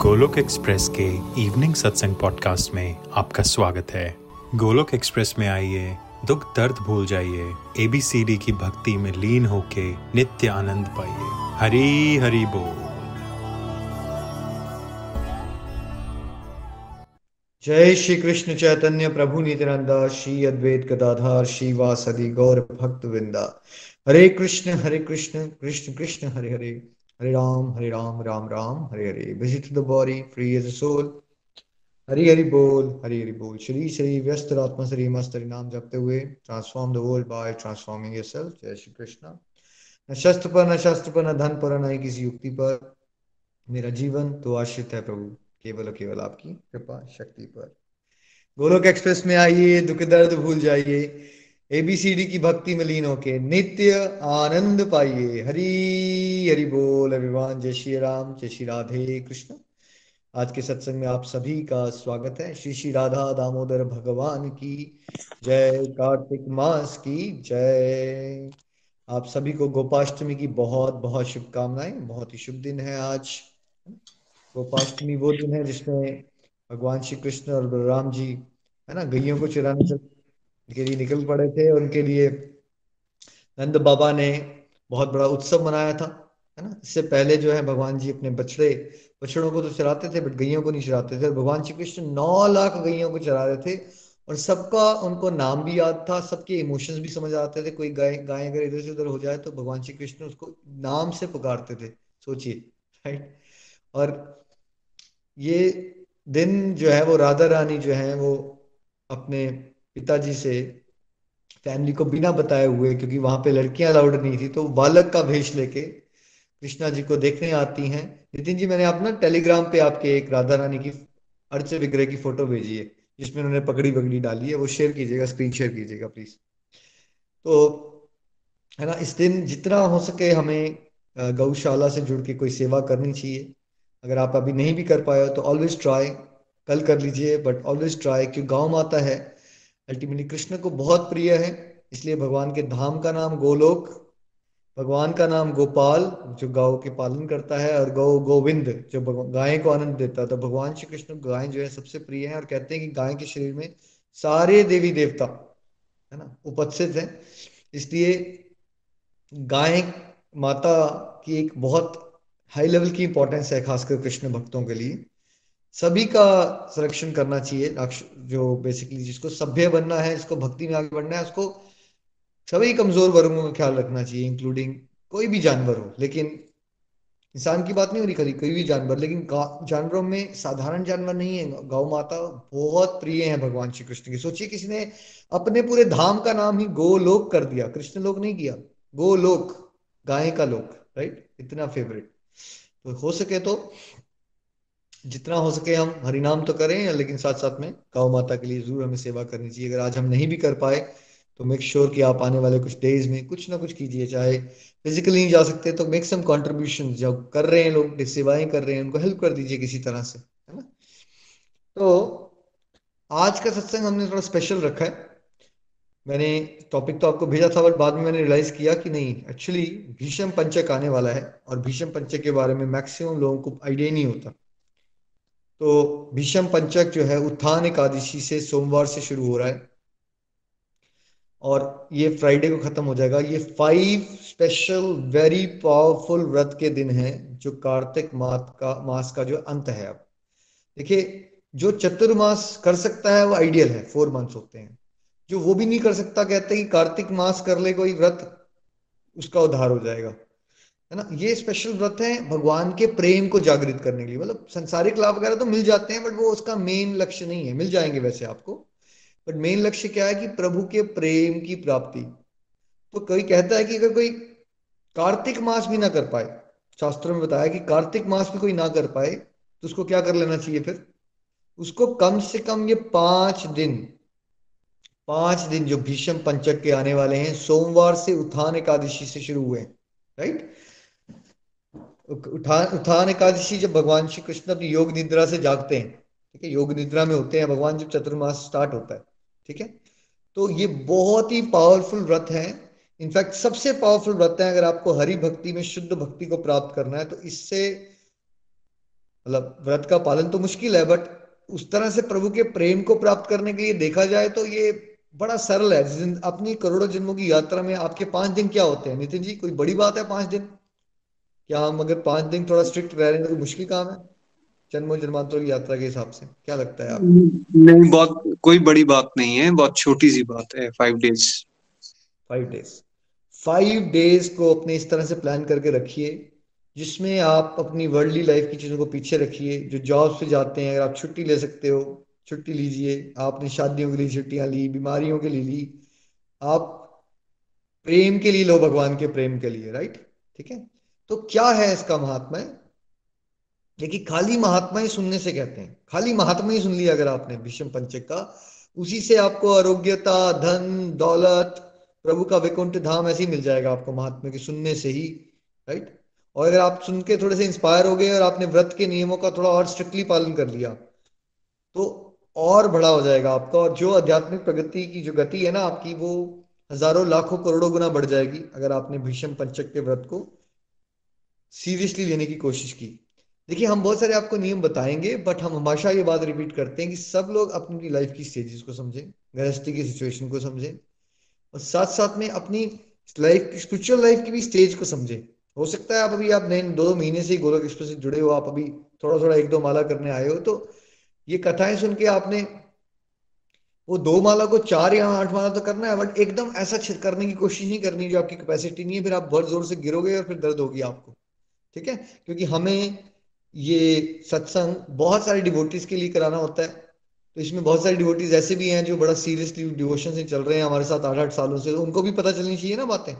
Golok express के evening सत्संग podcast में आपका स्वागत है। गोलोक एक्सप्रेस में आइए, दुख दर्द भूल जाइए एबीसीडी की भक्ति में लीन होके नित्य आनंद पाइए। हरी हरी बोल। जय श्री कृष्ण चैतन्य प्रभु नित्यानंदा, श्री अद्वैत गदाधार, श्री वासदि गौर भक्त वृंदा Hare Krishna Hare Krishna Krishna Krishna, Hare Hare. Hare Ram Hare Ram Ram Ram Hare Hare visit the body free as soul Hari Hari बोल हरि हरि बोल श्री श्री व्यस्त आत्मा श्री मस्त हरि नाम जपते हुए transform the world by transforming yourself जय श्री कृष्ण न शस्त्र पर न शस्त्र पर न धन पर न किसी युक्ति पर मेरा जीवन तो आश्रित है प्रभु केवल और केवल आपकी कृपा शक्ति पर गोलोक एक्सप्रेस में आइए दुख दर्द भूल जाइए एबीसीडी की भक्ति में लीन होके नित्य आनंद पाइए। हरी हरि बोल अभिमान जय श्री राम, जय श्री राधे कृष्ण। आज के सत्संग में आप सभी का स्वागत है। श्री श्री राधा दामोदर भगवान की जय। कार्तिक मास की जय। आप सभी को गोपाष्टमी की बहुत बहुत शुभकामनाएँ। बहुत ही शुभ दिन है आज। गोपाष्टमी वो दिन है जिसमें भगवान श्री कृष्ण और बलराम जी, है ना गैयों को चुराने के लिए निकल पड़े थे, उनके लिए नंद बाबा ने बहुत बड़ा उत्सव मनाया था, है ना? इससे पहले जो है भगवान जी अपने बछड़े, बछड़ों को तो चराते थे बट गैयों को नहीं चराते थे। भगवान श्री कृष्ण नौ लाख गैयों को चरा रहे थे, और सबका उनको नाम भी याद था, सबके इमोशंस भी समझ आते थे। कोई गाय गाय अगर इधर से उधर हो जाए तो भगवान श्री कृष्ण उसको नाम से पुकारते थे, सोचिए राइट और ये दिन जो है वो राधा रानी जो है वो अपने पिताजी से फैमिली को बिना बताए हुए, क्योंकि वहाँ पे लड़कियाँ अलाउड नहीं थी तो बालक का भेष लेके कृष्णा जी को देखने आती हैं। नितिन जी, मैंने आप ना टेलीग्राम पे आपके एक राधा रानी की अर्च विग्रह की फ़ोटो भेजी है, जिसमें उन्होंने पकड़ी पकड़ी डाली है, वो शेयर कीजिएगा स्क्रीन शेयर कीजिएगा प्लीज़ तो है ना, इस दिन जितना हो सके हमें गौशाला से जुड़ के कोई सेवा करनी चाहिए। अगर आप अभी नहीं भी कर पाए हो तो ऑलवेज ट्राई कल कर लीजिए बट ऑलवेज ट्राई क्यों गाँव माता है अल्टीमेटली कृष्ण को बहुत प्रिय है, इसलिए भगवान के धाम का नाम गोलोक, भगवान का नाम गोपाल, जो गायों के पालन करता है, और गौ गोविंद, जो गाय को आनंद देता है। तो भगवान श्री कृष्ण गाय जो है सबसे प्रिय है, और कहते हैं कि गाय के शरीर में सारे देवी देवता, है ना, उपस्थित है। इसलिए गाय माता की एक बहुत हाई लेवल की इंपॉर्टेंस है, खासकर कृष्ण भक्तों के लिए। सभी का संरक्षण करना चाहिए जो बेसिकली जिसको सभ्य बनना है, जिसको भक्ति में आगे बढ़ना है, उसको सभी कमज़ोर वर्गों का ख्याल रखना चाहिए इंक्लूडिंग कोई भी जानवर हो। लेकिन इंसान की बात नहीं हो रही खरी कोई भी जानवर। लेकिन जानवरों में साधारण जानवर नहीं है। गौ माता बहुत प्रिय है भगवान श्री कृष्ण की। सोचिए किसी ने अपने पूरे धाम का नाम ही गोलोक कर दिया। कृष्ण लोक नहीं किया। गोलोक, गाय का लोक राइट इतना फेवरेट तो हो सके तो जितना हो सके हम हरिनाम तो करें, लेकिन साथ साथ में गौ माता के लिए ज़रूर हमें सेवा करनी चाहिए। अगर आज हम नहीं भी कर पाए तो मेक श्योर sure कि आप आने वाले कुछ डेज़ में कुछ ना कुछ कीजिए, चाहे फिजिकली नहीं जा सकते तो मेक सम कॉन्ट्रीब्यूशन जो कर रहे हैं लोग, सेवाएँ कर रहे हैं, उनको हेल्प कर दीजिए किसी तरह से, है ना? तो आज का सत्संग हमने थोड़ा स्पेशल रखा है। मैंने टॉपिक तो आपको भेजा था बट बाद में मैंने रियलाइज़ किया कि नहीं एक्चुअली भीषम पंचक आने वाला है, और भीषम पंचक के बारे में मैक्सिमम लोगों को आइडिया नहीं होता। तो भीषम पंचक जो है, उत्थान एकादशी से सोमवार से शुरू हो रहा है। और ये फ्राइडे को खत्म हो जाएगा। ये फाइव स्पेशल वेरी पावरफुल व्रत के दिन है, जो कार्तिक मास का मास का जो अंत है अब। देखिए, जो चतुर्मास कर सकता है, वो आइडियल है फोर मंथ्स होते हैं। जो वो भी नहीं कर सकता, कहते कि कार्तिक मास कर ले कोई व्रत, उसका उद्धार हो जाएगा। है ना? ये स्पेशल व्रत है भगवान के प्रेम को जागृत करने के लिए। मतलब संसारिक लाभ वगैरह तो मिल जाते हैं बट वो उसका मेन लक्ष्य नहीं है। मिल जाएँगे वैसे आपको। बट मेन लक्ष्य क्या है कि प्रभु के प्रेम की प्राप्ति। तो कोई कहता है कि अगर कोई कार्तिक मास भी ना कर पाए, शास्त्रों में बताया कि कार्तिक मास भी कोई ना कर पाए तो उसको क्या कर लेना चाहिए फिर? उसको कम से कम ये पाँच दिन पाँच दिन जो भीषम पंचक के आने वाले हैं, सोमवार से उत्थान एकादशी से शुरू हुए राइट उठान उत्थान एकादशी जब भगवान श्री कृष्ण अपनी योग निद्रा से जागते हैं, ठीक है? योग निद्रा में होते हैं, भगवान जब चतुर्मास स्टार्ट होता है, ठीक है? तो ये बहुत ही पावरफुल व्रत है। इनफैक्ट सबसे पावरफुल व्रत है, अगर आपको हरि भक्ति में शुद्ध भक्ति को प्राप्त करना है तो इससे मतलब व्रत का पालन तो मुश्किल है बट उस तरह से प्रभु के प्रेम को प्राप्त करने के लिए देखा जाए तो ये बड़ा सरल है। अपनी करोड़ों जन्मों की यात्रा में आपके पाँच दिन क्या होते हैं? नितिन जी, कोई बड़ी बात है पाँच दिन? क्या हम अगर पाँच दिन थोड़ा स्ट्रिक्ट रह रहे हैं तो मुश्किल काम है? जन्मों जन्मांतरों की यात्रा के हिसाब से। क्या लगता है आपको? नहीं बहुत कोई बड़ी बात नहीं है बहुत छोटी सी बात है five days five days five days को अपने इस तरह से प्लान करके रखिए जिसमें आप अपनी वर्ल्डली लाइफ की चीज़ों को पीछे रखिए जो जॉब से जाते हैं अगर आप छुट्टी ले सकते हो छुट्टी लीजिए आपने शादियों के लिए छुट्टियाँ ली बीमारियों के लिए ली आप प्रेम के लिए लो भगवान के प्रेम के लिए राइट ठीक है? तो क्या है इसका महात्मा देखिए, खाली महात्मा ही सुनने से कहते हैं। खाली महात्मा ही सुन लिया अगर आपने भीष्म पंचक का। उसी से आपको आरोग्यता, धन, दौलत, प्रभु का वैकुंठ धाम ऐसे ही मिल जाएगा आपको महात्मा के सुनने से ही राइट और अगर आप सुन के थोड़े से इंस्पायर हो गए और आपने व्रत के नियमों का थोड़ा और स्ट्रिक्टली पालन कर लिया तो और बड़ा हो जाएगा आपका। और जो आध्यात्मिक प्रगति की जो गति है ना आपकी, वो हज़ारों, लाखों करोड़ों गुना बढ़ जाएगी अगर आपने भीषम पंचक के व्रत को। सीरियसली लेने की कोशिश की। देखिए, हम बहुत सारे आपको नियम बताएँगे बट हम हमेशा ये बात रिपीट करते हैं कि सब लोग अपनी लाइफ की स्टेजेस को समझें, गृहस्थी की सिचुएशन को समझें, और साथ साथ में अपनी लाइफ स्पिरिचुअल लाइफ की भी स्टेज को समझें। हो सकता है आप अभी, आप नए, दो महीने से ही गोलक एक्सप्रेस से जुड़े हो, आप अभी थोड़ा थोड़ा एक दो माला करने आए हो तो ये कथाएँ सुन के आपने वो दो माला को चार या आठ माला तो करना है बट एकदम ऐसा करने की कोशिश नहीं करनी जो आपकी कैपेसिटी नहीं है, फिर आप बहुत ज़ोर से गिरोगे और फिर दर्द होगी आपको। ठीक है? क्योंकि हमें ये सत्संग बहुत सारे डिवोटीज के लिए कराना होता है। तो इसमें बहुत सारे डिवोटीज ऐसे भी हैं जो बड़ा सीरियसली डिवोशन से चल रहे हैं हमारे साथ आठ आठ सालों से। तो उनको भी पता चलनी चाहिए ना बातें।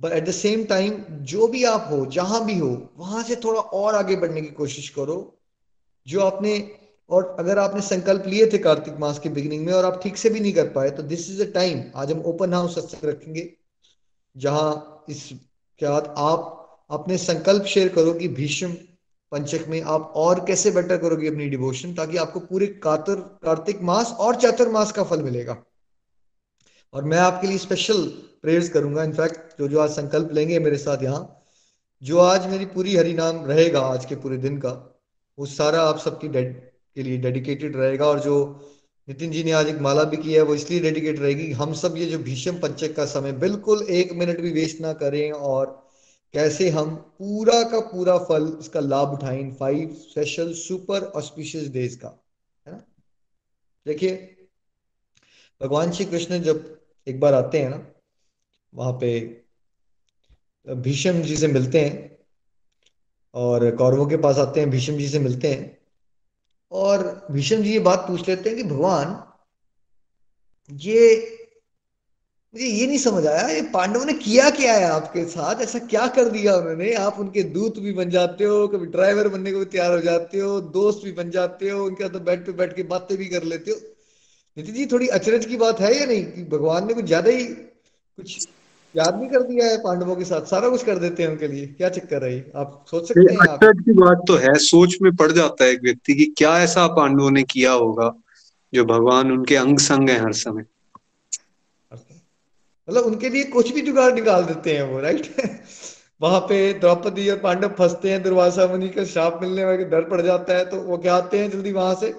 But at the same time जो भी आप हो, जहाँ भी हो, वहाँ से थोड़ा और आगे बढ़ने की कोशिश करो। जो आपने, और अगर आपने संकल्प लिए थे कार्तिक मास के बिगिनिंग में और आप ठीक से भी नहीं कर पाए तो दिस इज़ अ टाइम आज हम ओपन हाउस सत्संग रखेंगे, जहाँ इस, क्या आप अपने संकल्प शेयर करो कि भीष्म पंचक में आप और कैसे बेटर करोगे अपनी डिवोशन ताकि आपको पूरे कातर, कार्तिक मास और चातुर्मास का फल मिलेगा। और मैं आपके लिए स्पेशल प्रेयर्स करूँगा। इनफैक्ट जो जो आज संकल्प लेंगे मेरे साथ यहाँ, जो आज मेरी पूरी हरि नाम रहेगा आज के पूरे दिन का, वो सारा आप सबकी डेड के लिए डेडिकेटेड रहेगा। और जो नितिन जी ने आज एक माला भी की है, वो इसलिए डेडिकेट रहेगी हम सब ये जो भीषम पंचक का समय, बिल्कुल एक मिनट भी वेस्ट ना करें और कैसे हम पूरा का पूरा फल उसका लाभ उठाएँ five special super auspicious days का, है ना? देखिए, भगवान श्री कृष्ण जब एक बार आते हैं ना, वहाँ पे भीष्म जी से मिलते हैं और कौरवों के पास आते हैं, भीष्म जी से मिलते हैं और भीष्म जी ये बात पूछ लेते हैं कि भगवान, ये मुझे ये नहीं समझ आया ये पांडवों ने किया क्या है आपके साथ? ऐसा क्या कर दिया उन्होंने? आप उनके दूत भी बन जाते हो कभी ड्राइवर बनने को भी तैयार हो जाते हो दोस्त भी बन जाते हो उनके साथ बैठ पे बैठ के बातें भी कर लेते हो। नितिन जी थोड़ी अचरज की बात है या नहीं? कि भगवान ने कुछ ज़्यादा ही कुछ याद नहीं कर दिया है पांडवों के साथ? सारा कुछ कर देते हैं उनके लिए। क्या चक्कर है आप सोच सकते हैं आप। की बात तो है सोच में पड़ जाता है एक व्यक्ति की क्या ऐसा पांडवों ने किया होगा जो भगवान उनके अंग संग है हर समय। मतलब उनके लिए कुछ भी जुगाड़ निकाल देते हैं वो राइट वहाँ पे द्रौपदी और पांडव फंसते हैं दुर्वासा मुनि का श्राप मिलने वाले डर पड़ जाता है तो वो क्या आते हैं जल्दी वहाँ से?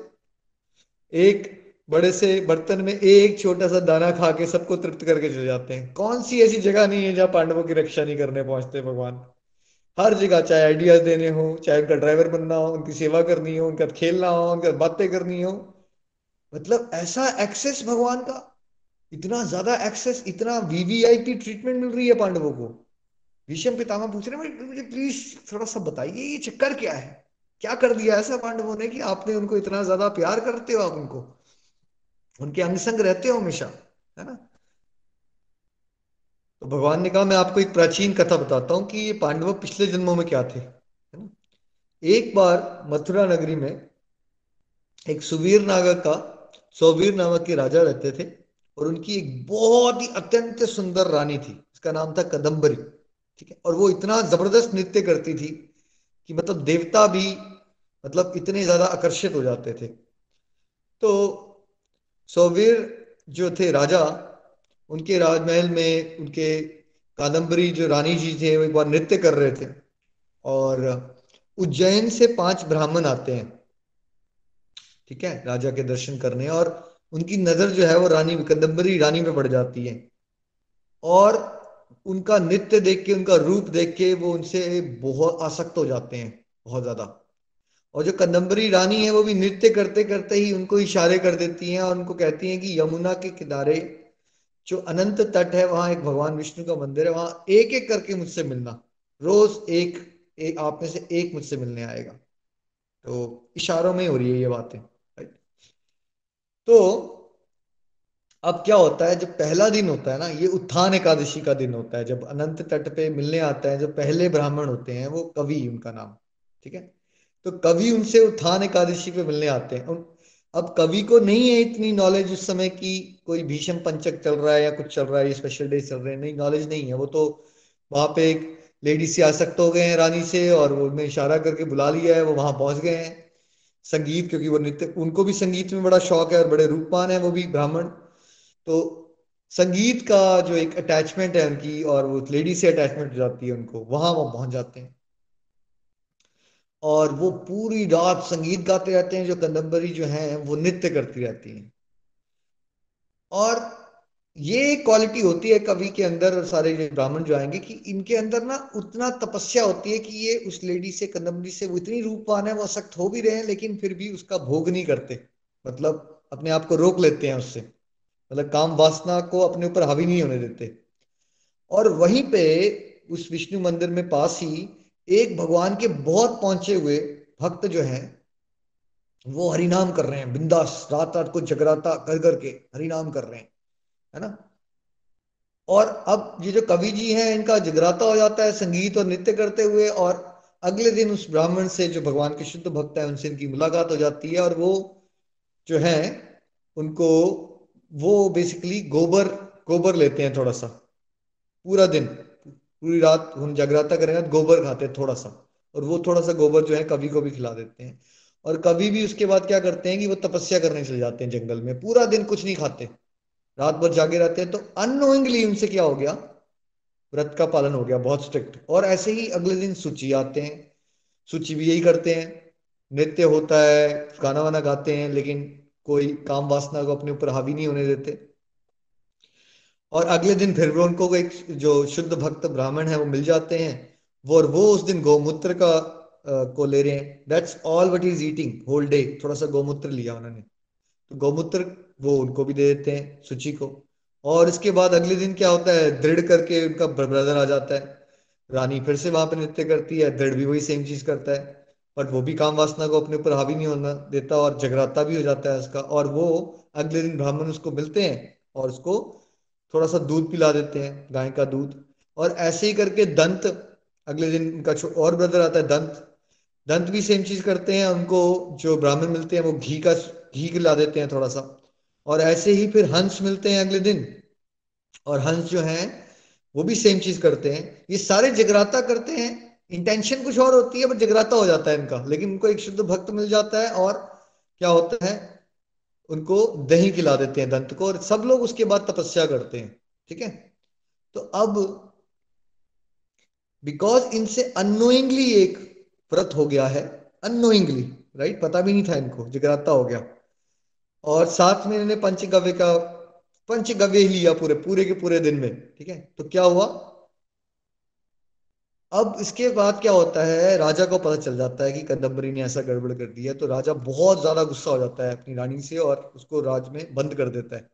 एक बड़े से बर्तन में एक छोटा सा दाना खा के सबको तृप्त करके चले जाते हैं। कौन सी ऐसी जगह नहीं है जहाँ पांडवों की रक्षा नहीं करने पहुँचते भगवान? हर जगह, चाहे आइडियाज़ देने हो, चाहे उनका ड्राइवर बनना हो, उनकी सेवा करनी हो, उनका खेलना हो, उनका बातें करनी हो। मतलब ऐसा एक्सेस भगवान का इतना ज़्यादा एक्सेस इतना वीवीआईपी ट्रीटमेंट मिल रही है पांडवों को। विषम पितामह पूछ रहे हैं मुझे प्लीज़ थोड़ा सा बताइए, ये चक्कर क्या है? क्या कर दिया ऐसा पांडवों ने कि आपने उनको इतना ज़्यादा प्यार करते हो आप उनको? उनके अंग संग रहते हो हमेशा, है ना? तो भगवान ने कहा, मैं आपको एक प्राचीन कथा बताता हूँ कि ये पांडव पिछले जन्मों में क्या थे, है ना? एक बार मथुरा नगरी में एक सुवीर नागर का, सौवीर नामक के राजा रहते थे। और उनकी एक बहुत ही अत्यंत सुंदर रानी थी उसका नाम था कदम्बरी, ठीक है? और वो इतना ज़बरदस्त नृत्य करती थी कि मतलब देवता भी मतलब इतने ज़्यादा आकर्षित हो जाते थे। तो सौवीर जो थे राजा, उनके राजमहल में उनके कादम्बरी जो रानी जी थे, वो एक बार नृत्य कर रहे थे और उज्जैन से पाँच ब्राह्मण आते हैं, ठीक है? राजा के दर्शन करने और उनकी नज़र जो है वो रानी कदम्बरी रानी में पड़ जाती है। और उनका नृत्य देख के उनका रूप देख के वो उनसे बहुत आसक्त हो जाते हैं बहुत ज़्यादा। और जो कदम्बरी रानी है वो भी नृत्य करते करते ही उनको इशारे कर देती हैं और उनको कहती हैं कि यमुना के किनारे जो अनंत तट है वहाँ एक भगवान विष्णु का मंदिर है वहाँ एक एक करके मुझसे मिलना। रोज एक, एक आप में से एक मुझसे मिलने आएगा। तो इशारों में हो रही है ये बातें। तो अब क्या होता है, जब पहला दिन होता है ना, ये उत्थान एकादशी का दिन होता है, जब अनंत तट पे मिलने आता है, जो पहले ब्राह्मण होते हैं, वो कवि उनका नाम, ठीक है? तो कवि उनसे उत्थान एकादशी पे मिलने आते हैं। अब कवि को नहीं है इतनी नॉलेज उस समय की, कोई भीषम पंचक चल रहा है या कुछ चल रहा है स्पेशल डे चल रहे हैं, नहीं नॉलेज नहीं है। वो तो वहाँ पे एक लेडी से आसक्त हो गए हैं रानी से, और वो उन्हें इशारा करके बुला लिया है, वो वहाँ पहुँच गए हैं। संगीत, क्योंकि वो नृत्य, उनको भी संगीत में बड़ा शौक है और बड़े रूपमान है, वो भी ब्राह्मण। तो संगीत का जो एक अटैचमेंट है उनकी, और वो लेडी से अटैचमेंट हो जाती है उनको, वहाँ वो पहुँच जाते हैं। और वो पूरी रात संगीत गाते रहते हैं, जो कंदम्बरी जो है, वो नृत्य करती रहती हैं। और ये क्वालिटी होती है कवि के अंदर सारे ब्राह्मण जो आएँगे कि इनके अंदर ना उतना तपस्या होती है कि ये उस लेडी से कदम्बरी से वो इतनी रूपवान है, वो असक्त हो भी रहे हैं, लेकिन फिर भी उसका भोग नहीं करते। मतलब अपने आप को रोक लेते हैं उससे। मतलब काम वासना को अपने ऊपर हावी नहीं होने देते। और वहीं पे उस विष्णु मंदिर में पास ही एक भगवान के बहुत पहुँचे हुए भक्त जो हैं, वो हरिनाम कर रहे हैं, बिंदास रात रात को जगराता कर करके हरिनाम कर रहे हैं। है ना? और अब ये जो कवि जी हैं, इनका जगराता हो जाता है संगीत और नृत्य करते हुए और अगले दिन उस ब्राह्मण से जो भगवान के शुद्ध भक्त है, उनसे इनकी मुलाकात हो जाती है और वो जो है, उनको वो बेसिकली गोबर गोबर लेते हैं थोड़ा सा पूरा दिन, पूरी रात हम जगराता करेंगे तो गोबर खाते हैं थोड़ा सा और वो थोड़ा सा गोबर जो है कवि को भी खिला देते हैं। और कभी भी उसके बाद क्या करते हैं कि वो तपस्या करने चले जाते हैं जंगल में। पूरा दिन कुछ नहीं खाते। रात भर जागे रहते हैं तो अनोइंगली उनसे क्या हो गया? व्रत का पालन हो गया बहुत स्ट्रिक्ट और ऐसे ही अगले दिन सूची आते हैं सूची भी यही करते हैं। नृत्य होता है गाना वाना गाते हैं लेकिन कोई काम वासना को अपने ऊपर हावी नहीं होने देते। और अगले दिन फिर भी उनको एक जो शुद्ध भक्त ब्राह्मण है वो मिल जाते हैं। वो और वो उस दिन गौमूत्र का आ, को ले रहे हैं। That's all what is eating whole day थोड़ा सा गौमूत्र लिया उन्होंने। तो गौमूत्र वो उनको भी दे देते हैं, सूची को। और इसके बाद अगले दिन क्या होता है, दृढ़ करके उनका ब्रदर आ जाता है। रानी फिर से वहाँ पर नृत्य करती है, दृढ़ भी वही सेम चीज़ करता है। बट वो भी काम वासना को अपने ऊपर हावी नहीं होना देता और जगराता भी हो जाता है उसका। और वो अगले दिन ब्राह्मण उसको मिलते हैं और उसको थोड़ा सा दूध पिला देते हैं, गाय का दूध। और ऐसे ही करके दंत, अगले दिन उनका और ब्रदर आता है, दंत। दंत भी सेम चीज़ करते हैं, उनको जो ब्राह्मण मिलते हैं वो घी का, घी खिला देते हैं थोड़ा सा और ऐसे ही फिर हंस मिलते हैं अगले दिन। और हंस जो है, वो भी सेम चीज़ करते हैं। ये सारे जगराता करते हैं। इंटेंशन कुछ और होती है बट जगराता हो जाता है इनका। लेकिन उनको एक शुद्ध भक्त मिल जाता है और क्या होता है? उनको दही खिला देते हैं, दंत को, और सब लोग उसके बाद तपस्या करते हैं। ठीक है? तो अब बिकॉज़ इनसे अनोइंगली एक व्रत हो गया है अनोइंगली राइट पता भी नहीं था इनको, जगराता हो गया। और साथ में इन्होंने पंचगव्य का, पंचगव्य ही लिया पूरे पूरे के पूरे दिन में, ठीक है? तो क्या हुआ? अब इसके बाद क्या होता है, राजा को पता चल जाता है कि कदम्बरी ने ऐसा गड़बड़ कर दिया तो राजा बहुत ज़्यादा गुस्सा हो जाता है अपनी रानी से और उसको राज में बंद कर देता है।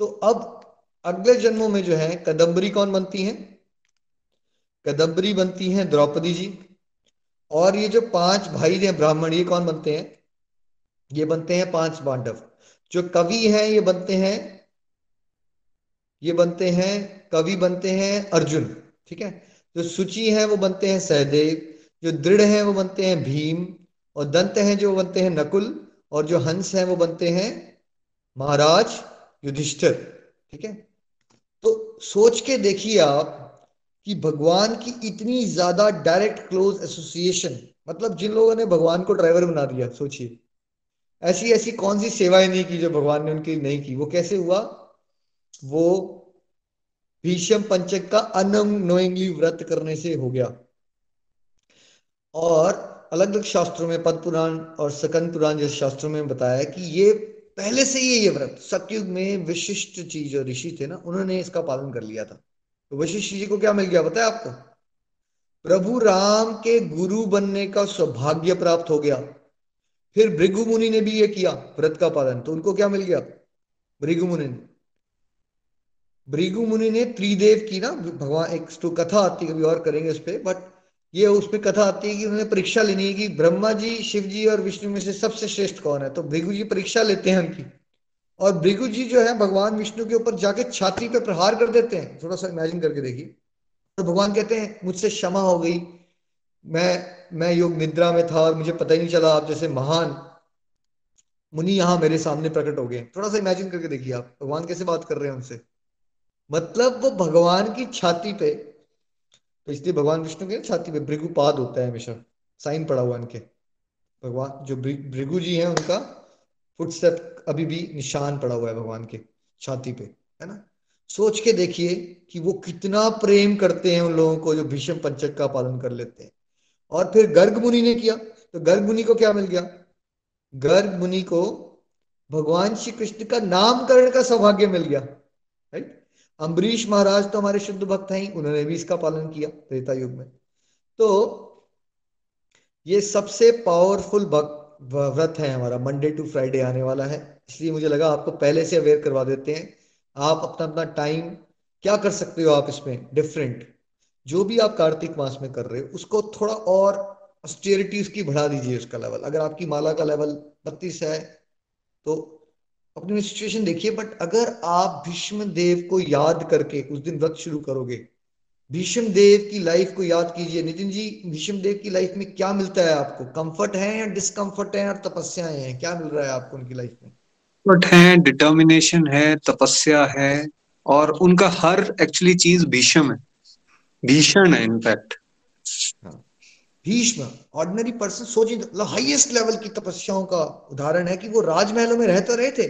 तो अब अगले जन्मों में जो है कदम्बरी कौन बनती है? कदम्बरी बनती है द्रौपदी जी। और ये जो पाँच भाई हैं ब्राह्मण, ये कौन बनते हैं? ये बनते हैं पाँच पांडव जो कवि हैं, ये बनते हैं, ये बनते हैं, कवि बनते हैं अर्जुन, ठीक है? जो सुचि है, वो बनते हैं सहदेव। जो दृढ़ है, वो बनते हैं भीम। और दंत हैं, जो बनते हैं नकुल। और जो हंस हैं, वो बनते हैं महाराज युधिष्ठिर, ठीक है? तो सोच के देखिए आप कि भगवान की इतनी ज़्यादा डायरेक्ट क्लोज एसोसिएशन मतलब जिन लोगों ने भगवान को ड्राइवर बना दिया, सोचिए। ऐसी ऐसी कौन सी सेवाएँ नहीं की जो भगवान ने उनकी नहीं की? वो कैसे हुआ? वो भीष्म पंचक का अनोइंगली व्रत करने से हो गया। और अलग अलग शास्त्रों में पद पुराण और सकन पुराण जैसे शास्त्रों में बताया कि ये पहले से ही ये व्रत। सतयुग में विशिष्ट चीज़ जो ऋषि थे ना, उन्होंने इसका पालन कर लिया था। तो वशिष्ठ जी को क्या मिल गया बताया आपको? प्रभु राम के गुरु बनने का सौभाग्य प्राप्त हो गया। फिर भृगु मुनि ने भी ये किया, व्रत का पालन। तो उनको क्या मिल गया? भृगु मुनि ने। भृगु मुनि ने त्रिदेव की ना, भगवान एक तो कथा आती है, कभी और करेंगे उस पर बट ये उसमें कथा आती है कि उन्होंने परीक्षा लेनी है कि ब्रह्मा जी, शिव जी और विष्णु में से सबसे श्रेष्ठ कौन है? तो भृगु जी परीक्षा लेते हैं उनकी। और भृगु जी जो है, भगवान विष्णु के ऊपर जाके छाती पे प्रहार कर देते हैं। थोड़ा सा इमेजिन करके देखिए। तो भगवान कहते हैं, मुझसे क्षमा हो गई मैं मैं योग निद्रा में था और मुझे पता ही नहीं चला, आप जैसे महान मुनि यहाँ मेरे सामने प्रकट हो गए। थोड़ा सा इमेजिन करके देखिए आप, भगवान कैसे बात कर रहे हैं उनसे। मतलब वो भगवान की छाती पे तो इसलिए भगवान विष्णु के छाती पे भृगुपाद होता है हमेशा, साइन पड़ा हुआ इनके। भगवान, जो भृगु जी हैं उनका फुटस्टेप अभी भी निशान पड़ा हुआ है भगवान के छाती पे, है ना? सोच के देखिए कि वो कितना प्रेम करते हैं उन लोगों को जो भीष्म पंचक का पालन कर लेते हैं। और फिर गर्ग मुनि ने किया। तो गर्ग मुनि को क्या मिल गया? गर्ग मुनि को भगवान श्री कृष्ण का नामकरण का सौभाग्य मिल गया। राइट अम्बरीश महाराज तो हमारे शुद्ध भक्त हैं, उन्होंने भी इसका पालन किया त्रेता युग में। तो ये सबसे पावरफुल भक्त व्रत है हमारा। मंडे टू फ्राइडे आने वाला है। इसलिए मुझे लगा आपको पहले से अवेयर करवा देते हैं। आप अपना अपना टाइम क्या कर सकते हो आप इसमें? डिफरेंट जो भी आप कार्तिक मास में कर रहे हो, उसको थोड़ा और ऑस्टेरिटी उसकी बढ़ा दीजिए उसका लेवल अगर आपकी माला का लेवल बत्तीस है तो अपनी सिचुएशन देखिए। बट अगर आप भीष्म देव को याद करके उस दिन व्रत शुरू करोगे, भीष्म देव की लाइफ को याद कीजिए। नितिन जी, भीष्म देव की लाइफ में क्या मिलता है आपको? कंफर्ट है या डिस्कंफर्ट है और तपस्याएँ हैं? क्या मिल रहा है आपको उनकी लाइफ में? कंफर्ट है डिटर्मिनेशन है, तपस्या है और उनका हर एक्चुअली चीज़ भीषम है। भीषण है। In fact. Bhishma ordinary person सोचिए हाईएस्ट लेवल की तपस्याओं का उदाहरण है कि वो राजमहलों में रह तो रहे थे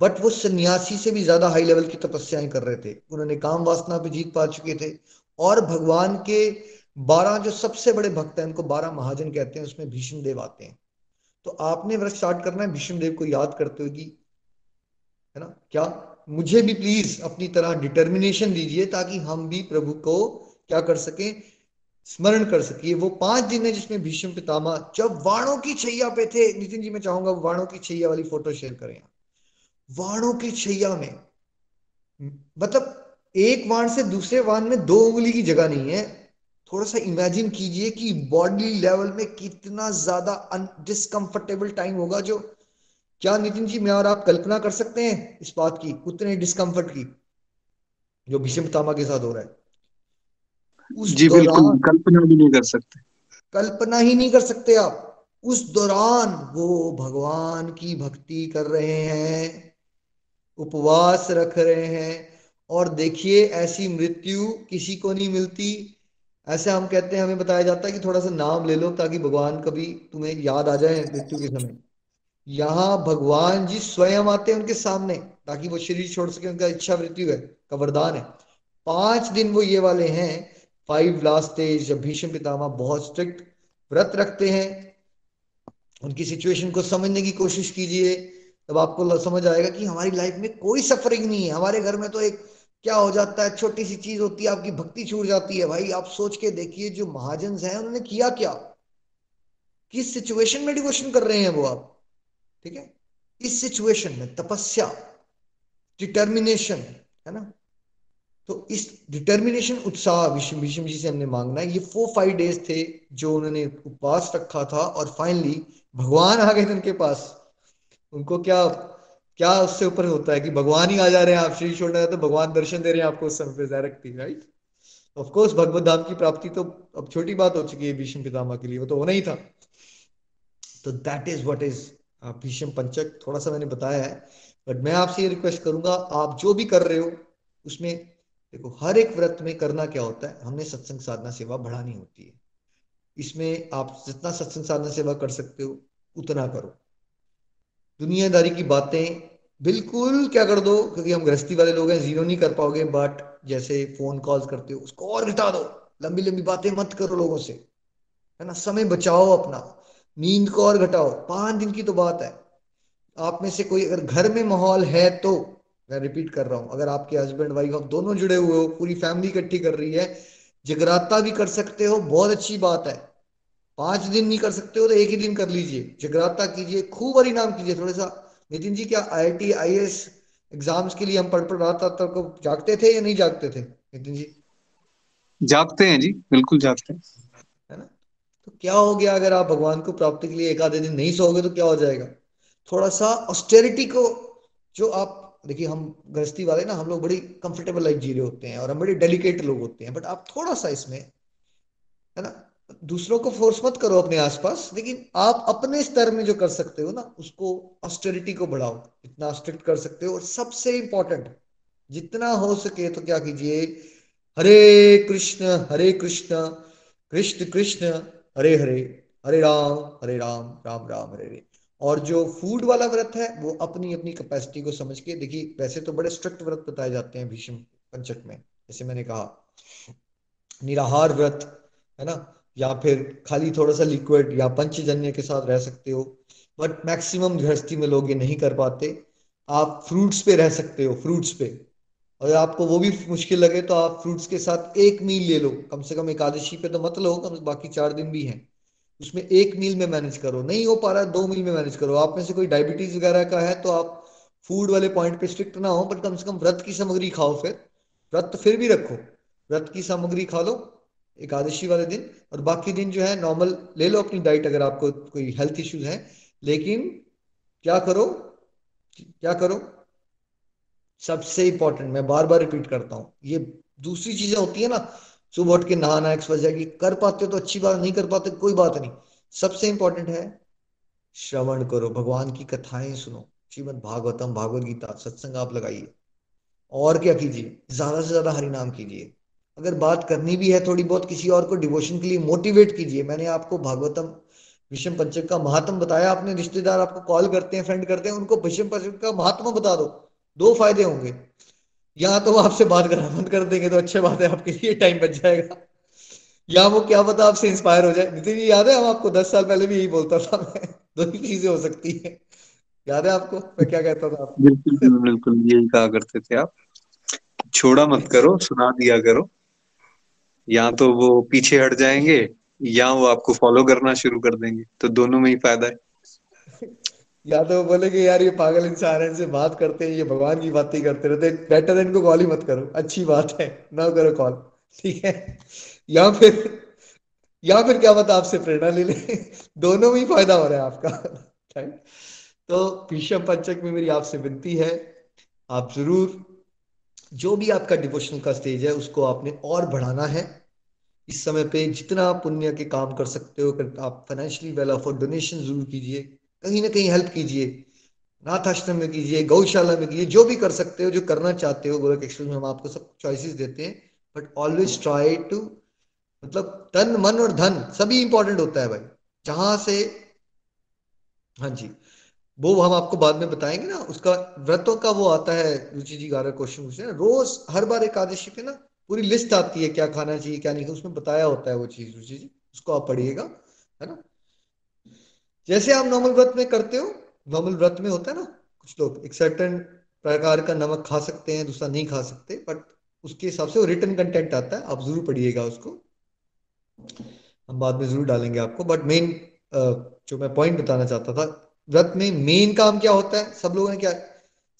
बट वो सन्यासी से भी ज़्यादा हाई लेवल की तपस्याएँ कर रहे थे। उन्होंने काम वासना पे जीत पा चुके थे। और भगवान के बारह जो सबसे बड़े भक्त हैं, उनको बारह महाजन कहते हैं, उसमें भीष्म देव आते हैं। तो आपने व्रत स्टार्ट करना है, भीष्म देव को याद करते हुए कि, है ना, क्या? मुझे भी प्लीज़ अपनी तरह डिटर्मिनेशन दीजिए ताकि हम भी प्रभु को क्या कर सके? स्मरण कर सके। वो पाँच दिन है जिसमें भीष्म पितामा जब वाणों की छैया पे थे, नितिन जी, मैं चाहूँगा वाणों की छैया वाली फ़ोटो शेयर करें वाणों की छैया में मतलब एक वाण से दूसरे वाण में दो उंगली की जगह नहीं है। थोड़ा सा इमेजिन कीजिए कि बॉडी लेवल में कितना ज़्यादा डिस्कंफर्टेबल टाइम होगा जो। क्या नितिन जी, मैं और आप कल्पना कर सकते हैं इस बात की, उतने डिस्कंफर्ट की, जो भीष्म तामा के साथ हो रहा है? उस जी बिल्कुल कल्पना भी नहीं कर सकते। कल्पना ही नहीं कर सकते आप। उस दौरान वो भगवान की भक्ति कर रहे हैं उपवास रख रहे हैं और देखिए ऐसी मृत्यु किसी को नहीं मिलती। ऐसे हम कहते हैं हमें बताया जाता है कि थोड़ा सा नाम ले लो ताकि भगवान कभी तुम्हें याद आ जाए मृत्यु के समय। यहाँ भगवान जी स्वयं आते हैं उनके सामने ताकि वो शरीर छोड़ सके उनका इच्छा मृत्यु है का वरदान है। पाँच दिन वो ये वाले हैं फाइव लास्ट स्टेज जब भीष्म पितामह बहुत स्ट्रिक्ट व्रत रखते हैं, उनकी सिचुएशन को समझने की कोशिश कीजिए, तब आपको समझ आएगा कि हमारी लाइफ में कोई सफरिंग नहीं है। हमारे घर में तो एक, क्या हो जाता है, छोटी सी चीज़ होती है, आपकी भक्ति छूट जाती है। भाई, आप सोच के देखिए, जो महाजन हैं, उन्होंने किया क्या? किस सिचुएशन में डिवोशन कर रहे हैं वो आप? ठीक है? इस सिचुएशन में तपस्या डिटर्मिनेशन है ना? तो इस डिटर्मिनेशन उत्साह विष्णु विष्णु जी से हमने मांगना है। ये फोर फाइव डेज़ थे जो उन्होंने उपवास रखा था और फाइनली भगवान आ गए थे उनके पास। उनको क्या क्या उससे ऊपर होता है कि भगवान ही आ जा रहे हैं, आप श्री छोड़ रहे तो भगवान दर्शन दे रहे हैं आपको उस समय पे राइट ऑफकोर्स भगवत धाम की प्राप्ति तो अब छोटी बात हो चुकी है भीष्म पितामा के लिए, वो तो होना ही था। तो that is what is Bhishma Panchak, थोड़ा सा मैंने बताया है बट मैं आपसे ये रिक्वेस्ट करूँगा, आप जो भी कर रहे हो, उसमें देखो, हर एक व्रत में करना क्या होता है? हमने सत्संग साधना सेवा बढ़ानी होती है। इसमें आप जितना सत्संग साधना सेवा कर सकते हो, उतना करो। दुनियादारी की बातें बिल्कुल क्या कर दो, क्योंकि हम गृहस्थी वाले लोग हैं, ज़ीरो नहीं कर पाओगे बट जैसे फ़ोन कॉल करते हो, उसको और घटा दो। लंबी लंबी बातें मत करो लोगों से। है ना? समय बचाओ अपना। नींद को और घटाओ। पाँच दिन की तो बात है। आप में से कोई अगर घर में माहौल है तो मैं रिपीट कर रहा हूँ। अगर आपके हस्बैंड वाइफ आप दोनों जुड़े हुए हो पूरी फैमिली इकट्ठी कर रही है जगराता भी कर सकते हो बहुत अच्छी बात है। पाँच दिन नहीं कर सकते हो तो एक ही दिन कर लीजिए। जगराता कीजिए खूब हरी नाम कीजिए। थोड़ा सा नितिन जी क्या I I T I S exams के लिए हम पढ़ पढ़ रहा था तो जागते थे या नहीं जागते थे नितिन जी? जागते हैं जी बिल्कुल जागते हैं। है ना? तो क्या हो गया? अगर आप भगवान को प्राप्ति के लिए एक आधे दिन नहीं सोओगे तो क्या हो जाएगा? थोड़ा सा ऑस्टेरिटी को जो आप देखिए, हम गृहस्थी वाले ना, हम लोग बड़ी कंफर्टेबल लाइफ जी रहे होते हैं और हम बड़े डेलिकेट लोग होते हैं बट आप थोड़ा सा इसमें, है ना, दूसरों को फोर्स मत करो अपने आसपास, लेकिन आप अपने स्तर में जो कर सकते हो ना, उसको ऑस्टेरिटी को बढ़ाओ, इतना स्ट्रिक्ट कर सकते हो, और सबसे इंपॉर्टेंट जितना हो सके तो क्या कीजिए, हरे कृष्ण हरे कृष्ण कृष्ण कृष्ण, हरे हरे हरे राम हरे राम राम राम, हरे हरे। और जो फ़ूड वाला व्रत है, वो अपनी अपनी कैपेसिटी को समझ के, देखिए, वैसे तो बड़े स्ट्रिक्ट व्रत बताए जाते हैं भीष्म पंचक में, जैसे मैंने कहा। निराहार व्रत, है ना? या फिर खाली थोड़ा सा लिक्विड या पंचजन्य के साथ रह सकते हो बट मैक्सिमम गृहस्थी में लोग ये नहीं कर पाते। आप फ्रूट्स पे रह सकते हो फ्रूट्स पे। अगर आपको वो भी मुश्किल लगे तो आप फ्रूट्स के साथ एक मील ले लो। कम से कम एकादशी पे तो मत लो कम बाकी चार दिन भी हैं। उसमें एक मील में मैनेज करो। नहीं हो पा रहा दो मील में मैनेज करो। आप में से कोई डायबिटीज़ वगैरह का है तो आप फ़ूड वाले पॉइंट पे स्ट्रिक्ट ना हो बट कम से कम व्रत की सामग्री खाओ फिर। व्रत फिर भी रखो। व्रत की सामग्री खा लो, एकादशी वाले दिन। और बाकी दिन जो है नॉर्मल ले लो अपनी डाइट अगर आपको कोई हेल्थ इश्यूज़ है। लेकिन क्या करो क्या करो? सबसे इंपॉर्टेंट मैं बार बार रिपीट करता हूँ, ये दूसरी चीज़ें होती है ना सुबह उठ के नहाना एक्स वजह की कर पाते तो अच्छी बात, नहीं कर पाते, कोई बात नहीं। सबसे इंपॉर्टेंट है, श्रवण करो, भगवान की कथाएँ सुनो। श्रीमद भागवतम, भागवत गीता, सत्संग आप लगाइए। और क्या कीजिए, ज़्यादा से ज़्यादा हरिनाम कीजिए। अगर बात करनी भी है थोड़ी बहुत, किसी और को डिवोशन के लिए मोटिवेट कीजिए। मैंने आपको भागवतम, विषम पंचक का महात्म बताया, अपने रिश्तेदार आपको कॉल करते हैं फ्रेंड करते हैं, उनको विषम पंचक का महात्मा बता दो। दो फ़ायदे होंगे। या तो वो आपसे बात करना बंद कर देंगे तो अच्छी बात है, आपके लिए टाइम बच जाएगा। या वो क्या पता आपसे इंस्पायर हो जाए। नितिन जी, याद है हम आपको दस साल पहले भी यही बोलता था मैं? दो ही चीज़ें हो सकती है। याद है आपको? मैं क्या कहता था बिल्कुल बिल्कुल, यही कहा करते थे आप। छोड़ा मत करो, सुना दिया करो। या तो वो पीछे हट जाएँगे, या वो आपको फॉलो करना शुरू कर देंगे। तो दोनों में ही फ़ायदा है। या तो बोले कि यार ये पागल इंसान है, इनसे बात करते हैं, ये भगवान की बातें करते रहते बेटर इनको कॉल ही मत करो। अच्छी बात है, ना करो कॉल ठीक है? या फिर या फिर क्या बता आपसे प्रेरणा ले ले। दोनों में ही फ़ायदा हो रहा है आपका। तो भीषम पंचक में मेरी आपसे विनती है, आप ज़रूर, जो भी आपका डिवोशनल का स्टेज है, उसको आपने और बढ़ाना है। इस समय पे जितना आप पुण्य के काम कर सकते हो आप फाइनेंशियली वेल ऑफ़ और डोनेशन ज़रूर कीजिए। कहीं ना कहीं हेल्प कीजिए नाथ आश्रम में कीजिए, गौशाला में कीजिए, जो भी कर सकते हो, जो करना चाहते हो गोरख एक्सप्रेस में हम आपको सब चॉइसेस देते हैं बट ऑलवेज ट्राई टू मतलब तन, मन और धन, सभी इंपॉर्टेंट होता है भाई। जहाँ से हाँ जी, वो हम आपको बाद में बताएँगे ना, उसका व्रतों का वो आता है, रुचि जी गारा क्वेश्चन पूछे रोज हर बार एकादशी पे ना पूरी लिस्ट आती है, क्या खाना चाहिए, क्या नहीं, उसमें बताया होता है वो चीज़, रुचि जी, उसको आप पढ़िएगा, है ना? जैसे आप नॉर्मल व्रत में करते हो नॉर्मल व्रत में होता है ना, कुछ लोग एक सर्टन प्रकार का नमक खा सकते हैं, दूसरा नहीं खा सकते बट उसके हिसाब से वो रिटर्न कंटेंट आता है, आप ज़रूर पढ़िएगा उसको। हम बाद में ज़रूर डालेंगे आपको बट मेन जो मैं पॉइंट बताना चाहता था, व्रत में मेन काम क्या होता है? सब लोगों ने क्या,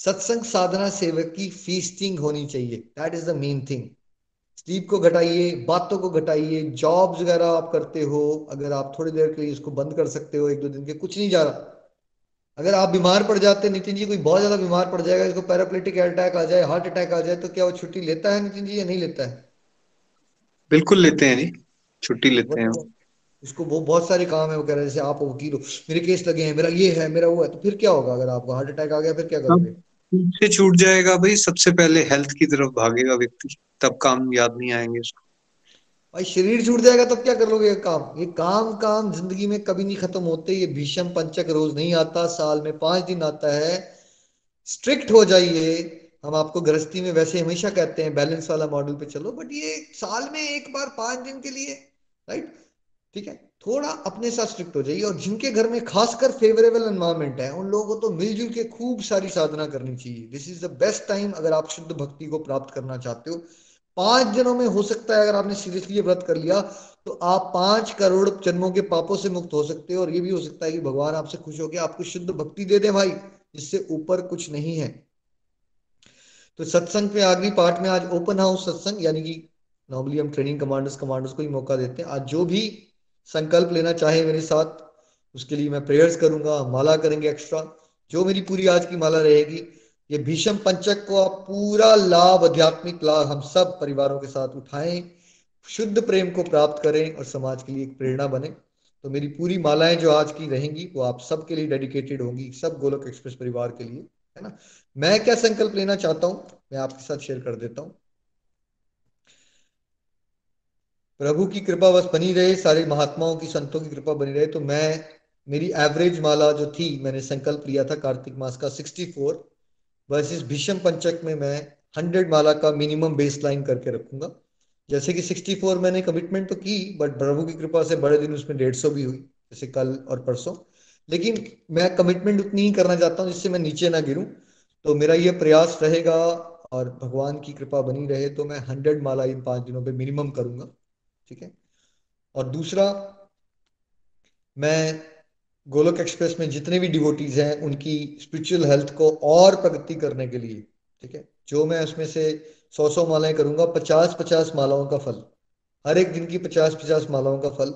सत्संग साधना सेवक की फीस्टिंग होनी चाहिए that is the main thing sleep को घटाइए बातों को घटाइए जॉब्स वगैरह आप करते हो अगर आप थोड़ी देर के लिए इसको बंद कर सकते हो एक दो दिन के कुछ नहीं जा रहा। अगर आप बीमार पड़ जाते नितिन जी कोई बहुत ज़्यादा बीमार पड़ जाएगा इसको पैराप्लेटिक अटैक आ जाए हार्ट अटैक आ जाए तो क्या वो छुट्टी लेता है नितिन जी या नहीं लेता है? बिल्कुल लेते हैं जी छुट्टी लेते हैं। उसको वो बहुत सारे काम है वो कह रहे हैं जैसे आप वकील हो मेरे केस लगे हैं मेरा ये है मेरा वो है तो फिर क्या होगा अगर आपको हार्ट अटैक आ गया फिर क्या करोगे? से छूट जाएगा भाई सबसे पहले हेल्थ की तरफ़ भागेगा व्यक्ति। तब काम याद नहीं आएँगे उसको। भाई, शरीर छूट जाएगा, तब क्या कर लोगे काम? ये काम काम ज़िंदगी में कभी नहीं खत्म होते, ये भीषम पंचक रोज नहीं आता, साल में पाँच दिन आता है। स्ट्रिक्ट हो जाइए। हम आपको गृहस्थी में वैसे हमेशा कहते हैं बैलेंस वाला मॉडल पे चलो बट ये साल में एक बार पाँच दिन के लिए राइट ठीक है? थोड़ा अपने साथ स्ट्रिक्ट हो जाइए। और जिनके घर में खासकर फेवरेबल एनवायरमेंट है, उन लोगों को तो मिलजुल के खूब सारी साधना करनी चाहिए। This is the best time अगर आप शुद्ध भक्ति को प्राप्त करना चाहते हो। पाँच दिनों में हो सकता है अगर आपने सीरियसली व्रत कर लिया तो आप पाँच करोड़ जन्मों के पापों से मुक्त हो सकते हो। और ये भी हो सकता है कि भगवान आपसे खुश हो गया, आपको शुद्ध भक्ति दे दे भाई इससे ऊपर कुछ नहीं है। तो सत्संग पे आखिरी पार्ट में आज ओपन हाउस सत्संग, यानी कि नॉर्मली हम ट्रेनिंग कमांडर्स कमांडर्स को ही मौका देते हैं। आज जो भी संकल्प लेना चाहे मेरे साथ, उसके लिए मैं प्रेयर्स करूँगा, माला करेंगे एक्स्ट्रा जो मेरी पूरी आज की माला रहेगी, ये भीषम पंचक को आप पूरा लाभ, आध्यात्मिक लाभ हम सब परिवारों के साथ उठाएँ, शुद्ध प्रेम को प्राप्त करें और समाज के लिए एक प्रेरणा बने। तो मेरी पूरी मालाएँ जो आज की रहेंगी, वो आप सबके लिए डेडिकेटेड होंगी, सब गोलक एक्सप्रेस परिवार के लिए, है ना? मैं क्या संकल्प लेना चाहता हूँ, मैं आपके साथ शेयर कर देता हूँ। प्रभु की कृपा बस बनी रहे, सारे महात्माओं की, संतों की कृपा बनी रहे। तो मैं, मेरी एवरेज माला जो थी, मैंने संकल्प लिया था कार्तिक मास का 64 बस इस भीषम पंचक में मैं 100 माला का मिनिमम बेस लाइन करके रखूँगा। जैसे कि 64 मैंने कमिटमेंट तो की बट प्रभु की कृपा से बड़े दिन उसमें डेढ़ सौ भी हुई, जैसे कल और परसों। लेकिन मैं कमिटमेंट उतनी ही करना चाहता हूँ जिससे मैं नीचे ना गिरूं। तो मेरा ये प्रयास रहेगा और भगवान की कृपा बनी रहे तो मैं हंड्रेड माला इन पाँच दिनों पे मिनिमम करूँगा। ठीक है? और दूसरा, मैं गोलोक एक्सप्रेस में जितने भी डिवोटीज हैं, उनकी स्पिरिचुअल हेल्थ को और प्रगति करने के लिए, ठीक है? जो मैं उसमें से सौ सौ मालाएँ करूँगा पचास पचास मालाओं का फल, हर एक दिन की पचास पचास मालाओं का फल,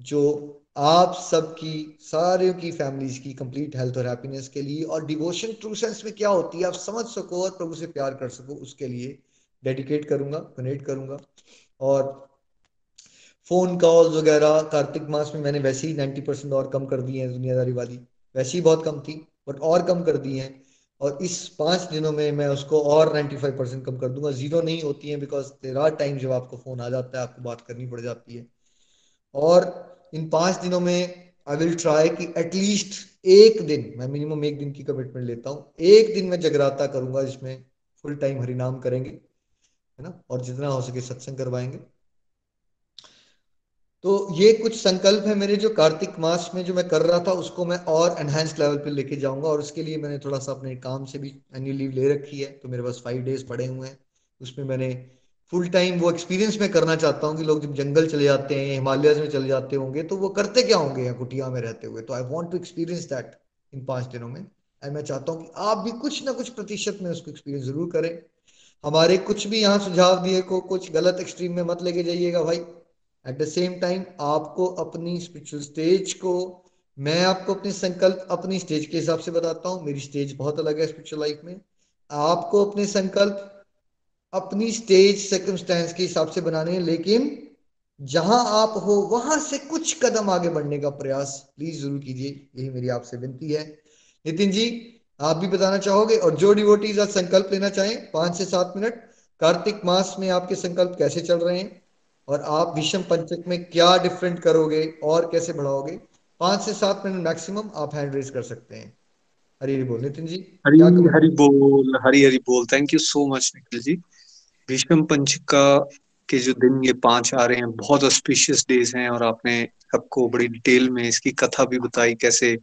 जो आप सबकी, सारे की फैमिलीज़ की कंप्लीट हेल्थ और हैप्पीनेस के लिए, और डिवोशन ट्रू सेंस में क्या होती है, आप समझ सको और प्रभु से प्यार कर सको, उसके लिए डेडिकेट करूँगा डोनेट करूँगा, और फ़ोन कॉल्स वगैरह, कार्तिक मास में मैंने वैसे ही नाइन्टी परसेंट और कम कर दी है दुनियादारी वाली। वैसे ही बहुत कम थी बट और कम कर दी है। और इस पाँच दिनों में मैं उसको और नाइन्टी फाइव परसेंट कम कर दूँगा। ज़ीरो नहीं होती है बिकॉज़ देर आर टाइम जब आपको फ़ोन आ जाता है, आपको बात करनी पड़ जाती है। और इन पाँच दिनों में आई विल ट्राई कि एटलीस्ट एक दिन, मैं मिनिमम एक दिन की कमिटमेंट लेता हूँ। एक दिन मैं जगराता करूँगा जिसमें फुल टाइम हरिनाम करेंगे, है ना? और जितना हो सके सत्संग करवाएँगे। तो ये कुछ संकल्प है मेरे जो कार्तिक मास में जो मैं कर रहा था, उसको मैं और एनहेंस लेवल पे लेके जाऊँगा और उसके लिए मैंने थोड़ा सा अपने काम से भी एनुअल लीव ले रखी है तो मेरे पास फाइव डेज़ पड़े हुए हैं। उसमें मैंने फुल टाइम वो एक्सपीरियंस में करना चाहता हूँ कि लोग जब जंगल चले जाते हैं हिमालय में चले जाते होंगे तो वो करते क्या होंगे यहाँ कुटिया में रहते हुए? तो I want to experience that इन पाँच दिनों में। एंड मैं चाहता हूँ कि आप भी कुछ ना कुछ प्रतिशत में उसको एक्सपीरियंस ज़रूर करें। हमारे कुछ भी यहाँ सुझाव दिए को, कुछ गलत एक्सट्रीम में मत लेके जाइएगा भाई। एट द सेम टाइम आपको अपनी स्पिरिचुअल स्टेज को, मैं आपको अपने संकल्प, अपनी स्टेज के हिसाब से बताता हूँ। मेरी स्टेज बहुत अलग है स्पिरिचुअल लाइफ में। आपको अपने संकल्प, अपनी स्टेज सर्कमस्टेंस के हिसाब से बनाने हैं, लेकिन जहाँ आप हो, वहाँ से कुछ कदम आगे बढ़ने का प्रयास प्लीज़ ज़रूर कीजिए। यही मेरी आपसे विनती है। नितिन जी, आप भी बताना चाहोगे? और जो डिवोटीज आज संकल्प लेना चाहें, पाँच से सात मिनट, कार्तिक मास में आपके संकल्प कैसे चल रहे हैं? और आप विषम पंचक में क्या डिफरेंट करोगे और कैसे बढ़ाओगे? पाँच से सात मिनट मैक्सिमम आप हैंड रेज कर सकते हैं। हरी हरी बोल नितिन जी। हरी हरी बोल हरी हरी बोल। Thank you so much Nikhil ji. विषम पंचका के जो दिन ये पाँच आ रहे हैं बहुत ऑस्पिशियस डेज़ हैं और आपने सबको बड़ी डिटेल में इसकी कथा भी बताई कैसे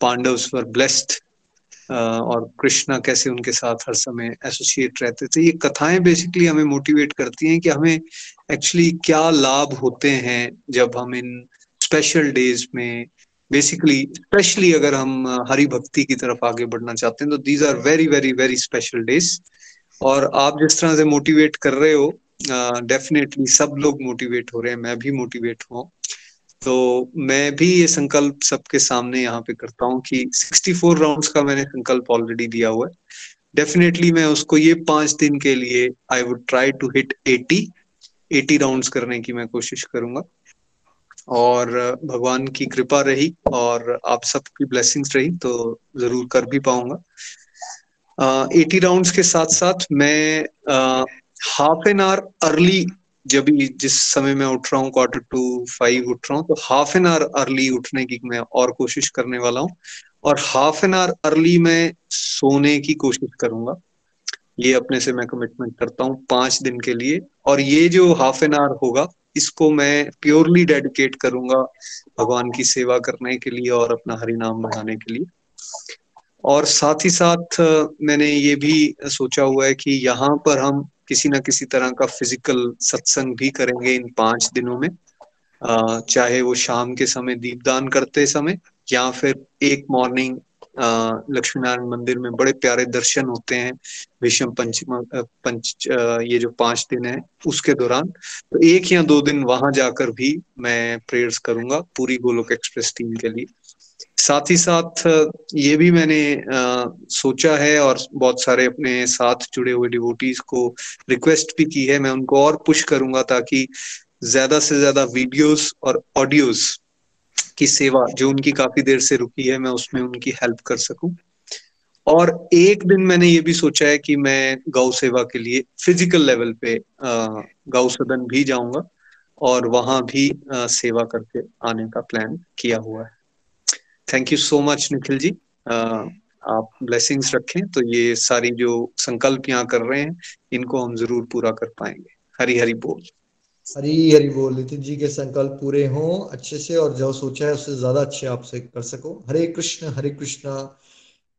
पांडव वर ब्लेस्ड और कृष्णा कैसे उनके साथ हर समय एसोसिएट रहते थे ये कथाएँ बेसिकली हमें मोटिवेट करती हैं कि हमें एक्चुअली क्या लाभ होते हैं जब हम इन स्पेशल डेज़ में बेसिकली स्पेशली अगर हम हरि भक्ति की तरफ़ आगे बढ़ना चाहते हैं तो these are very very very special days और आप जिस तरह से मोटिवेट कर रहे हो डेफिनेटली uh, सब लोग मोटिवेट हो रहे हैं मैं भी मोटिवेट हुआ तो मैं भी ये संकल्प सबके सामने यहाँ पे करता हूँ कि 64 राउंड्स का मैंने संकल्प ऑलरेडी दिया हुआ है। डेफिनेटली मैं उसको ये पाँच दिन के लिए I would try to hit 80 80 rounds करने की मैं कोशिश करूँगा। और भगवान की कृपा रही और आप सबकी ब्लेसिंग्स रही तो ज़रूर कर भी पाऊँगा। एटी राउंड्स के साथ साथ मैं हाफ़ एन आवर अर्ली जब जिस समय मैं उठ रहा हूँ क्वार्टर टू फाइव उठ रहा हूँ तो हाफ़ एन आवर अर्ली उठने की मैं और कोशिश करने वाला हूँ और हाफ़ एन आवर अर्ली मैं सोने की कोशिश करूँगा। ये अपने से मैं कमिटमेंट करता हूँ पाँच दिन के लिए और ये जो हाफ़ एन आवर होगा, इसको मैं प्योरली डेडिकेट करूँगा भगवान की सेवा करने के लिए और अपना हरि नाम बढ़ाने के लिए। और साथ ही साथ, मैंने ये भी सोचा हुआ है कि यहाँ पर हम किसी ना किसी तरह का फ़िज़िकल सत्संग भी करेंगे इन पाँच दिनों में। चाहे वो शाम के समय दीपदान करते समय या फिर एक मॉर्निंग लक्ष्मी नारायण मंदिर में बड़े प्यारे दर्शन होते हैं, विषम पंचम पंच ये जो पाँच दिन है उसके दौरान। तो एक या दो दिन वहाँ जाकर भी मैं प्रेयर्स करूँगा पूरी गोलोक एक्सप्रेस टीम के लिए। साथ ही साथ ये भी मैंने आ, सोचा है और बहुत सारे अपने साथ जुड़े हुए डिवोटीज को रिक्वेस्ट भी की है। मैं उनको और पुश करूँगा ताकि ज़्यादा से ज़्यादा वीडियोस और ऑडियोज की सेवा जो उनकी काफ़ी देर से रुकी है मैं उसमें उनकी हेल्प कर सकूँ। और एक दिन मैंने ये भी सोचा है कि मैं गौ सेवा के लिए फ़िज़िकल लेवल पे गौ सदन भी जाऊँगा और वहाँ भी आ, सेवा करके आने का प्लान किया हुआ है। Thank you so much Nikhil ji आ, आप ब्लेसिंग्स रखें तो ये सारी जो संकल्प यहाँ कर रहे हैं इनको हम ज़रूर पूरा कर पाएँगे। हरी हरी बोल। हरी हरी बोल नितिन जी के संकल्प पूरे हों अच्छे से और जो सोचा है उससे ज़्यादा अच्छे आपसे कर सको। हरे कृष्ण हरे कृष्ण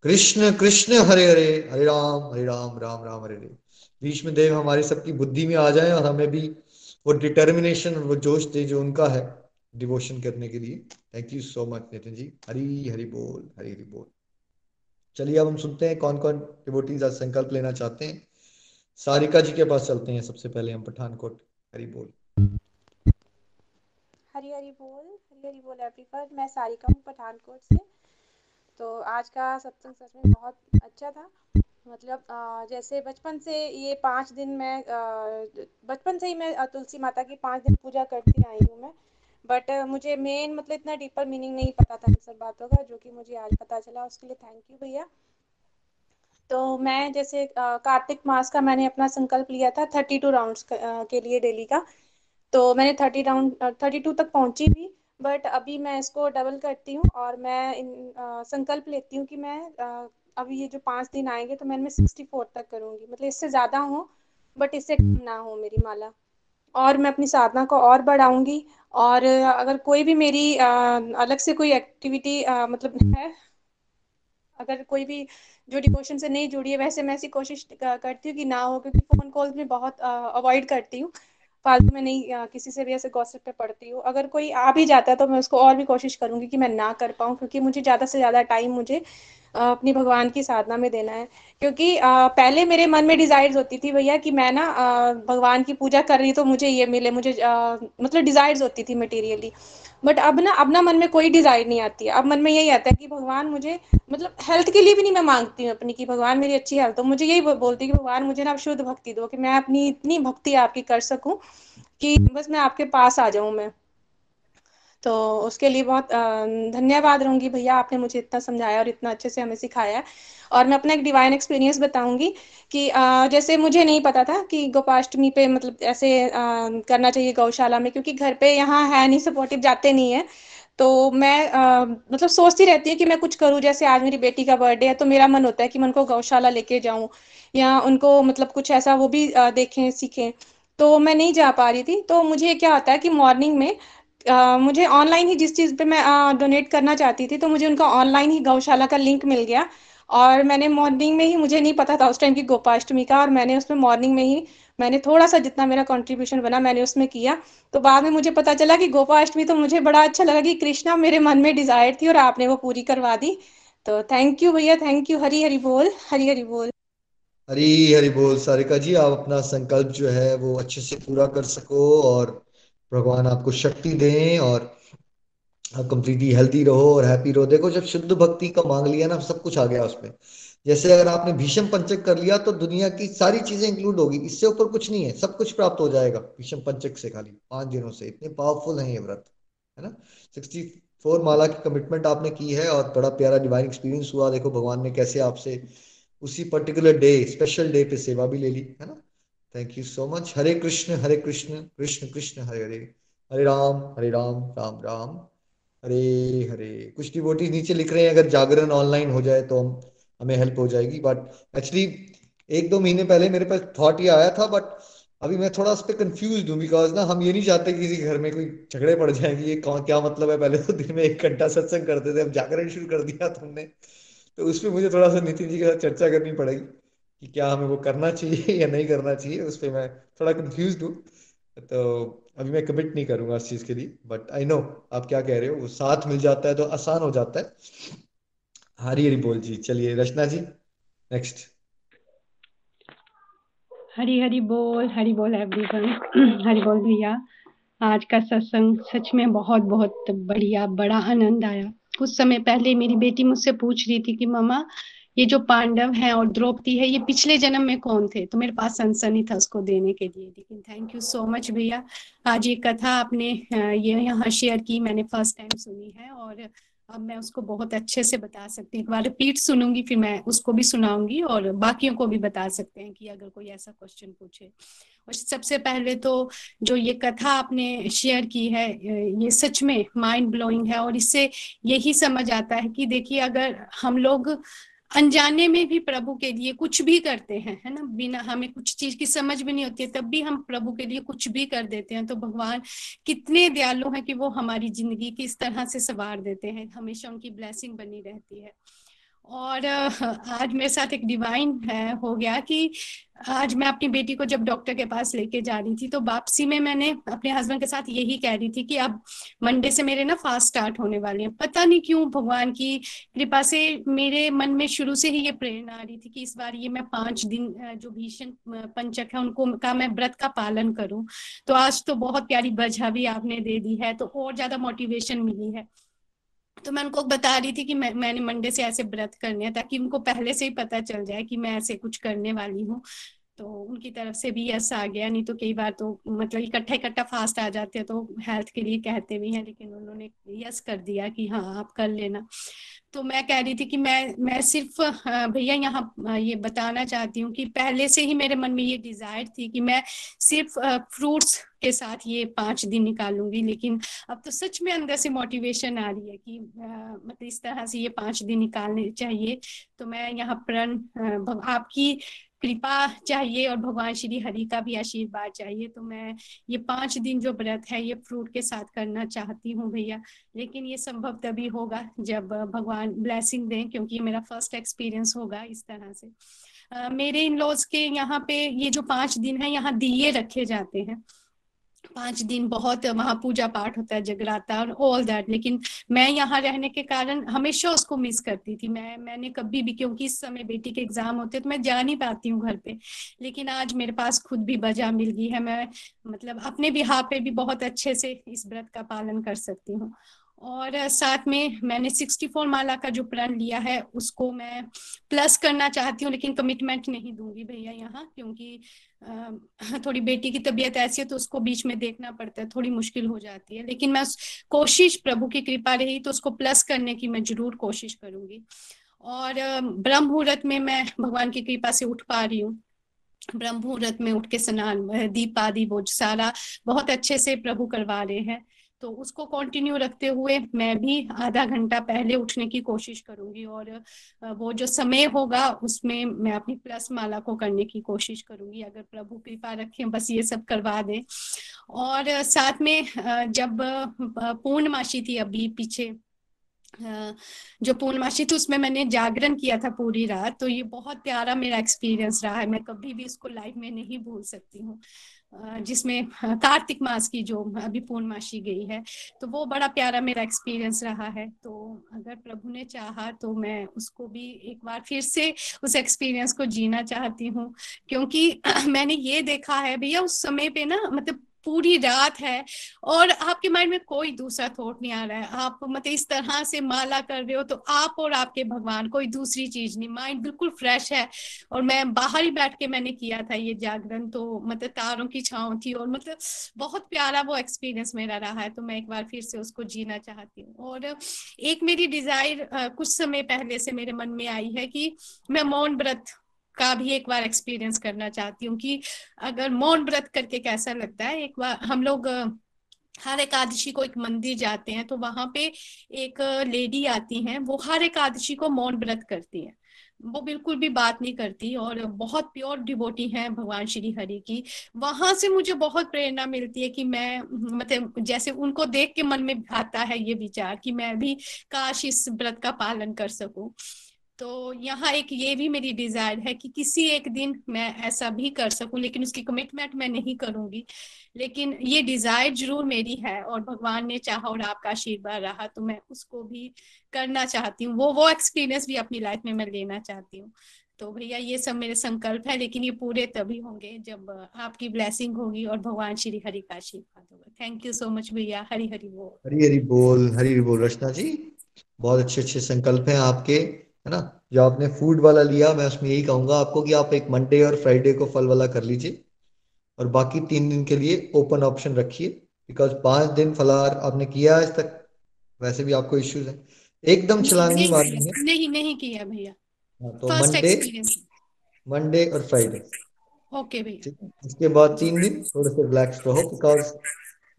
कृष्ण कृष्ण हरे हरे हरे राम हरे राम राम राम हरे हरे। बीच में देव हमारी सबकी बुद्धि में आ जाए और हमें भी वो डिटर्मिनेशन वो जोश दे जो उनका है डिवोशन करने के लिए। Thank you so much Nitin ji. Hari Hari बोल, हरी हरी बोल। चलिए, अब हम सुनते हैं कौन कौन डिवोटीज आज संकल्प लेना चाहते हैं। सारिका जी के पास चलते हैं सबसे पहले हम पठानकोट। हरी बोल। हरी हरी बोल, हरी हरी बोल एवरीवन मैं सारिका हूँ पठानकोट से। तो आज का सत्संग सच में बहुत अच्छा था। मतलब जैसे बचपन से ये पाँच दिन मैं बचपन से ही मैं तुलसी माता की पाँच दिन पूजा करती आई हूँ मैं। बट मुझे मेन मतलब इतना डीपर मीनिंग नहीं पता था सब बातों का जो कि मुझे आज पता चला। उसके लिए थैंक यू भैया। तो मैं जैसे कार्तिक मास का मैंने अपना संकल्प लिया था थर्टी टू राउंड के लिए डेली का। तो मैंने थर्टी राउंड थर्टी टू तक पहुँची भी बट अभी मैं इसको डबल करती हूँ और मैं इन आ, संकल्प लेती हूँ कि मैं आ, अभी ये जो पाँच दिन आएँगे तो मैं इनमें सिक्सटी फोर तक करूँगी। मतलब इससे ज़्यादा हो बट इससे कम ना हो मेरी माला। और मैं अपनी साधना को और बढ़ाऊँगी। और अगर कोई भी मेरी आ, अलग से कोई एक्टिविटी मतलब है अगर कोई भी जो डिवोशन से नहीं जुड़ी है वैसे मैं ऐसी कोशिश करती हूँ कि ना हो क्योंकि फ़ोन कॉल्स में बहुत अवॉइड करती हूँ। फालतू में नहीं किसी से भी ऐसे गॉसिप पे पढ़ती हूँ। अगर कोई आ भी जाता है तो मैं उसको और भी कोशिश करूँगी कि मैं ना कर पाऊँ क्योंकि मुझे ज़्यादा से ज़्यादा टाइम मुझे अपनी भगवान की साधना में देना है। क्योंकि पहले मेरे मन में डिजायर्स होती थी भैया कि मैं ना भगवान की पूजा कर रही तो मुझे ये मिले, मुझे मतलब डिजायर्स होती थी मटेरियली बट अब ना अब ना मन में कोई डिज़ायर नहीं आती। है अब मन में यही आता है कि भगवान मुझे मतलब हेल्थ के लिए भी नहीं मैं मांगती हूँ अपनी कि भगवान मेरी अच्छी हेल्थ हो। मुझे यही बोलती है कि भगवान मुझे ना शुद्ध भक्ति दो कि मैं अपनी इतनी भक्ति आपकी कर सकूँ कि बस मैं आपके पास आ जाऊँ मैं। तो उसके लिए बहुत धन्यवाद रहूँगी भैया आपने मुझे इतना समझाया और इतना अच्छे से हमें सिखाया। और मैं अपना एक डिवाइन एक्सपीरियंस बताऊँगी कि जैसे मुझे नहीं पता था कि गोपाष्टमी पे मतलब ऐसे करना चाहिए गौशाला में क्योंकि घर पे यहाँ है नहीं सपोर्टिव जाते नहीं है। तो मैं आ, मतलब सोचती रहती हूँ कि मैं कुछ करूँ जैसे आज मेरी बेटी का बर्थडे है तो मेरा मन होता है कि मैं उनको गौशाला लेके जाऊँ या उनको मतलब कुछ ऐसा वो भी आ, देखें सीखें। तो मैं नहीं जा पा रही थी तो मुझे क्या होता है कि मॉर्निंग में मुझे ऑनलाइन ही जिस चीज़ पे मैं डोनेट करना चाहती थी तो मुझे उनका ऑनलाइन ही गौशाला का लिंक मिल गया। और मैंने मॉर्निंग में ही, मुझे नहीं पता था उस टाइम की गोपाष्टमी का, और मैंने उसमें मॉर्निंग में ही, मैंने थोड़ा सा जितना मेरा कंट्रीब्यूशन बना, मैंने उसमें किया। तो बाद में मुझे पता चला कि गोपाष्टमी तो मुझे बड़ा अच्छा लगा कि कृष्णा मेरे मन में डिज़ायर थी और आपने वो पूरी करवा दी। तो थैंक यू भैया थैंक यू हरी हरी बोल, हरी हरी बोल। हरी हरी बोल, सारिका जी, आप अपना संकल्प जो है, वो अच्छे से पूरा कर सको और भगवान आपको शक्ति दें और आप कंप्लीटली हेल्थी रहो और हैप्पी रहो। देखो, जब शुद्ध भक्ति का मांग लिया ना, सब कुछ आ गया उसमें। जैसे अगर आपने भीषम पंचक कर लिया तो दुनिया की सारी चीज़ें इंक्लूड होगी। इससे ऊपर कुछ नहीं है। सब कुछ प्राप्त हो जाएगा भीषम पंचक से खाली। पाँच दिनों से। इतने पावरफुल हैं ये व्रत, है ना? सिक्सटी फोर माला की कमिटमेंट आपने की है और बड़ा प्यारा डिवाइन एक्सपीरियंस हुआ। देखो, भगवान ने कैसे आपसे उसी पर्टिकुलर डे स्पेशल डे पे सेवा भी ले ली, है ना? Thank you so much Hare Krishna Hare Krishna Krishna Krishna Hare Hare Hare Ram Hare Ram Ram Ram Hare Hare कुछ डिवोटीज नीचे लिख रहे हैं अगर जागरण ऑनलाइन हो जाए तो हम हमें हेल्प हो जाएगी बट एक्चुअली एक दो महीने पहले मेरे पास थॉट ये आया था बट अभी मैं थोड़ा उस पर कंफ्यूज हूँ बिकॉज़ ना हम ये नहीं चाहते किसी घर में कोई झगड़े पड़ जाएँगे ये क्या मतलब है पहले तो दिन में एक घंटा सत्संग करते थे अब जागरण शुरू कर दिया तुमने तो उस पर मुझे थोड़ा सा नितिन जी के साथ चर्चा करनी पड़ेगी कि क्या हमें वो करना चाहिए या नहीं करना चाहिए, उस पर मैं थोड़ा कंफ्यूज हूँ। तो अभी मैं कमिट नहीं करूँगा इस चीज़ के लिए बट आई नो आप क्या कह रहे हो, वो साथ मिल जाता है तो आसान हो जाता है। हरी हरी बोल जी, चलिए रचना जी नेक्स्ट हरी हरी बोल हरी बोल एवरीवन हरी बोल भैया। आज का सत्संग सच में बहुत बहुत बढ़िया, बड़ा आनंद आया। कुछ समय पहले मेरी बेटी मुझसे पूछ रही थी कि, मम्मा ये जो पांडव है और द्रौपदी है, ये पिछले जन्म में कौन थे? तो मेरे पास सनसनी था उसको देने के लिए, लेकिन थैंक यू सो मच भैया। आज ये कथा आपने ये यहाँ शेयर की, मैंने फ़र्स्ट टाइम सुनी है और अब मैं उसको बहुत अच्छे से बता सकती हूँ। एक बार रिपीट सुनूँगी, फिर मैं उसको भी सुनाऊँगी और बाकियों को भी बता सकते हैं कि अगर कोई ऐसा क्वेश्चन पूछे। और सबसे पहले तो जो ये कथा आपने शेयर की है ये सच में माइंड ब्लोइंग है और इससे यही समझ आता है कि देखिए, अगर हम लोग अनजाने में भी प्रभु के लिए कुछ भी करते हैं, है ना? बिना, हमें कुछ चीज़ की समझ भी नहीं होती है, तब भी हम प्रभु के लिए कुछ भी कर देते हैं। तो भगवान कितने दयालु हैं कि वो हमारी ज़िंदगी किस तरह से सवार देते हैं। हमेशा उनकी ब्लेसिंग बनी रहती है। और आज मेरे साथ एक डिवाइन है हो गया कि आज मैं अपनी बेटी को जब डॉक्टर के पास लेके जा रही थी तो वापसी में मैंने अपने हस्बैंड के साथ यही कह रही थी कि अब मंडे से मेरे ना फास्ट स्टार्ट होने वाले हैं। पता नहीं क्यों भगवान की कृपा से मेरे मन में शुरू से ही ये प्रेरणा आ रही थी कि इस बार ये मैं पाँच दिन जो भीषण पंचक है, उनको का मैं व्रत का पालन करूँ। तो आज तो बहुत प्यारी बजा भी आपने दे दी है तो और ज़्यादा मोटिवेशन मिली है। तो मैं उनको बता रही थी कि मैं, मैंने मंडे से ऐसे व्रत करने हैं ताकि उनको पहले से ही पता चल जाए कि मैं ऐसे कुछ करने वाली हूँ। तो उनकी तरफ़ से भी यस आ गया। नहीं तो कई बार तो मतलब इकट्ठा इकट्ठा फास्ट आ जाते हैं तो हेल्थ के लिए कहते भी हैं, लेकिन उन्होंने यस कर दिया कि हाँ आप कर लेना। तो मैं कह रही थी कि मैं मैं सिर्फ़ भैया यहाँ ये बताना चाहती हूँ कि पहले से ही मेरे मन में ये डिज़ायर थी कि मैं सिर्फ़ फ्रूट्स के साथ ये पाँच दिन निकालूँगी, लेकिन अब तो सच में अंदर से मोटिवेशन आ रही है कि मतलब इस तरह से ये पाँच दिन निकालने चाहिए। तो मैं यहाँ प्रण आपकी कृपा चाहिए और भगवान श्री हरि का भी आशीर्वाद चाहिए। तो मैं ये पाँच दिन जो व्रत है ये फ्रूट के साथ करना चाहती हूँ भैया। लेकिन ये संभव तभी होगा जब भगवान ब्लेसिंग दें क्योंकि ये मेरा फ़र्स्ट एक्सपीरियंस होगा इस तरह से। uh, मेरे इन लॉज के यहाँ पे ये जो पाँच दिन है यहाँ दिए रखे जाते हैं। पाँच दिन बहुत वहाँ पूजा पाठ होता है, जगराता और ऑल दैट लेकिन मैं यहाँ रहने के कारण हमेशा उसको मिस करती थी। मैं, मैंने कभी भी, क्योंकि इस समय बेटी के एग्ज़ाम होते तो मैं जा नहीं पाती हूँ घर पे। लेकिन आज मेरे पास खुद भी बजा मिल गई है। मैं मतलब अपने बिहार पे भी बहुत अच्छे से इस व्रत का पालन कर सकती हूँ। और साथ में मैंने 64 माला का जो प्रण लिया है, उसको मैं प्लस करना चाहती हूँ, लेकिन कमिटमेंट नहीं दूँगी भैया यहाँ, क्योंकि थोड़ी बेटी की तबीयत ऐसी है तो उसको बीच में देखना पड़ता है, थोड़ी मुश्किल हो जाती है। लेकिन मैं कोशिश प्रभु की कृपा रही तो उसको प्लस करने की मैं ज़रूर कोशिश करूँगी। और ब्रह्म मुहूर्त में मैं भगवान की कृपा से उठ पा रही हूँ। ब्रह्म मुहूर्त में उठ के स्नान दीप आदि वो सारा बहुत अच्छे से प्रभु करवा रहे हैं। तो उसको कंटिन्यू रखते हुए मैं भी आधा घंटा पहले उठने की कोशिश करूँगी और वो जो समय होगा उसमें मैं अपनी प्लस माला को करने की कोशिश करूँगी। अगर प्रभु कृपा रखें, बस ये सब करवा दें। और साथ में जब पूर्णमाशी थी अभी पीछे जो पूर्णमाशी थी उसमें मैंने जागरण किया था पूरी रात तो ये बहुत प्यारा मेरा एक्सपीरियंस रहा है। मैं कभी भी इसको लाइफ में नहीं भूल सकती हूँ। जिसमें कार्तिक मास की जो अभी पूर्णमाशी गई है तो वो बड़ा प्यारा मेरा एक्सपीरियंस रहा है। तो अगर प्रभु ने चाहा तो मैं उसको भी एक बार फिर से उस एक्सपीरियंस को जीना चाहती हूँ। क्योंकि मैंने ये देखा है, भैया, उस समय पे ना मतलब पूरी रात है और आपके माइंड में कोई दूसरा थॉट नहीं आ रहा है। आप मतलब इस तरह से माला कर रहे हो तो आप और आपके भगवान, कोई दूसरी चीज़ नहीं। माइंड बिल्कुल फ्रेश है और मैं बाहर ही बैठ के मैंने किया था ये जागरण तो मतलब तारों की छाव थी और मतलब बहुत प्यारा वो एक्सपीरियंस मेरा रहा है तो मैं एक बार फिर से उसको जीना चाहती हूँ। और एक मेरी डिज़ायर कुछ समय पहले से मेरे मन में आई है कि मैं मौन व्रत का भी एक बार एक्सपीरियंस करना चाहती हूँ कि अगर मौन व्रत करके कैसा लगता है? एक बार हम लोग हर एकादशी को एक मंदिर जाते हैं तो वहाँ पे एक लेडी आती हैं, वो हर एकादशी को मौन व्रत करती हैं। वो बिल्कुल भी बात नहीं करती और बहुत प्योर डिवोटी है भगवान श्री हरि की। वहाँ से मुझे बहुत प्रेरणा मिलती है कि मैं मतलब जैसे उनको देख के मन में आता है ये विचार कि मैं भी काश इस व्रत का पालन कर सकूँ। तो यहाँ एक ये भी मेरी डिज़ायर है कि किसी एक दिन मैं ऐसा भी कर सकूँ, लेकिन उसकी कमिटमेंट मैं नहीं करूँगी। लेकिन ये डिज़ायर ज़रूर मेरी है और भगवान ने चाहा और आपका आशीर्वाद रहा तो मैं उसको भी करना चाहती हूँ। वो वो एक्सपीरियंस भी अपनी लाइफ में मैं लेना चाहती हूँ। तो भैया, ये सब मेरे संकल्प है, लेकिन ये पूरे तभी होंगे जब आपकी ब्लेसिंग होगी और भगवान श्री हरि का आशीर्वाद होगा। थैंक यू सो मच भैया। हरी हरी बोल। हरी हरी बोल, हरी हरी बोल। रचना जी, बहुत अच्छे अच्छे संकल्प हैं आपके। है ना? जो आपने फ़ूड वाला लिया मैं उसमें यही कहूँगा आपको कि आप एक मंडे और फ्राइडे को फल वाला कर लीजिए और बाकी तीन दिन के लिए ओपन ऑप्शन रखिए बिकॉज़ पाँच दिन फलार आपने किया आज तक वैसे भी आपको इश्यूज़ है। एकदम छलांग नहीं मारनी है। नहीं नहीं किया भैया। हाँ, तो मंडे मंडे और फ्राइडे ओके भैया। इसके बाद तीन दिन थोड़े से रिलैक्स रहो बिकॉज़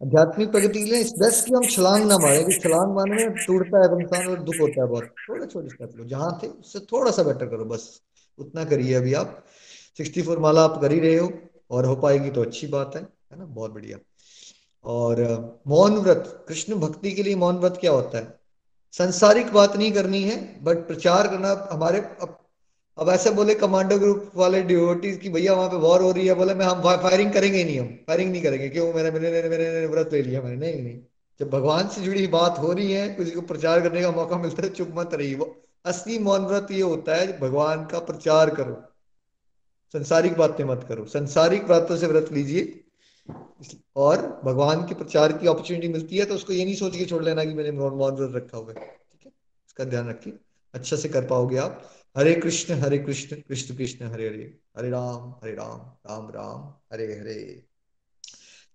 आध्यात्मिक प्रगति के लिए इस बेस्ट की हम छलांग ना मारे, कि छलांग मारने में टूटता है, इंसान और दुख होता है बहुत। थोड़ा छोटे स्टेप लो जहाँ थे, उससे थोड़ा सा बेटर करो, बस। उतना करिए अभी आप। सिक्सटी फोर माला आप कर ही रहे हो, और हो पाएगी तो अच्छी बात है है ना? बहुत बढ़िया। और मौन व्रत, कृष्ण भक्ति के लिए मौन व्रत क्या होता है? संसारिक बात नहीं करनी है बट प्रचार करना, हमारे अब ऐसे बोले कमांडो ग्रुप वाले डिवोटीज की भैया वहाँ पे वॉर हो रही है बोले मैं हम फायरिंग करेंगे नहीं हम फायरिंग नहीं करेंगे क्यों? मैंने मैंने मैंने, मैंने व्रत ले लिया मैंने नहीं नहीं। जब भगवान से जुड़ी बात हो रही है किसी को प्रचार करने का मौका मिलता है चुप मत रही वो असली मौन व्रत ये होता है भगवान का प्रचार करो। संसारिक बातें मत करो। संसारिक बातों से व्रत लीजिए। और भगवान के प्रचार की अपॉर्चुनिटी मिलती है तो उसको ये नहीं सोच के छोड़ लेना कि मैंने मौन व्रत रखा हुआ है। ठीक है? इसका ध्यान रखिए। अच्छा से कर पाओगे आप। हरे कृष्ण हरे कृष्ण कृष्ण कृष्ण, हरे हरे हरे राम हरे राम राम राम, हरे हरे।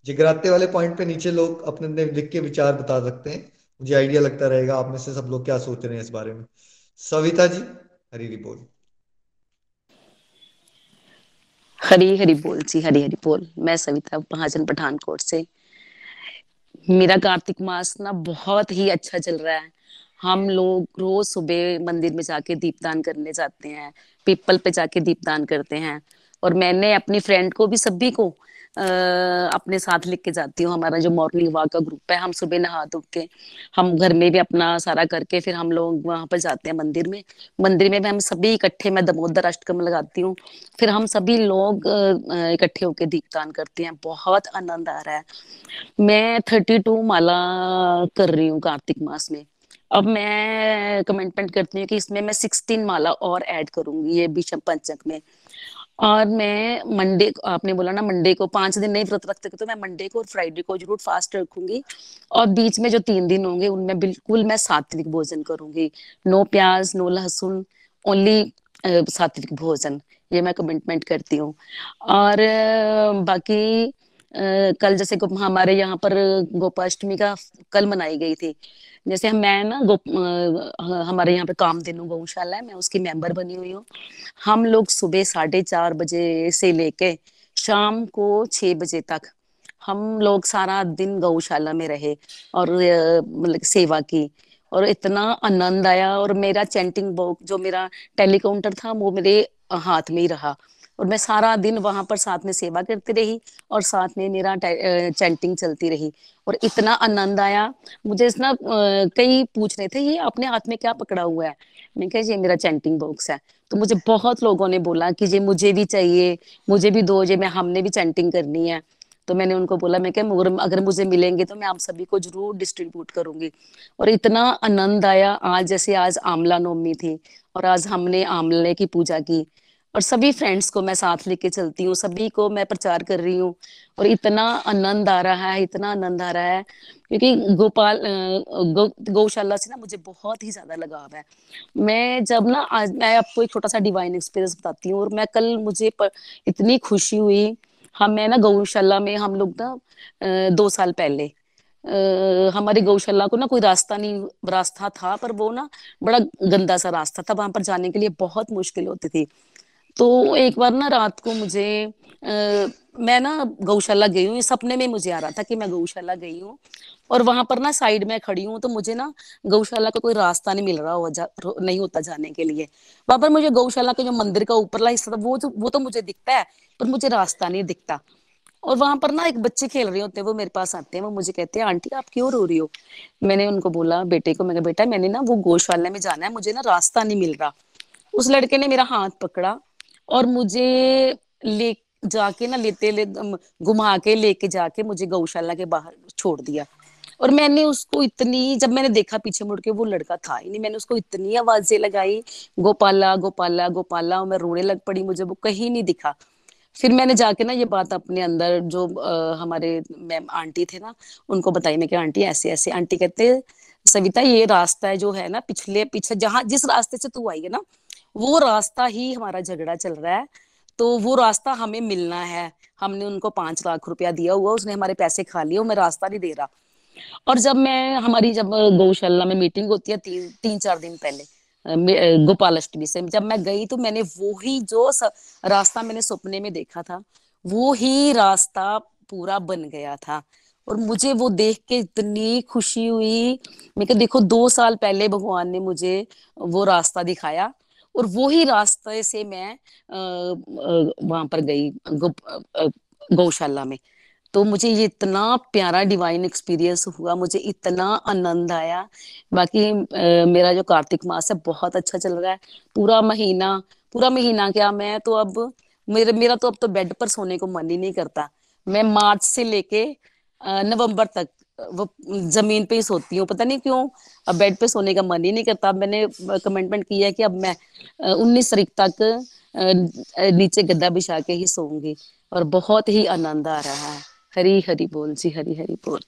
जिगराते वाले पॉइंट पे नीचे लोग अपने अपने लिख के विचार बता सकते हैं। मुझे आइडिया लगता रहेगा आप में से सब लोग क्या सोच रहे हैं इस बारे में। सविता जी, हरी हरी बोल। हरी हरी बोल जी, हरी हरी बोल। मैं सविता, महाजन पठानकोट से। मेरा कार्तिक मास ना बहुत ही अच्छा चल रहा है। हम लोग रोज सुबह मंदिर में जाके दीपदान करने जाते हैं पीपल पे जाके दीपदान करते हैं। और मैंने अपनी फ्रेंड को भी सभी को आ, अपने साथ लेके जाती हूँ। हमारा जो मॉर्निंग वॉक का ग्रुप है हम सुबह नहा धो के हम घर में भी अपना सारा करके फिर हम लोग वहाँ पर जाते हैं मंदिर में। मंदिर में भी हम सभी इकट्ठे मैं दमोदर अष्टकम लगाती हूँ। फिर हम सभी लोग इकट्ठे होके दीपदान करते हैं। बहुत आनंद आ रहा है। मैं थर्टी टू माला कर रही हूँ कार्तिक मास में। अब मैं कमेंटमेंट करती हूँ कि इसमें मैं सिक्सटीन माला और ऐड करूँगी ये विषम पंचक में। और मैं मंडे को, आपने बोला ना मंडे को पाँच दिन नहीं व्रत रखते तो मैं मंडे को और फ्राइडे को ज़रूर फास्ट रखूँगी। और बीच में जो तीन दिन होंगे, उनमें बिल्कुल मैं सात्विक भोजन करूँगी। नो प्याज, नो लहसुन ओनली सात्विक भोजन। ये मैं कमिटमेंट करती हूँ। और बाकी कल जैसे हमारे यहाँ पर गोपाष्टमी का कल मनाई गई थी। जैसे हम, मैं ना गो हमारे यहाँ पे कामधेनु गौशाला है, मैं उसकी मेंबर बनी हुई हूँ। हम लोग सुबह साढ़े चार बजे से लेके शाम को छह बजे तक हम लोग सारा दिन गौशाला में रहे और मतलब सेवा की। और इतना आनंद आया और मेरा चैंटिंग बुक जो मेरा टेलीकाउंटर था, वो मेरे हाथ में ही रहा। और मैं सारा दिन वहाँ पर साथ में सेवा करती रही और साथ में मेरा चैंटिंग चलती रही। और इतना आनंद आया। मुझे इस ना कई पूछ रहे थे, ये अपने हाथ में क्या पकड़ा हुआ है? मैं कहा, ये मेरा चैंटिंग बॉक्स है। तो मुझे बहुत लोगों ने बोला कि, ये मुझे भी चाहिए। मुझे भी दो, ये मैं, हमने भी चैंटिंग करनी है। तो मैंने उनको बोला, मैं क्या अगर मुझे मिलेंगे तो मैं आप सभी को ज़रूर डिस्ट्रीब्यूट करूँगी। और इतना आनंद आया। आज जैसे आज आमला नवमी थी और आज हमने आमले की पूजा की। और सभी फ्रेंड्स को मैं साथ लेके चलती हूँ सभी को मैं प्रचार कर रही हूँ और इतना आनंद आ रहा है इतना आनंद आ रहा है क्योंकि गोपाल गौ गौशाला से ना मुझे बहुत ही ज़्यादा लगाव है। मैं जब ना आज मैं आपको एक छोटा सा डिवाइन एक्सपीरियंस बताती हूँ और मैं कल मुझे पर, इतनी खुशी हुई। हम मैं ना गौशाला में हम लोग ना दो साल पहले हमारी गौशाला को ना कोई रास्ता नहीं रास्ता था पर वो ना बड़ा गंदा सा रास्ता था। वहाँ पर जाने के लिए बहुत मुश्किल होती थी। तो एक बार ना रात को मुझे आ, मैं ना गौशाला गई हूँ सपने में मुझे आ रहा था कि मैं गौशाला गई हूँ। और वहाँ पर ना साइड में खड़ी हूँ तो मुझे ना गौशाला का कोई रास्ता नहीं मिल रहा हो जा, नहीं होता जाने के लिए। वहाँ पर मुझे गौशाला के जो मंदिर का ऊपरला हिस्सा था वो तो वो तो मुझे दिखता है पर मुझे रास्ता नहीं दिखता। और वहाँ पर ना एक बच्चे खेल रहे होते हैं वो मेरे पास आते हैं वो मुझे कहते हैं आंटी आप क्यों रो रही हो? मैंने उनको बोला बेटे को मैं बेटा मैंने ना वो गौशाला में जाना है मुझे ना रास्ता नहीं मिल रहा। उस लड़के ने मेरा हाथ पकड़ा और मुझे ले जाके ना लेते ले घुमा के लेके जाके मुझे गौशाला के बाहर छोड़ दिया। और मैंने उसको इतनी जब मैंने देखा पीछे मुड़ के वो लड़का था ही नहीं। मैंने उसको इतनी आवाज़ें लगाई गोपाला गोपाला गोपाला मैं रोने लग पड़ी मुझे वो कहीं नहीं दिखा। फिर मैंने जाके ना ये बात अपने अंदर जो आ, हमारे मैम आंटी थे ना उनको बताई। मैं कि आंटी ऐसे ऐसे। आंटी कहते सविता ये रास्ता है जो है ना पिछले पीछे जहाँ जिस रास्ते से तू आई है ना वो रास्ता ही हमारा झगड़ा चल रहा है। तो वो रास्ता हमें मिलना है। हमने उनको पाँच लाख रुपया दिया हुआ, उसने हमारे पैसे खा लिए मैं रास्ता नहीं दे रहा। और जब मैं, हमारी जब गौशाला में मीटिंग होती है तीन तीन चार दिन पहले गोपाल अष्टमी से, जब मैं गई तो मैंने वो ही जो रास्ता मैंने सपने में देखा था, वो ही रास्ता पूरा बन गया था। और मुझे वो देख के इतनी खुशी हुई। मैं देखो, दो साल पहले भगवान ने मुझे वो रास्ता दिखाया और वो ही रास्ते से मैं वहाँ पर गई गौशाला में। तो मुझे ये इतना प्यारा डिवाइन एक्सपीरियंस हुआ मुझे इतना आनंद आया। बाकी आ, मेरा जो कार्तिक मास है बहुत अच्छा चल रहा है। पूरा महीना पूरा महीना क्या मैं तो अब मेरे मेरा तो अब तो बेड पर सोने को मन ही नहीं करता। मैं मार्च से लेके नवंबर तक वो ज़मीन पे ही सोती हूँ, पता नहीं क्यों? अब बेड पे सोने का मन ही नहीं करता। मैंने कमेंटमेंट किया है कि अब मैं उन्नीस तारीख तक नीचे गद्दा बिछा के ही सोऊँगी और बहुत ही आनंद आ रहा है। हरी हरी बोल जी, हरी हरी बोल।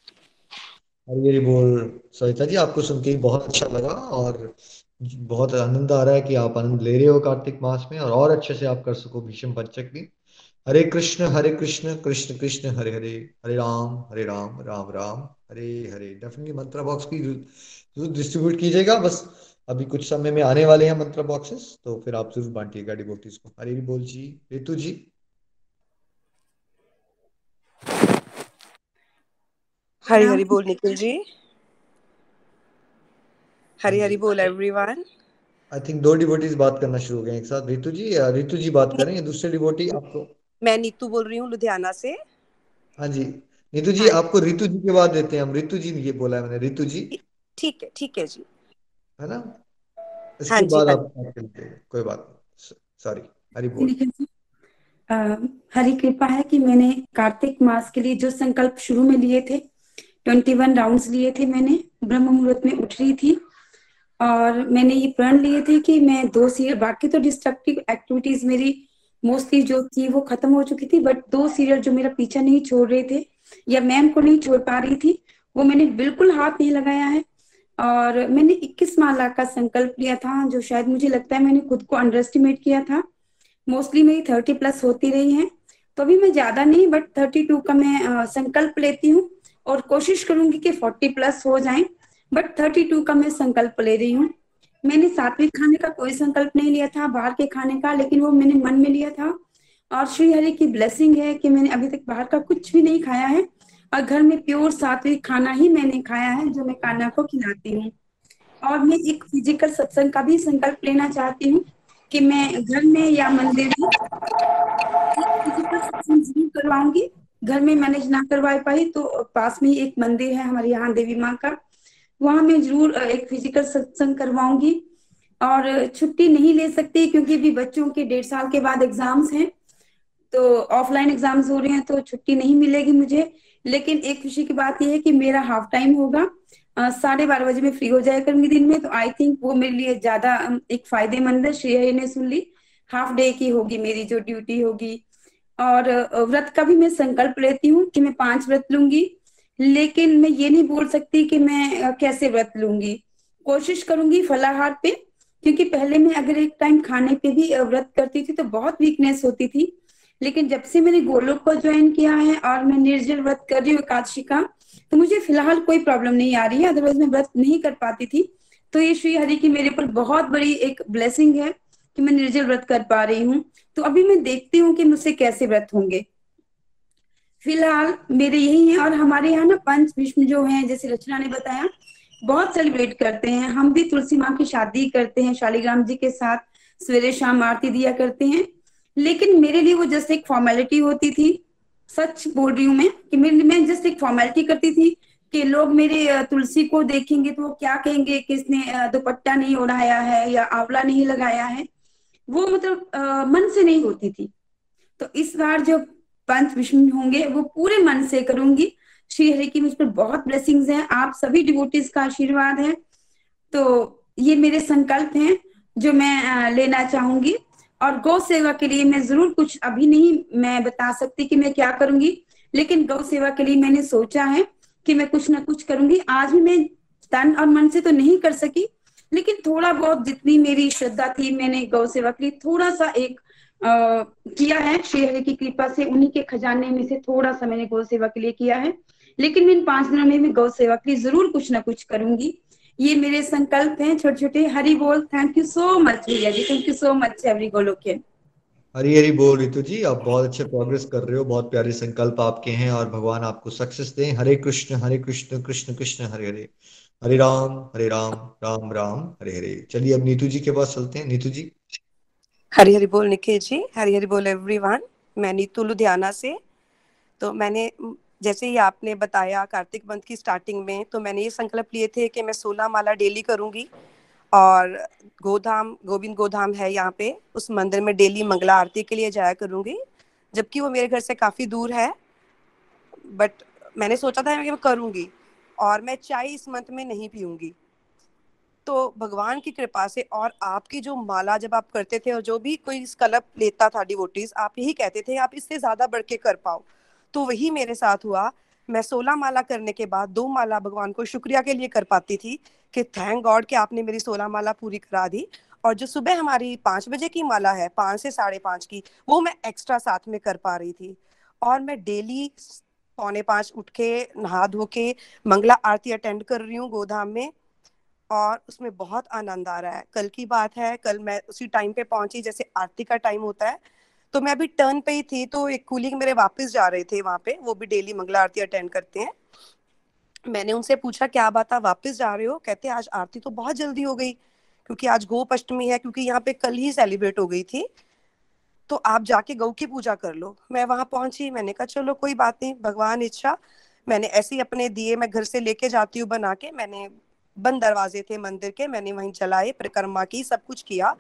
हरी हरी बोल सविता जी, आपको सुन के बहुत अच्छा लगा और बहुत आनंद आ रहा है कि आप आनंद ले रहे हो कार्तिक मास में और और अच्छे से आप कर सको भीष्म पंचक भी। हरे कृष्ण हरे कृष्ण कृष्ण कृष्ण हरे हरे हरे राम हरे राम राम राम हरे हरे। डेफिनेटली मंत्र बॉक्स की ज़रूर डिस्ट्रीब्यूट कीजिएगा। बस अभी कुछ समय में आने वाले हैं मंत्र बॉक्सेस तो फिर आप ज़रूर बांटिएगा डिबोटीज को। हरे बोल जी रितु जी। हरी हरी बोल निखिल जी। हरी हरी बोल एवरीवन आई थिंक दो डिवोटीज बात करना शुरू हो गए एक साथ। रितु जी रितु जी बात करें दूसरे डिबोटी आपको। मैं नीतू बोल रही हूँ लुधियाना से। हाँ जी। नीतू जी हाँ। आपको रितु जी के बाद देते हैं हम। रितु जी ये बोला है मैंने। रितु जी। ठीक है ठीक है जी। है ना? इसके हाँ बाद हाँ आप कोई बात सॉरी हरी बोल। हरी कृपा है कि मैंने कार्तिक मास के लिए जो संकल्प शुरू में लिए थे ट्वेंटी वन राउंड लिए थे मैंने ब्रह्म मुहूर्त में उठ रही थी। और मैंने ये प्रण लिए थे कि मैं दो सीरियल बाकी तो डिस्ट्रक्टिव एक्टिविटीज़ मेरी मोस्टली जो थी वो खत्म हो चुकी थी बट दो सीरियल जो मेरा पीछा नहीं छोड़ रहे थे या मैम को नहीं छोड़ पा रही थी वो मैंने बिल्कुल हाथ नहीं लगाया है। और मैंने 21 माला का संकल्प लिया था जो शायद मुझे लगता है मैंने खुद को अंडर एस्टिमेट किया था। मोस्टली मेरी थर्टी प्लस होती रही है। तो अभी मैं ज़्यादा नहीं बट थर्टी टू का मैं आ, संकल्प लेती हूँ और कोशिश करूँगी कि फोर्टी प्लस हो जाए बट थर्टी टू का मैं संकल्प ले रही हूँ। मैंने सात्विक खाने का कोई संकल्प नहीं लिया था, बाहर के खाने का, लेकिन वो मैंने मन में लिया था। और श्री हरि की ब्लेसिंग है कि मैंने अभी तक बाहर का कुछ भी नहीं खाया है और घर में प्योर सात्विक खाना ही मैंने खाया है, जो मैं कान्हा को खिलाती हूँ। और मैं एक फ़िज़िकल सत्संग का भी संकल्प लेना चाहती हूँ कि मैं घर में या मंदिर में फ़िज़िकल सत्संग ज़रूर करवाऊँगी। घर में मैनेज ना करवा पाई तो पास में एक मंदिर है हमारे यहाँ देवी माँ का। वहाँ मैं ज़रूर एक फ़िज़िकल सत्संग करवाऊँगी। और छुट्टी नहीं ले सकती क्योंकि भी बच्चों के डेढ़ साल के बाद एग्ज़ाम्स हैं। तो ऑफलाइन एग्ज़ाम्स हो रहे हैं तो छुट्टी नहीं मिलेगी मुझे। लेकिन एक खुशी की बात यह है कि मेरा हाफ़ टाइम होगा। साढ़े बारह बजे में फ्री हो जाया करूँगी दिन में। तो आई थिंक वो मेरे लिए ज़्यादा एक फ़ायदेमंद है। श्रेय ने सुन ली। हाफ़ डे की होगी मेरी जो ड्यूटी होगी। और व्रत का भी मैं संकल्प लेती हूँ कि मैं पाँच व्रत लूँगी। लेकिन मैं ये नहीं बोल सकती कि मैं कैसे व्रत लूँगी। कोशिश करूँगी फलाहार पे, क्योंकि पहले मैं अगर एक टाइम खाने पे भी व्रत करती थी तो बहुत वीकनेस होती थी। लेकिन जब से मैंने गोलोक को ज्वाइन किया है और मैं निर्जल व्रत कर रही हूँ, एकादशी का तो मुझे फ़िलहाल कोई प्रॉब्लम नहीं आ रही है। अदरवाइज़ मैं व्रत नहीं कर पाती थी। तो ये श्री हरि की मेरे पर बहुत बड़ी एक ब्लेसिंग है कि मैं निर्जल व्रत कर पा रही हूँ। तो अभी मैं देखती हूँ कि मुझसे कैसे व्रत होंगे। फ़िलहाल मेरे यही है और हमारे यहाँ ना पंच विष्णु जो है जैसे रचना ने बताया बहुत सेलिब्रेट करते हैं। हम भी तुलसी माँ की शादी करते हैं शालीग्राम जी के साथ सवेरे शाम आरती दिया करते हैं। लेकिन मेरे लिए वो जस्ट एक फॉर्मेलिटी होती थी। सच बोल रही हूँ मैं कि मेरे मैं जस्ट एक फॉर्मेलिटी करती थी कि लोग मेरे तुलसी को देखेंगे तो वो क्या कहेंगे कि इसने दुपट्टा नहीं उड़ाया है या आंवला नहीं लगाया है। वो मतलब आ, मन से नहीं होती थी। तो इस बार जो पंच विष्णु होंगे, वो पूरे मन से करूँगी। श्री हरि की मुझ पर बहुत ब्लेसिंग्स हैं। आप सभी डिवोटीज का आशीर्वाद है। तो ये मेरे संकल्प हैं, जो मैं लेना चाहूँगी। और गौ सेवा के लिए मैं ज़रूर कुछ अभी नहीं मैं बता सकती कि मैं क्या करूँगी, लेकिन गौ सेवा के लिए मैंने सोचा है कि मैं कुछ ना कुछ करूँगी। आज भी मैं तन और मन से तो नहीं कर सकी, लेकिन थोड़ा बहुत जितनी मेरी श्रद्धा थी मैंने गौ सेवा के लिए, थोड़ा सा एक किया है, श्री हरि की कृपा से, उन्हीं के खजाने में से थोड़ा सा मैंने गौ सेवा के लिए किया है। लेकिन इन पाँच दिनों में मैं गौ सेवा के लिए ज़रूर कुछ ना कुछ करूँगी। ये मेरे संकल्प हैं छोटे छोटे हरि बोल थैंक यू सो मच भैया जी। Thank you so much every Golokian Hari Hari बोल रितु जी। आप बहुत अच्छे प्रोग्रेस कर रहे हो। बहुत प्यारे संकल्प आपके हैं और भगवान आपको सक्सेस दें। हरे कृष्ण हरे कृष्ण कृष्ण कृष्ण, हरे हरे। हरे राम हरे राम राम राम, हरे हरे। चलिए अब नीतू जी के पास चलते हैं। नीतू जी। हरी हरी बोल निखिल जी हरी हरी बोल एवरीवन मैं नीतू लुधियाना से। तो मैंने, जैसे ही आपने बताया कार्तिक मंथ की स्टार्टिंग में तो मैंने ये संकल्प लिए थे कि मैं सोलह माला डेली करूँगी। और गोधाम, गोविंद गोधाम है यहाँ पे। उस मंदिर में डेली मंगला आरती के लिए जाया करूँगी। जबकि वो मेरे घर से काफ़ी दूर है। बट मैंने सोचा था कि मैं करूँगी। और मैं चाय इस मंथ में नहीं पीऊँगी। तो भगवान की कृपा से और आपकी जो माला जब आप करते थे और जो भी कोई स्कलप लेता था डिवोटीज आप यही कहते थे, आप इससे ज़्यादा बढ़ के कर पाओ। तो वही मेरे साथ हुआ। मैं सोलह माला करने के बाद दो माला भगवान को शुक्रिया के लिए कर पाती थी कि थैंक गॉड कि आपने मेरी सोलह माला पूरी करा दी। और जो सुबह हमारी पाँच बजे की माला है, पाँच से साढ़े पाँच की, वो मैं एक्स्ट्रा साथ में कर पा रही थी। और मैं डेली पौने पाँच उठ के, नहा धो के, मंगला आरती अटेंड कर रही हूँ गोधाम में। और उसमें बहुत आनंद आ रहा है। कल की बात है, कल मैं उसी टाइम पे पहुँची जैसे आरती का टाइम होता है तो मैं अभी टर्न पे ही थी तो एक कुलीग मेरे वापस जा रहे थे वहाँ पे, वो भी डेली मंगला आरती अटेंड करते हैं। मैंने उनसे पूछा, क्या बात है, वापस जा रहे हो? कहते, आज आरती तो बहुत जल्दी हो गई, क्योंकि आज गोप अष्टमी है, क्योंकि यहाँ पे कल ही सेलिब्रेट हो गई थी। तो आप जाके गौ की पूजा कर लो। मैं वहाँ पहुँची, मैंने कहा, चलो, कोई बात नहीं, भगवान इच्छा। मैंने ऐसे ही अपने दिए मैं घर से लेके जाती हूँ बना के, मैंने बंद दरवाजे थे मंदिर के, मैंने वहीं जलाए परिक्रमा की, सब कुछ किया।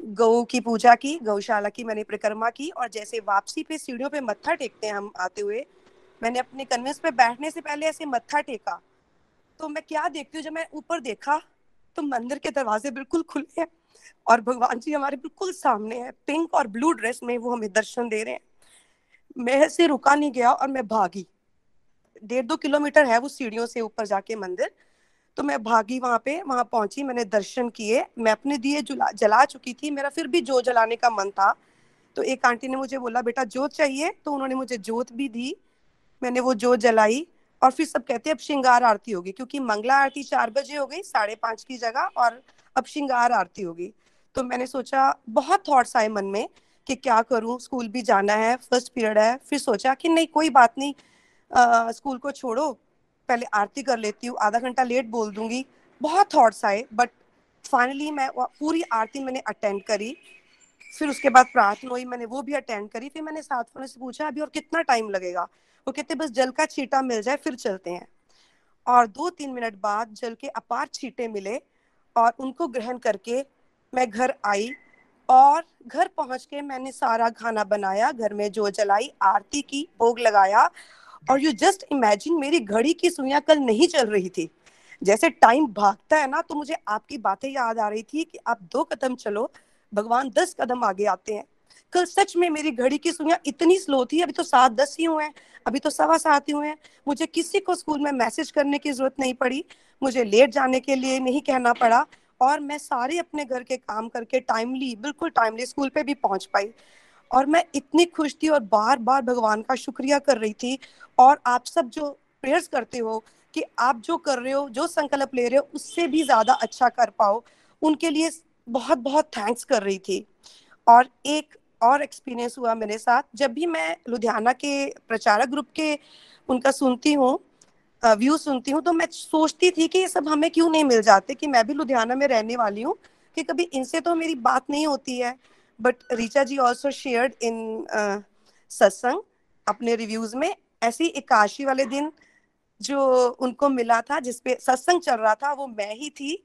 गौ की पूजा की गौशाला की मैंने परिक्रमा की और जैसे वापसी पे सीढ़ियों पे मत्था टेकते हैं हम आते हुए, मैंने अपने कन्वेंस पे बैठने से पहले ऐसे मत्था टेका। तो मैं क्या देखती हूँ, जब मैं ऊपर देखा तो मंदिर के दरवाजे बिल्कुल खुले हैं और भगवान जी हमारे बिल्कुल सामने है। पिंक और ब्लू ड्रेस में वो हमें दर्शन दे रहे हैं। मैं से रुका नहीं गया और मैं भागी। डेढ़ दो किलोमीटर है वो सीढ़ियों से ऊपर जाके मंदिर। तो मैं भागी वहाँ पे वहाँ पहुँची मैंने दर्शन किए। मैं अपने दिए जला जला चुकी थी। मेरा फिर भी जोत जलाने का मन था। तो एक आंटी ने मुझे बोला बेटा जोत चाहिए। तो उन्होंने मुझे जोत भी दी। मैंने वो जोत जलाई और फिर सब कहते हैं अब श्रृंगार आरती होगी। क्योंकि मंगला आरती चार बजे हो गई साढ़े पाँच की जगह और अब श्रृंगार आरती होगी। तो मैंने सोचा बहुत थॉट्स आए मन में कि क्या करूँ? स्कूल भी जाना है फ़र्स्ट पीरियड है। फिर सोचा कि नहीं कोई बात नहीं आ, स्कूल को छोड़ो। पहले आरती कर लेती हूँ, आधा घंटा लेट बोल दूँगी। बहुत थॉट्स आए बट फाइनली मैं पूरी आरती मैंने अटेंड करी। फिर उसके बाद प्रार्थना हुई, मैंने वो भी अटेंड करी। फिर मैंने साथ से पूछा, अभी और कितना टाइम लगेगा? वो कहते, बस जल का छीटा मिल जाए, फिर चलते हैं। और दो तीन मिनट बाद जल के अपार छीटे मिले और उनको ग्रहण करके मैं घर आई और घर पहुँच के मैंने सारा खाना बनाया। घर में जो जलाई, आरती की, भोग लगाया और यू जस्ट इमेजिन मेरी घड़ी की सुइयाँ कल नहीं चल रही थी। जैसे टाइम भागता है ना तो मुझे आपकी बातें याद आ रही थी कि आप दो कदम चलो, भगवान दस कदम आगे आते हैं। कल सच में मेरी घड़ी की सुइयाँ इतनी स्लो थी, अभी तो सात दस ही हुए हैं, अभी तो सवा सात ही हुए हैं। मुझे किसी को स्कूल में मैसेज करने की ज़रूरत नहीं पड़ी, मुझे लेट जाने के लिए नहीं कहना पड़ा और मैं सारे अपने घर के काम करके टाइमली बिल्कुल टाइमली स्कूल पे भी पहुँच पाई। और मैं इतनी खुश थी और बार बार भगवान का शुक्रिया कर रही थी। और आप सब जो प्रेयर्स करते हो कि आप जो कर रहे हो, जो संकल्प ले रहे हो, उससे भी ज़्यादा अच्छा कर पाओ। उनके लिए बहुत बहुत थैंक्स कर रही थी। और एक और एक्सपीरियंस हुआ मेरे साथ। जब भी मैं लुधियाना के प्रचारक ग्रुप के उनका सुनती हूँ व्यू सुनती हूँ तो मैं सोचती थी कि ये सब हमें क्यों नहीं मिल जाते कि मैं भी लुधियाना में रहने वाली हूँ, कि कभी इनसे तो मेरी बात नहीं होती है। But Richa ji also shared in satsang अपने रिव्यूज़ में ऐसी इकाशी वाले दिन जो उनको मिला था जिसपे सत्संग चल रहा था वो मैं ही थी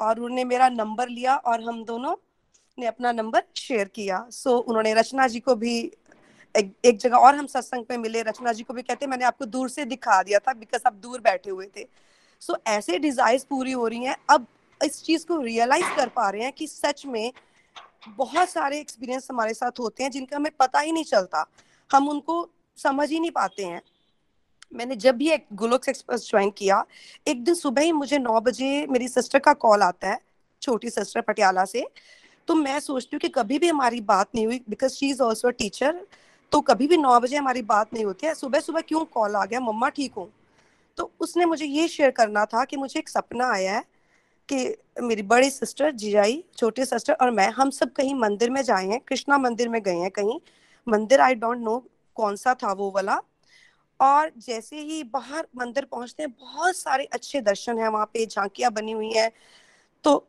और उन्होंने मेरा नंबर लिया और हम दोनों ने अपना नंबर शेयर किया। सो so, उन्होंने रचना जी को भी एक, एक जगह और हम सत्संग पे मिले। रचना जी को भी कहते मैंने आपको दूर से दिखा दिया था बिकॉज़ आप दूर बैठे हुए थे। सो so, ऐसे डिजाइर्स पूरी हो रही हैं। अब इस चीज़ को रियलाइज़ कर पा रहे हैं कि सच में बहुत सारे एक्सपीरियंस हमारे साथ होते हैं जिनका हमें पता ही नहीं चलता। हम उनको समझ ही नहीं पाते हैं। मैंने जब भी एक गुलोक्स एक्सप्रेस ज्वाइन किया, एक दिन सुबह ही मुझे नौ बजे मेरी सिस्टर का कॉल आता है, छोटी सिस्टर पटियाला से। तो मैं सोचती हूँ कि कभी भी हमारी बात नहीं हुई because she is also teacher तो कभी भी नौ बजे हमारी बात नहीं होती है। सुबह सुबह क्यों कॉल आ गया? मम्मा ठीक हूँ। तो उसने मुझे ये शेयर करना था कि मुझे एक सपना आया है कि मेरी बड़ी सिस्टर जिजाई, छोटी सिस्टर और मैं, हम सब कहीं मंदिर में जाए हैं, कृष्णा मंदिर में गए हैं कहीं। मंदिर आई डोंट नो कौन सा था वो वाला। और जैसे ही बाहर मंदिर पहुँचते हैं, बहुत सारे अच्छे दर्शन है वहाँ पे, झांकियाँ बनी हुई हैं। तो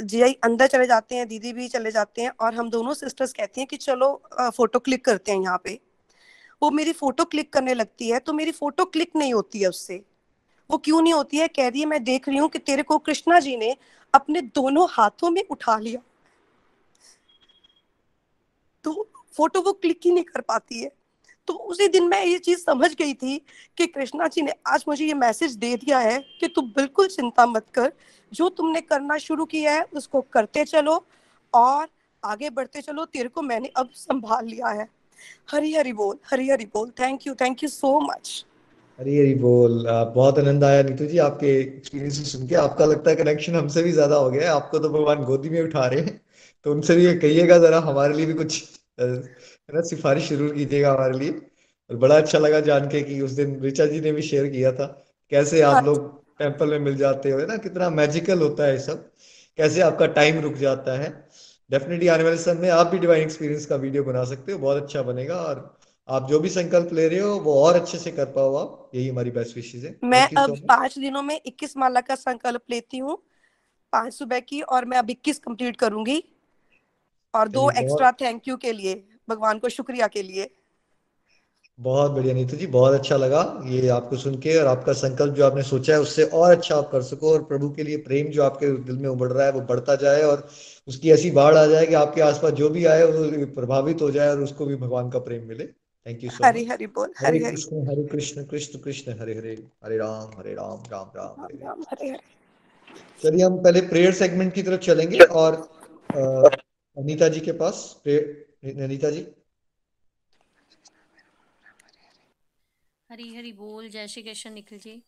जियाई अंदर चले जाते हैं, दीदी भी चले जाते हैं और हम दोनों सिस्टर्स कहती हैं कि चलो फ़ोटो क्लिक करते हैं यहाँ पे। वो मेरी फ़ोटो क्लिक करने लगती है तो मेरी फ़ोटो क्लिक नहीं होती है उससे। वो क्यों नहीं होती है? कह रही है, मैं देख रही हूँ कि तेरे को कृष्णा जी ने अपने दोनों हाथों में उठा लिया। तो फ़ोटो वो क्लिक ही नहीं कर पाती है। तो उसी दिन मैं ये चीज़ समझ गई थी कि कृष्णा जी ने आज मुझे ये मैसेज दे दिया है कि तू बिल्कुल चिंता मत कर। जो तुमने करना शुरू किया है, उसको करते चलो और आगे बढ़ते चलो। तेरे को मैंने अब संभाल लिया है। हरी हरी बोल हरी हरी बोल। Thank you thank you so much Hari Hari बोल। बहुत आनंद आया नीतू जी आपके एक्सपीरियंस सुन के। आपका लगता है कनेक्शन हमसे भी ज़्यादा हो गया है। आपको तो भगवान गोदी में उठा रहे हैं। तो उनसे भी कहिएगा जरा हमारे लिए भी कुछ है ना सिफारिश ज़रूर कीजिएगा हमारे लिए। और बड़ा अच्छा लगा जान के कि उस दिन ऋचा जी ने भी शेयर किया था। कैसे आप हाँ। लोग टेंपल में मिल जाते हो ना? कितना मैजिकल होता है सब। कैसे आपका टाइम रुक जाता है। डेफिनेटली आने वाले समय में आप भी डिवाइन एक्सपीरियंस का वीडियो बना सकते हो। बहुत अच्छा बनेगा और आप जो भी संकल्प ले रहे हो वो और अच्छे से कर पाओ आप। यही हमारी बेस्ट विशेष है। मैं अब पाँच दिनों में इक्कीस माला का संकल्प लेती हूँ पाँच सुबह की और मैं अब इक्कीस कंप्लीट करूँगी। और दो एक्स्ट्रा थैंक यू के लिए भगवान को शुक्रिया के लिए। बहुत बढ़िया नीतू जी बहुत अच्छा लगा ये आपको सुन के और आपका संकल्प जो आपने सोचा है उससे और अच्छा आप कर सको और प्रभु के लिए प्रेम जो आपके दिल में उमड़ रहा है वो बढ़ता जाए और उसकी ऐसी बाढ़ आ जाए कि आपके आसपास जो भी आए वो प्रभावित हो जाए और उसको भी भगवान का प्रेम मिले। थैंक यू सो हरी हरी बोल हरे कृष्ण हरे कृष्ण कृष्ण कृष्ण हरे हरे हरे राम हरे राम राम राम हरे राम हरे हरे चलिए हम पहले प्रेयर सेगमेंट की तरफ़ चलेंगे और अनीता जी के पास अनीता जी हरी हरी बोल जय श्री कृष्ण निखिल जी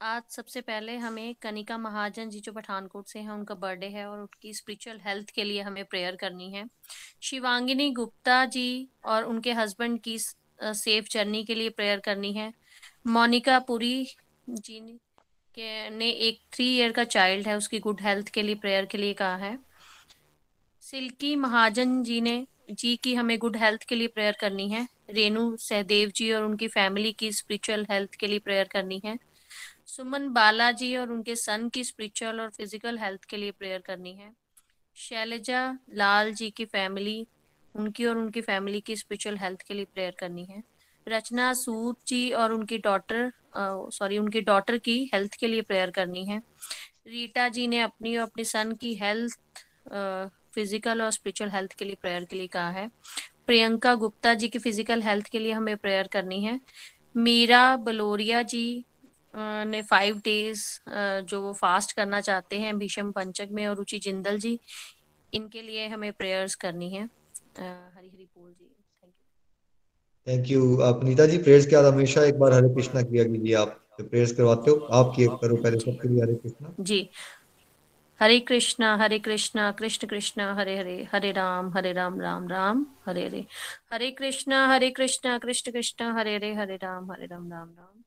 आज सबसे पहले हमें कनिका महाजन जी जो पठानकोट से हैं, उनका बर्थडे है और उनकी स्पिरिचुअल हेल्थ के लिए हमें प्रेयर करनी है। शिवांगिनी गुप्ता जी और उनके हस्बैंड की सेफ़ जर्नी के लिए प्रेयर करनी है। मोनिका पुरी जी के, ने एक थ्री ईयर का चाइल्ड है, उसकी गुड हेल्थ के लिए प्रेयर के लिए कहा है। सिल्की महाजन जी ने, जी की हमें गुड हेल्थ के लिए प्रेयर करनी है। रेणु सहदेव जी और उनकी फैमिली की स्पिरिचुअल हेल्थ के लिए प्रेयर करनी है। सुमन बालाजी और उनके सन की स्पिरिचुअल और फ़िज़िकल हेल्थ के लिए प्रेयर करनी है। शैलजा लाल जी की फैमिली उनकी और उनकी फैमिली की स्पिरिचुअल हेल्थ के लिए प्रेयर करनी है। रचना सूद जी और उनकी डॉटर सॉरी उनकी डॉटर की हेल्थ के लिए प्रेयर करनी है। रीटा जी ने अपनी और अपने सन की हेल्थ फ़िज़िकल और स्पिरिचुअल हेल्थ के लिए प्रेयर के लिए कहा है। प्रियंका गुप्ता जी की फ़िज़िकल हेल्थ के लिए हमें प्रेयर करनी है। मीरा बलोरिया जी ने फाइव डेज़ जो वो फास्ट करना चाहते हैं भीषम पंचक में और रुचि जिंदल जी इनके लिए हमें प्रेयर्स करनी है। हरी हरी बोल जी। थैंक यू आप नीता जी प्रेयर्स के बाद हमेशा? एक बार हरे कृष्णा किया कीजिए आप। प्रेयर्स करवाते हो आप किए करो पहले सबके लिए हरे कृष्णा। जी। Hare Krishna Hare Krishna Krishna Krishna Hare Hare Hare Ram Hare Ram Ram Ram Hare Hare. Hare Krishna Hare Krishna Krishna Krishna Hare Hare Hare Ram Hare Ram Ram Ram.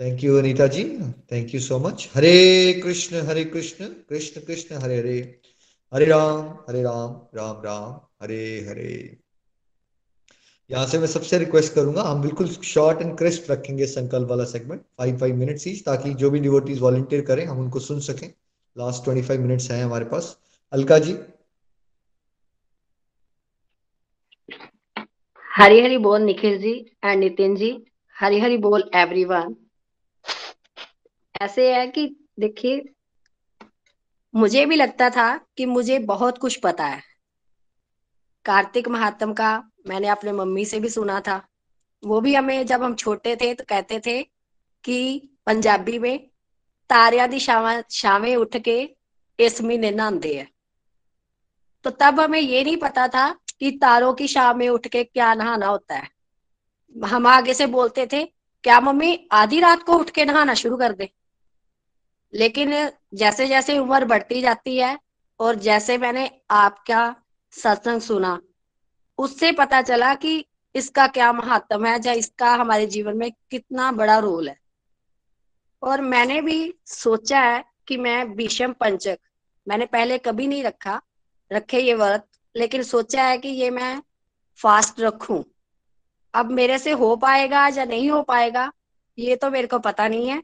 Thank you Anita ji thank you so much Hare Krishna Hare Krishna Krishna Krishna Hare Hare Hare Ram Hare Ram Ram Ram Hare Hare यहाँ से मैं सबसे request करूँगा, हम बिल्कुल short and crisp रखेंगे संकल्प वाला segment five five minutes each ताकि जो भी डिवोटीज वॉलंटियर करें, हम उनको सुन सकें। लास्ट ट्वेंटी फाइव मिनट्स हैं हमारे पास। अलका जी। हरी हरी बोल निखिल जी एंड नितिन जी। हरी हरी बोल एवरीवन ऐसे है कि देखिए, मुझे भी लगता था कि मुझे बहुत कुछ पता है। कार्तिक महात्म का मैंने अपने मम्मी से भी सुना था। वो भी हमें जब हम छोटे थे तो कहते थे कि पंजाबी में तारिया दी शावे उठ के इस महीने नहाते है। तो तब हमें ये नहीं पता था कि तारों की शाम में उठ के क्या नहाना होता है। हम आगे से बोलते थे, क्या मम्मी, आधी रात को उठ के नहाना शुरू कर दे? लेकिन जैसे जैसे उम्र बढ़ती जाती है और जैसे मैंने आपका सत्संग सुना, उससे पता चला कि इसका क्या महत्व है या इसका हमारे जीवन में कितना बड़ा रोल है। और मैंने भी सोचा है कि मैं विषम पंचक, मैंने पहले कभी नहीं रखा, रखे ये व्रत, लेकिन सोचा है कि ये मैं फास्ट रखूँ। अब मेरे से हो पाएगा या नहीं हो पाएगा, ये तो मेरे को पता नहीं है।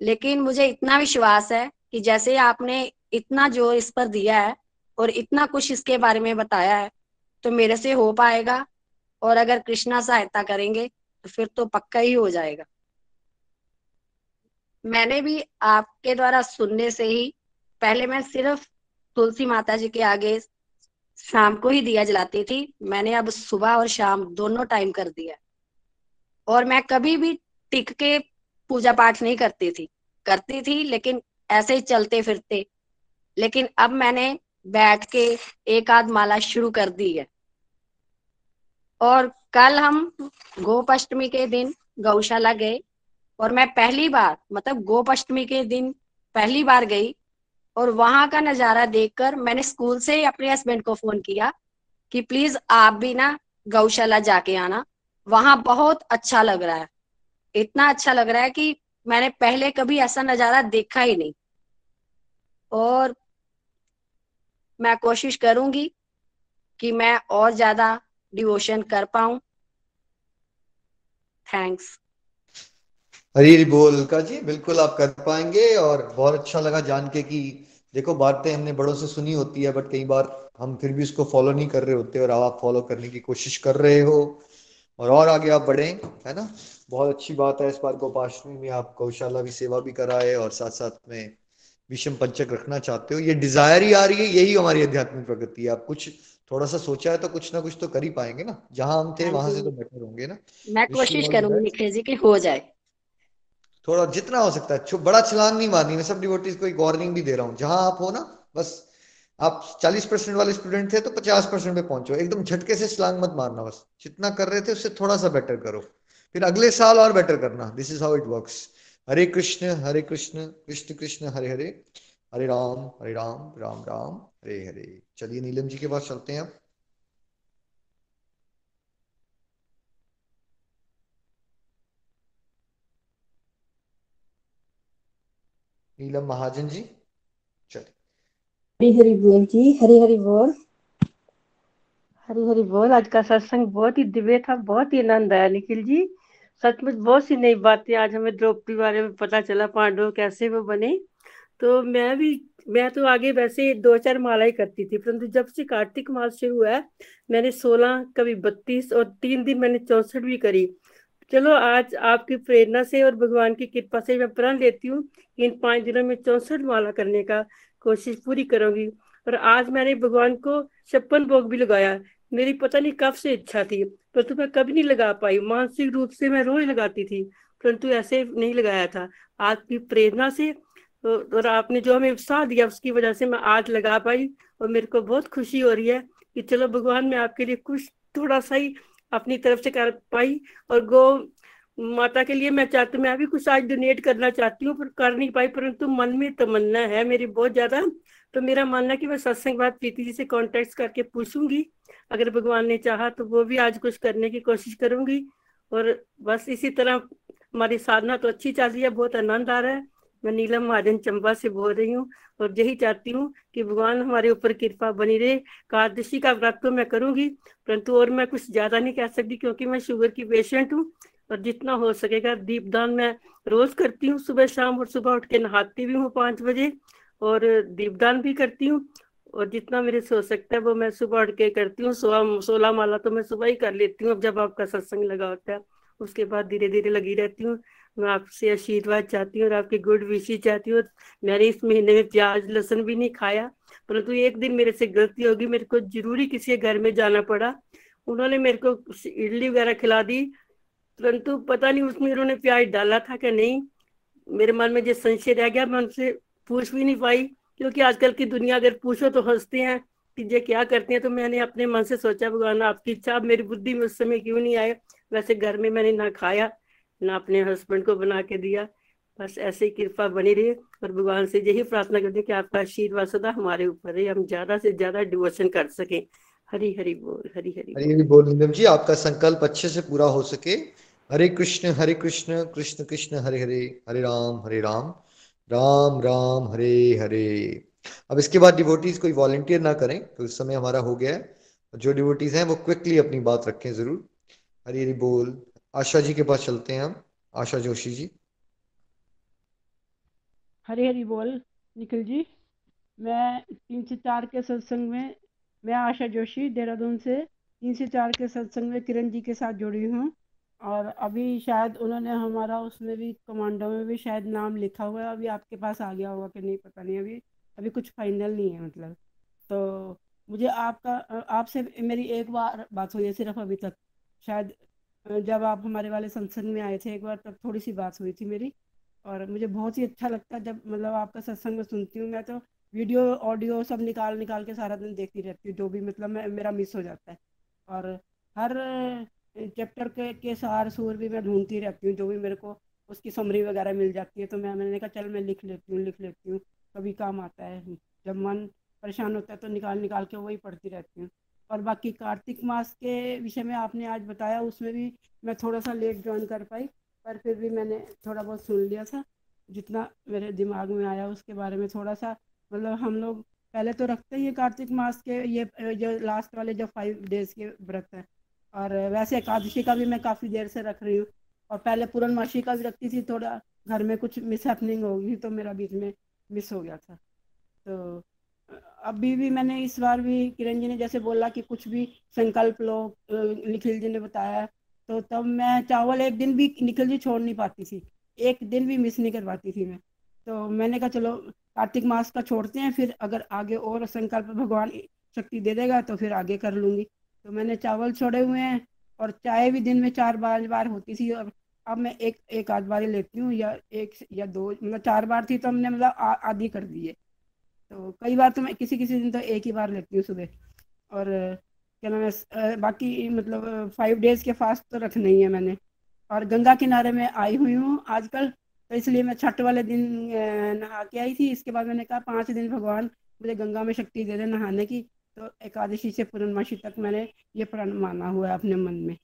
लेकिन मुझे इतना विश्वास है कि जैसे आपने इतना ज़ोर इस पर दिया है और इतना कुछ इसके बारे में बताया है तो मेरे से हो पाएगा। और अगर कृष्णा सहायता करेंगे तो फिर तो पक्का ही हो जाएगा। मैंने भी आपके द्वारा सुनने से ही पहले मैं सिर्फ़ तुलसी माता जी के आगे शाम को ही दिया जलाती थी। मैंने अब सुबह और शाम दोनों टाइम कर दिया और मैं कभी भी टिक के पूजा पाठ नहीं करती थी। करती थी, लेकिन ऐसे ही चलते फिरते। लेकिन अब मैंने बैठ के एक आध माला शुरू कर दी है। और कल हम गोपाष्टमी के दिन गौशाला गए और मैं पहली बार मतलब गोपाष्टमी के दिन पहली बार गई और वहाँ का नज़ारा देखकर मैंने स्कूल से अपने हस्बैंड को फ़ोन किया कि प्लीज़ आप भी ना गौशाला जाके आना। वहाँ बहुत अच्छा लग रहा है। इतना अच्छा लग रहा है कि मैंने पहले कभी ऐसा नज़ारा देखा ही नहीं। और मैं कोशिश करूँगी कि मैं और ज़्यादा डिवोशन कर पाऊँ। थैंक्स। हरी बोल का जी, बिल्कुल आप कर पाएँगे। और बहुत अच्छा लगा जान के कि देखो, बातें हमने बड़ों से सुनी होती है, बट कई बार हम फिर भी उसको फॉलो नहीं कर रहे होते, और आप फॉलो करने की कोशिश कर रहे हो। और और आगे आप बढ़े, है ना? बहुत अच्छी बात है इस बार गोपाष्टमी में आप गौशाला भी सेवा भी कराए और साथ साथ में विषम पंचक रखना चाहते हो। ये डिज़ायर ही आ रही है यही हमारी आध्यात्मिक प्रगति है। आप कुछ थोड़ा सा सोचा है तो कुछ ना कुछ तो कर ही पाएँगे ना। जहाँ हम थे हाँ वहाँ से तो बेटर होंगे ना। मैं कोशिश करूँगी निखिल जी कि हो जाए। थोड़ा जितना हो सकता है बड़ा छलांग नहीं मारनी मैं सब डिवोटीज को एक वार्निंग भी दे रहा हूँ। जहाँ आप हो ना बस आप 40 परसेंट वाले स्टूडेंट थे तो 50 परसेंट पे पहुंचो। एकदम झटके से छलांग मत मारना बस। जितना कर रहे थे उससे थोड़ा सा बेटर करो। फिर अगले साल और बेटर करना। This is how it works Hare Krishna Hare Krishna Krishna Krishna Hare Hare. Hare Ram Hare Ram Ram Ram Hare Hare. चलिए नीलम जी के पास चलते हैं अब। नीलम महाजन जी चलिए। हरी हरी बोल जी हरी हरी बोल। हरी हरी बोल आज का सत्संग बहुत ही दिव्य था बहुत ही आनंद आया निखिल जी। सचमुच बहुत सी नई बातें आज हमें द्रौपदी बारे में पता चला, पांडव कैसे वो बने। तो मैं भी, मैं तो आगे वैसे दो चार माला ही करती थी, परंतु जब से कार्तिक मास शुरू हुआ मैंने सोलह, कभी बत्तीस और तीन दिन मैंने चौसठ भी करी। चलो आज आपकी प्रेरणा से और भगवान की कृपा से मैं प्रण लेती हूँ कि इन पाँच दिनों में चौसठ माला करने का कोशिश पूरी करूँगी। और आज मैंने भगवान को छप्पन भोग भी लगाया। मेरी पता नहीं कब से इच्छा थी। परंतु मैं कभी नहीं लगा पाई। मानसिक रूप से मैं रोज लगाती थी, परंतु ऐसे नहीं लगाया था। आपकी प्रेरणा से और आपने जो हमें उत्साह दिया उसकी वजह से मैं आज लगा पाई और मेरे को बहुत खुशी हो रही है कि चलो भगवान मैं आपके लिए कुछ थोड़ा सा ही अपनी तरफ़ से कर पाई और गो माता के लिए मैं चाहती, मैं भी कुछ आज डोनेट करना चाहती हूँ पर कर नहीं पाई, परंतु मन में तमन्ना है मेरी बहुत ज़्यादा। तो मेरा मानना कि मैं सत्संग बाद प्रीति जी से कॉन्टेक्ट करके पूछूँगी। अगर भगवान ने चाहा तो वो भी आज कुछ करने की कोशिश करूँगी। और बस इसी तरह हमारी साधना तो अच्छी चल रही है, बहुत आनंद आ रहा है। मैं नीलम महाजन चंबा से बोल रही हूँ और यही चाहती हूँ कि भगवान हमारे ऊपर कृपा बनी रहे। कार्दशी का व्रत तो मैं करूँगी, परंतु और मैं कुछ ज़्यादा नहीं कह सकती क्योंकि मैं शुगर की पेशेंट हूँ और जितना हो सकेगा दीपदान मैं रोज करती हूँ। सुबह शाम और सुबह उठ के नहाती भी हूँ पाँच बजे। और दीपदान भी करती हूँ। और जितना मेरे से हो सकता है वो मैं सुबह उठ के करती हूँ। सोलह सोलह माला तो मैं सुबह ही कर लेती हूँ, अब जब आपका सत्संग लगा होता है। उसके बाद धीरे धीरे लगी रहती हूँ। मैं आपसे आशीर्वाद चाहती हूँ और आपकी गुड विशी चाहती हूँ। मैंने इस महीने में प्याज, लहसन भी नहीं खाया, परंतु एक दिन मेरे से गलती होगी मेरे को ज़रूरी किसी घर में जाना पड़ा। उन्होंने मेरे को इडली वगैरह खिला दी, परंतु पता नहीं उसमें उन्होंने प्याज डाला था कि नहीं। मेरे मन में जो संशय रह गया, मैं उनसे पूछ भी नहीं पाई, क्योंकि आजकल की दुनिया अगर पूछो तो हँसते हैं कि ये क्या करते हैं। तो मैंने अपने मन से सोचा, भगवान आपकी इच्छा मेरी बुद्धि में उस समय क्यों नहीं आए? वैसे घर में मैंने ना खाया, ना अपने हस्बैंड को बना के दिया, बस ऐसे ही कृपा बनी रही। और भगवान से यही प्रार्थना करते कि आपका आशीर्वाद सदा हमारे ऊपर रहे, हम ज़्यादा से ज़्यादा डिवोशन कर सके। हरी हरी बोल, हरी हरी हरी हरी बोल निगम जी, आपका संकल्प अच्छे से पूरा हो सके। हरे कृष्ण हरे कृष्ण कृष्ण कृष्ण, हरे हरे हरे राम हरे राम। राम राम, हरे हरे। अब इसके बाद डिवोटीज कोई वॉलेंटियर ना करें तो इस समय हमारा हो गया है। जो डिवोटीज हैं, वो क्विकली अपनी बात रखें ज़रूर। हरी हरी बोल। आशा जी के पास चलते हैं हम। आशा जोशी जी। हरी हरी बोल, निखिल जी। मैं तीन से चार के सत्संग में, मैं आशा जोशी, देहरादून से तीन से चार के सत्संग में किरण जी के साथ जुड़ी हूँ। और अभी शायद उन्होंने हमारा, उसमें भी कमांडो में भी शायद नाम लिखा हुआ है, अभी आपके पास आ गया होगा कि नहीं पता नहीं, अभी अभी कुछ फाइनल नहीं है मतलब। तो मुझे आपका, आपसे मेरी एक बार बात हुई है सिर्फ़ अभी तक। शायद, जब आप हमारे वाले सत्संग में आए थे एक बार, तब थोड़ी सी बात हुई थी मेरी। और मुझे बहुत ही अच्छा लगता है जब मतलब आपका सत्संग में सुनती हूँ, मैं तो वीडियो, ऑडियो सब निकाल निकाल के सारा दिन देखती रहती हूँ, जो भी मतलब मैं, मेरा मिस हो जाता है। और हर चैप्टर के के सार सूर भी मैं ढूंढती रहती हूँ, जो भी मेरे को उसकी समरी वगैरह मिल जाती है तो मैं, मैंने कहा चल मैं लिख लेती हूँ, लिख लेती हूँ। कभी काम आता है, जब मन परेशान होता है तो निकाल निकाल के वही पढ़ती रहती हूँ। और बाकी कार्तिक मास के विषय में आपने आज बताया, उसमें भी मैं थोड़ा सा लेट ज्वाइन कर पाई, पर फिर भी मैंने थोड़ा बहुत सुन लिया था। जितना मेरे दिमाग में आया उसके बारे में थोड़ा सा मतलब हम लोग, पहले तो रखते ही कार्तिक मास के, ये जो लास्ट वाले जो फाइव डेज़ के व्रत है। और वैसे एकादशी का भी मैं काफ़ी देर से रख रही हूँ। और पहले पूर्णमासी का भी रखती थी, थोड़ा घर में कुछ मिस हैपनिंग होगी तो मेरा बीच में मिस हो गया था। तो अभी भी मैंने इस बार भी किरण जी ने जैसे बोला कि कुछ भी संकल्प लो निखिल जी ने बताया तो तब मैं चावल एक दिन भी निखिल जी छोड़ नहीं पाती थी। एक दिन भी मिस नहीं कर पाती थी मैं। तो मैंने कहा, चलो, कार्तिक मास का छोड़ते हैं, फिर अगर आगे और संकल्प भगवान शक्ति दे देगा तो फिर आगे कर लूँगी। तो मैंने चावल छोड़े हुए हैं और चाय भी दिन में चार बार बार होती थी और अब मैं एक एक आध बार ही लेती हूँ या एक या दो मतलब चार बार थी तो हमने मतलब आधी कर दी है। तो कई बार तो मैं किसी किसी दिन तो एक ही बार लेती हूँ सुबह। और क्या नाम है बाकी मतलब फाइव डेज़ के फास्ट तो रखना ही है मैंने। और गंगा किनारे में आई हुई हूँ आजकल तो इसलिए मैं छठ वाले दिन नहा के आई थी। इसके बाद मैंने कहा पाँच दिन भगवान मुझे गंगा में शक्ति दे दे नहाने की। तो एकादशी से पूर्णमासी तक मैंने ये प्रण माना हुआ है अपने मन में।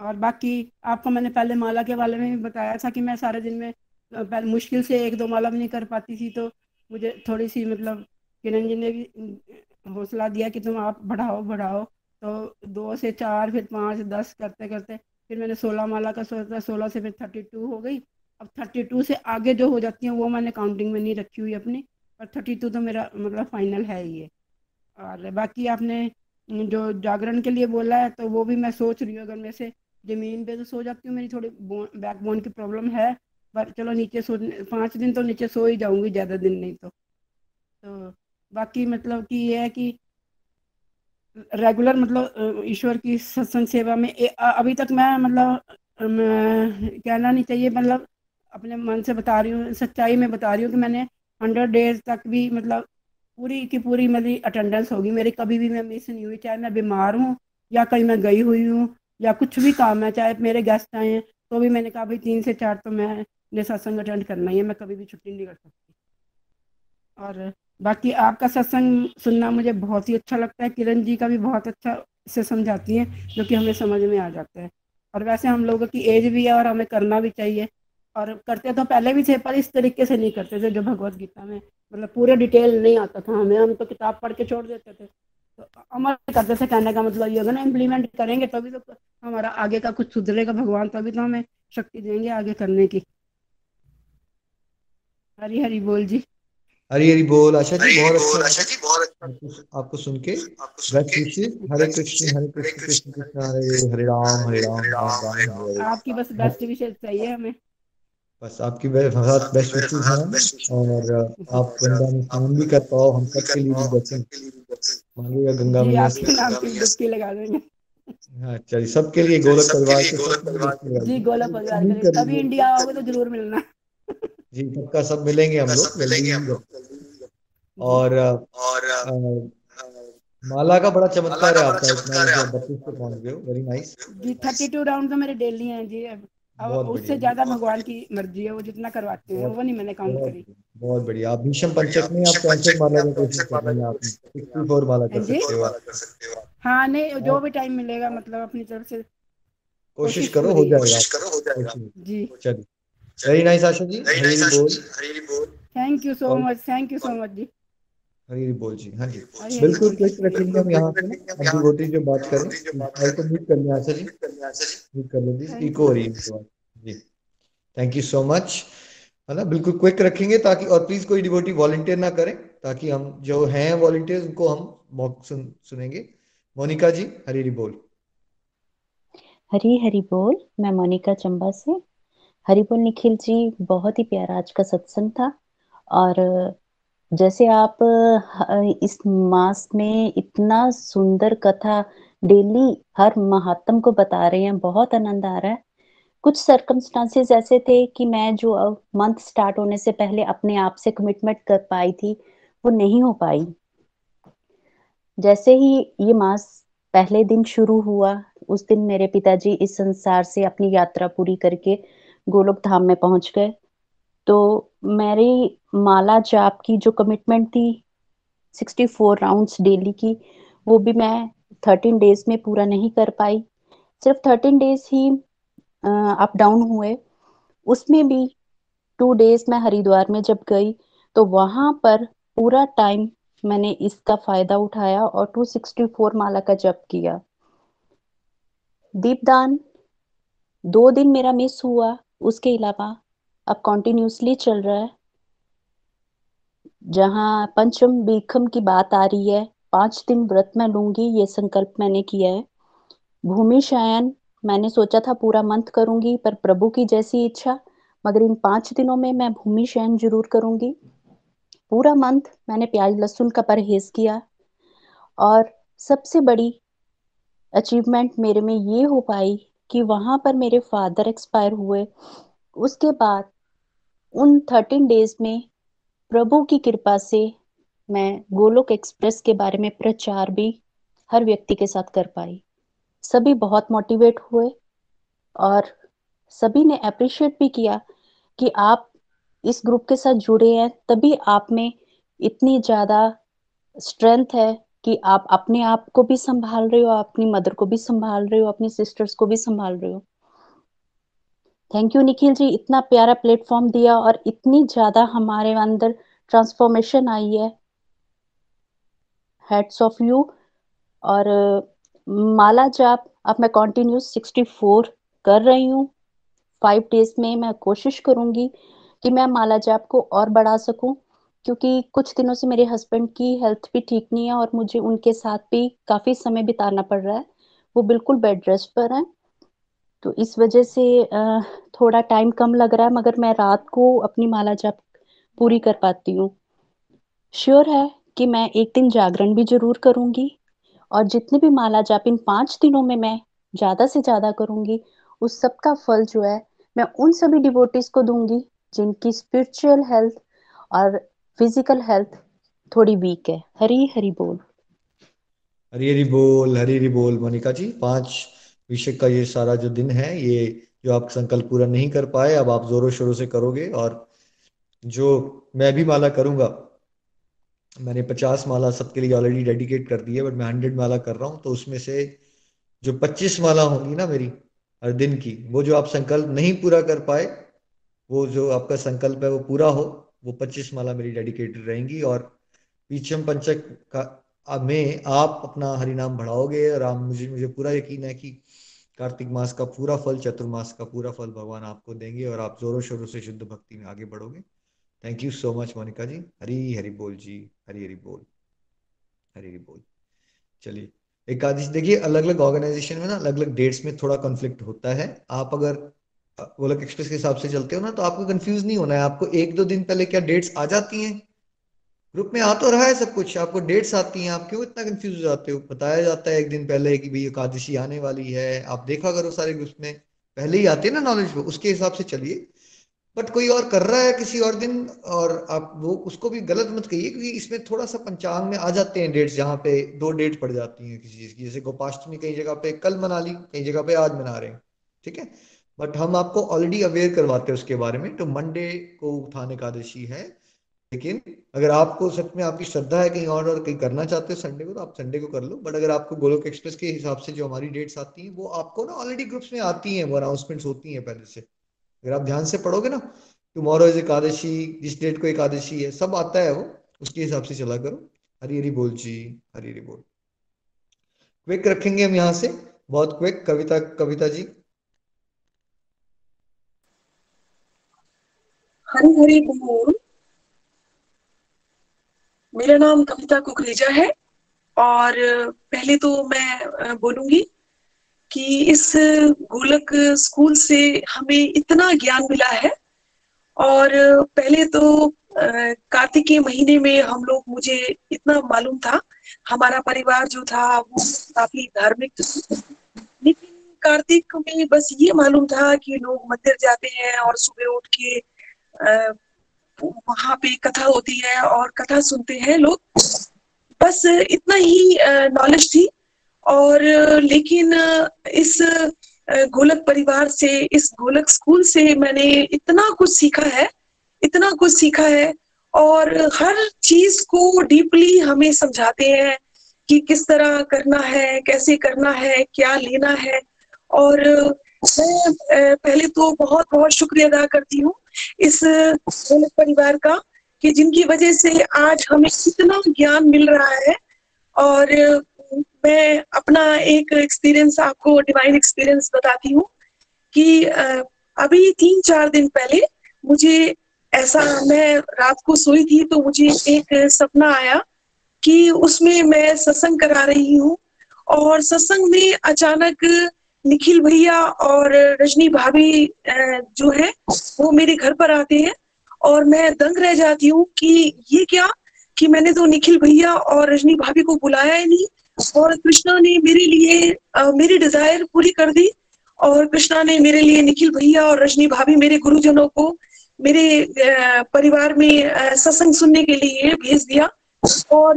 और बाकी आपको मैंने पहले माला के बारे में भी बताया था कि मैं सारे दिन में पहले मुश्किल से एक दो माला भी नहीं कर पाती थी तो मुझे थोड़ी सी मतलब किरण जी ने भी हौसला दिया कि तुम आप बढ़ाओ बढ़ाओ। तो दो से चार, फिर पाँच, दस करते करते फिर मैंने सोलह माला का सोचा, सोलह से फिर थर्टी टू हो गई। अब थर्टी टू से आगे जो हो जाती हैं, वो मैंने काउंटिंग में नहीं रखी हुई अपनी, पर थर्टी टू तो मेरा मतलब फाइनल है ही है। और बाकी आपने जो जागरण के लिए बोला है तो वो भी मैं सोच रही हूँ। अगर मैं से ज़मीन पे तो सो जाती हूँ मेरी थोड़ी बैक बोन की प्रॉब्लम है पर चलो नीचे सो पाँच दिन तो नीचे सो ही जाऊँगी ज़्यादा दिन नहीं तो। तो बाकी मतलब कि ये है कि रेगुलर मतलब ईश्वर की सत्संग सेवा में ए, अभी तक मैं मतलब कहना नहीं चाहिए मतलब अपने मन से बता रही हूँ सच्चाई में बता रही हूँ कि मैंने हंड्रेड डेज़ तक भी मतलब पूरी की पूरी मेरी अटेंडेंस होगी। मेरी कभी भी मैं मिस नहीं हुई, चाहे मैं बीमार हूँ या कहीं मैं गई हुई हूँ या कुछ भी काम है, चाहे मेरे गेस्ट आए हैं तो भी मैंने कहा, भाई, तीन से चार तो मैं ने सत्संग अटेंड करना ही है, मैं कभी भी छुट्टी नहीं कर सकती। और बाकी आपका सत्संग सुनना मुझे बहुत ही अच्छा लगता है। किरण जी का भी बहुत अच्छा से समझाती हैं, जो कि हमें समझ में आ जाता है। और वैसे हम लोगों की एज भी है और हमें करना भी चाहिए। और करते तो पहले भी थे पर इस तरीके से नहीं करते थे जो भगवत गीता में मतलब पूरे डिटेल नहीं आता था हमें हम तो किताब पढ़ के छोड़ देते थे तो अमल करते थे कहने का मतलब ये होगा ना इम्प्लीमेंट करेंगे तभी तो हमारा आगे का कुछ सुधरेगा भगवान तभी तो हमें शक्ति देंगे आगे करने की हरी हरी बोल जी हरी हरी बोल आशा जी बहुत अच्छा आशा जी बहुत अच्छा आपको सुन के हरे कृष्ण हरे कृष्ण कृष्ण कृष्ण हरे हरे राम हरे राम राम राम आपकी बस बेस्ट विशेष चाहिए हमें बस आपकी बहुत बेस्ट विशेष है और आप गंगा में स्नान भी कर पाओ हम सब के लिए भी बचन मांगेगा गंगा डुबकी लगा देंगे। हाँ चलिए सबके लिए गोलक परिवार के जी गोलक परिवार तभी इंडिया आओगे तो ज़रूर मिलना। जी सबका सब मिलेंगे हम लोग। मिलेंगे हम लोग। और और माला का बड़ा चमत्कार है आपका इतना बत्तीस पे पहुँच गए वेरी नाइस जी थर्टी टू राउंड तो मेरे डेली हैं जी। अब उससे ज़्यादा भगवान की मर्ज़ी है वो जितना करवाते हैं वो नहीं मैंने काउंट करी। बहुत बढ़िया आप भीषम पंचक में आप कौन से माला की कोशिश कर रहे हैं? आप 64 माला कर सकते हो हाँ नहीं जो भी टाइम मिलेगा मतलब अपनी तरफ़ से कोशिश करो हो जाएगा। जी। चलिए। वेरी नाइस आशा जी हरी बोल। Thank you so much thank you so much जी। हरी बोल जी हाँ जी। बिल्कुल क्लिक रखेंगे हम यहाँ पे। डिवोटी जो बात करें फ़ाइल को म्यूट कर जी म्यूट कर लें इको हो रही है जी। थैंक यू सो मच है ना? बिल्कुल क्विक रखेंगे ताकि और प्लीज़ कोई डिवोटी वॉलंटियर ना करें ताकि हम जो हैं वॉलंटियर्स उनको हम सुन, सुनेंगे। मोनिका जी हरी हरी बोल। हरी हरी बोल। मैं मोनिका चंबा से। हरी बोल निखिल जी बहुत ही प्यारा आज का सत्संग था। और जैसे आप इस मास में इतना सुंदर कथा डेली हर महात्म को बता रहे हैं, बहुत आनंद आ रहा है। कुछ सरकमस्टांसेस ऐसे थे कि मैं जो मंथ स्टार्ट होने से पहले अपने आप से कमिटमेंट कर पाई थी, वो नहीं हो पाई। जैसे ही ये मास पहले दिन शुरू हुआ, उस दिन मेरे पिताजी इस संसार से अपनी यात्रा पूरी करके गोलोक धाम में पहुँच गए। तो मेरी माला जाप की जो कमिटमेंट थी सिक्सटी फोर राउंड डेली की, वो भी मैं थर्टीन डेज़ में पूरा नहीं कर पाई। सिर्फ़ थर्टीन डेज़ ही अप डाउन हुए। उसमें भी टू डेज़ मैं हरिद्वार में जब गई तो वहाँ पर पूरा टाइम मैंने इसका फ़ायदा उठाया और 264 माला का जप किया। दीपदान, दो दिन मेरा मिस हुआ, उसके अलावा अब कॉन्टिन्यूसली चल रहा है। जहाँ पंचम बीखम की बात आ रही है, पाँच दिन व्रत में लूँगी, ये संकल्प मैंने किया है। भूमि शयन, मैंने सोचा था पूरा मंथ करूँगी, पर प्रभु की जैसी इच्छा, मगर इन पाँच दिनों में मैं भूमि शयन ज़रूर करूँगी। पूरा मंथ मैंने प्याज लहसुन का परहेज किया, और सबसे बड़ी अचीवमेंट मेरे में ये हो पाई कि वहाँ पर मेरे फादर एक्सपायर हुए। उसके बाद उन थर्टीन डेज़ में प्रभु की कृपा से मैं गोलोक एक्सप्रेस के बारे में प्रचार भी हर व्यक्ति के साथ कर पाई। सभी बहुत मोटिवेट हुए और सभी ने अप्रिशिएट भी किया कि आप इस ग्रुप के साथ जुड़े हैं, तभी आप में इतनी ज़्यादा स्ट्रेंथ है कि आप अपने आप को भी संभाल रहे हो, अपनी मदर को भी संभाल रहे हो, अपनी सिस्टर्स को भी संभाल रहे हो। थैंक यू निखिल जी इतना प्यारा प्लेटफॉर्म दिया और इतनी ज़्यादा हमारे अंदर ट्रांसफॉर्मेशन आई है। हेड्स ऑफ़ यू और, माला जाप अब मैं सिक्सटी फोर कर रही हूँ। फाइव डेज़ में मैं कोशिश करूँगी कि मैं माला जाप को और बढ़ा सकूँ, क्योंकि कुछ दिनों से मेरे हस्बैंड की हेल्थ भी ठीक नहीं है और मुझे उनके साथ भी काफ़ी समय बिताना पड़ रहा है। वो बिल्कुल बेड रेस्ट पर है। तो इस वजह से थोड़ा टाइम कम लग रहा है, मगर मैं रात को अपनी माला जाप पूरी कर पाती हूँ। श्योर है कि मैं एक दिन जागरण भी ज़रूर करूँगी, और जितने भी माला जाप इन पाँच दिनों में मैं ज़्यादा से ज़्यादा करूँगी, उस सब का फल जो है, मैं उन सभी डिवोटिस को दूँगी, जिनकी स्पिरिचुअल हेल्थ और फ़िज़िकल हेल्थ थोड़ी वीक है। हरी हरी बोल। हरी हरी बोल हरी हरी बोल, मोनिका जी, पाँच विषय का ये सारा जो दिन है, ये जो आप संकल्प पूरा नहीं कर पाए, अब आप जोरों शोरों से करोगे और जो मैं भी माला करूँगा, मैंने पचास माला सबके लिए ऑलरेडी डेडिकेट कर दी है बट मैं हंड्रेड माला कर रहा हूँ तो उसमें से जो पच्चीस माला होंगी ना मेरी, हर दिन की, वो जो आप संकल्प नहीं पूरा कर पाए, वो जो आपका संकल्प है वो पूरा हो, वो पच्चीस माला मेरी डेडिकेटेड रहेंगी और पीछम पंचक का में आप अपना हरिनाम बढ़ाओगे, और आप मुझे मुझे पूरा यकीन है कि कार्तिक मास का पूरा फल, चतुर्मास का पूरा फल भगवान आपको देंगे और आप जोरों शोरों से शुद्ध भक्ति में आगे बढ़ोगे। Thank you so much Monica ji. Hari Hari बोल जी, हरी हरी बोल, हरी हरी बोल। चलिए, एकादश, देखिए अलग अलग ऑर्गेनाइजेशन में ना अलग अलग डेट्स में थोड़ा कॉन्फ्लिक्ट होता है। आप अगर गोलक एक्सप्रेस के हिसाब से चलते हो ना तो आपको कंफ्यूज नहीं होना है। आपको एक दो दिन पहले क्या डेट्स आ जाती हैं? ग्रुप में आ तो रहा है सब कुछ। आपको डेट्स आती हैं, आप क्यों इतना कंफ्यूज हो जाते हो? बताया जाता है एक दिन पहले कि भाई एकादशी आने वाली है। आप देखा करो सारे ग्रुप में। पहले ही आते हैं ना नॉलेज वो, उसके हिसाब से चलिए। बट कोई और कर रहा है किसी और दिन और आप वो, उसको भी गलत मत कहिए क्योंकि इसमें थोड़ा सा पंचांग में आ जाते हैं डेट्स जहाँ पे दो डेट पड़ जाती हैं किसी चीज़ की। जैसे गोपाष्टमी कई जगह पे, कल मना ली कई जगह पे आज मना रहे हैं। ठीक है? बट हम आपको ऑलरेडी अवेयर करवाते हैं उसके बारे में। तो मंडे को उत्थान एकादशी है। लेकिन अगर आपको सच में आपकी श्रद्धा है कहीं और और कहीं करना चाहते हो संडे को तो आप संडे को कर लो। बट अगर आपको गोलोक एक्सप्रेस के हिसाब से जो हमारी डेट्स आती हैं, वो आपको ना ऑलरेडी ग्रुप्स में आती हैं, वो अनाउंसमेंट्स होती हैं पहले से। अगर आप ध्यान से पढ़ोगे ना टुमारो इज़ एकादशी, जिस डेट को एकादशी है, सब आता है वो, उसके हिसाब से चला करो। हरी हरी बोल जी, हरी हरी बोल। क्विक रखेंगे हम यहाँ से। बहुत क्विक कविता कविता जी। हरी हरी बोल। मेरा नाम कविता कुकरेजा है और पहले तो मैं बोलूँगी कि इस गोलक स्कूल से हमें इतना ज्ञान मिला है और पहले तो कार्तिक के महीने में हम लोग, मुझे इतना मालूम था। हमारा परिवार जो था, वो काफ़ी धार्मिक लेकिन कार्तिक में बस ये मालूम था कि लोग मंदिर जाते हैं और सुबह उठ के वहाँ पे कथा होती है और कथा सुनते हैं लोग। बस इतना ही नॉलेज थी। और, लेकिन इस गोलक परिवार से, इस गोलक स्कूल से मैंने इतना कुछ सीखा है, इतना कुछ सीखा है। और हर चीज़ को डीपली हमें समझाते हैं कि किस तरह करना है, कैसे करना है, क्या लेना है। और मैं पहले तो बहुत बहुत शुक्रिया अदा करती हूँ इस परिवार का कि जिनकी वजह से आज हमें इतना ज्ञान मिल रहा है और मैं अपना एक एक्सपीरियंस आपको डिवाइन एक्सपीरियंस बताती हूँ कि अभी तीन, चार दिन पहले मुझे ऐसा, मैं रात को सोई थी तो मुझे एक सपना आया कि उसमें मैं सत्संग करा रही हूँ और सत्संग में अचानक निखिल भैया और रजनी भाभी जो है वो मेरे घर पर आते हैं और मैं दंग रह जाती हूँ कि ये क्या? कि मैंने तो निखिल भैया और रजनी भाभी को बुलाया ही नहीं और कृष्णा ने मेरे लिए आ, मेरी डिज़ायर पूरी कर दी और कृष्णा ने मेरे लिए निखिल भैया और रजनी भाभी मेरे गुरुजनों को मेरे परिवार में सत्संग सुनने के लिए भेज दिया और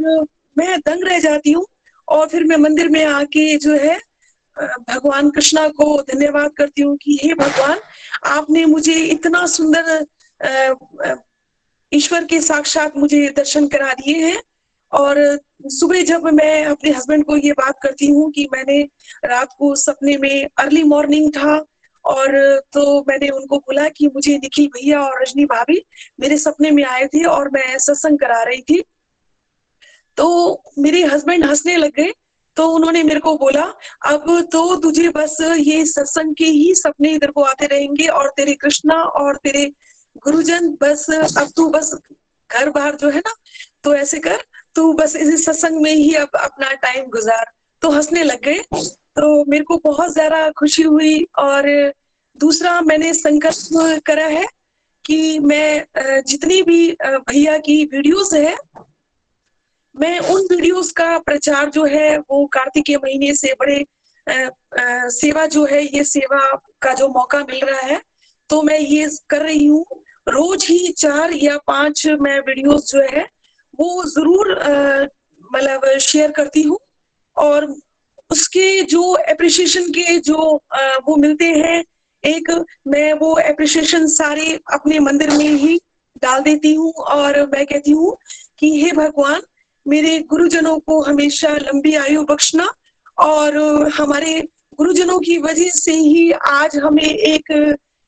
मैं दंग रह जाती हूँ और फिर मैं मंदिर में आके जो है भगवान कृष्णा को धन्यवाद करती हूँ कि हे भगवान, आपने मुझे इतना सुंदर ईश्वर के साक्षात मुझे दर्शन करा दिए हैं। और सुबह जब मैं अपने हस्बैंड को ये बात करती हूँ कि मैंने रात को सपने में अर्ली मॉर्निंग था और तो मैंने उनको बोला कि मुझे निखिल भैया और रजनी भाभी मेरे सपने में आए थे और मैं सत्संग करा रही थी। तो मेरे हस्बैंड हंसने लग गए तो उन्होंने मेरे को बोला, अब तो तुझे बस ये सत्संग के ही सपने इधर को आते रहेंगे और तेरे कृष्णा और तेरे गुरुजन बस, अब तू बस घर बाहर जो है ना तो ऐसे कर, तू बस इस सत्संग में ही अब अपना टाइम गुजार। तो हंसने लग गए। तो मेरे को बहुत ज़्यादा खुशी हुई और दूसरा मैंने संकल्प करा है कि मैं जितनी भी भैया की वीडियोस है मैं उन वीडियोस का प्रचार जो है वो कार्तिक के महीने से बड़े आ, आ, सेवा जो है ये सेवा का जो मौका मिल रहा है तो मैं ये कर रही हूँ। रोज ही चार या पाँच मैं वीडियोस जो है वो ज़रूर मतलब शेयर करती हूँ और उसके जो अप्रिशिएशन के जो आ, वो मिलते हैं एक मैं वो अप्रिशिएशन सारे अपने मंदिर में ही डाल देती हूँ और मैं कहती हूँ कि हे भगवान मेरे गुरुजनों को हमेशा लंबी आयु बख्शना और हमारे गुरुजनों की वजह से ही आज हमें एक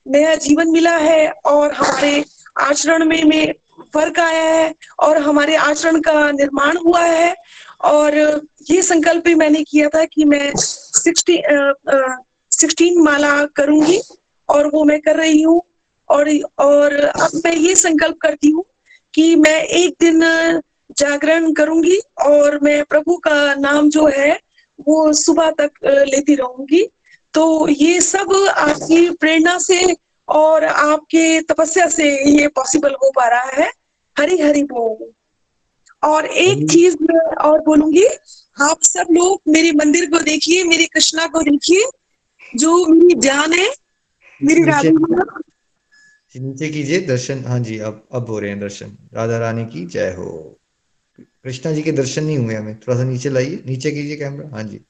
नया जीवन मिला है और हमारे आचरण में में फ़र्क आया है और हमारे आचरण का निर्माण हुआ है। और ये संकल्प भी मैंने किया था कि मैं सिक्सटी सिक्सटीन माला करूँगी और वो मैं कर रही हूँ। और और अब मैं ये संकल्प करती हूँ कि मैं एक दिन जागरण करूँगी और मैं प्रभु का नाम जो है वो सुबह तक लेती रहूँगी। तो ये सब आपकी प्रेरणा से और आपके तपस्या से ये पॉसिबल हो पा रहा है। हरी हरी बोल। और एक चीज़ मैं और बोलूँगी आप सब लोग मेरे मंदिर को देखिए मेरी कृष्णा को देखिए जो मेरी जान है मेरी राधा नीचे कीजिए दर्शन। हाँ जी अब अब हो रहे हैं दर्शन। राधा रानी की जय हो। कृष्णा जी के दर्शन नहीं हुए हमें। थोड़ा सा नीचे लाइए। नीचे कीजिए कैमरा हाँ जी।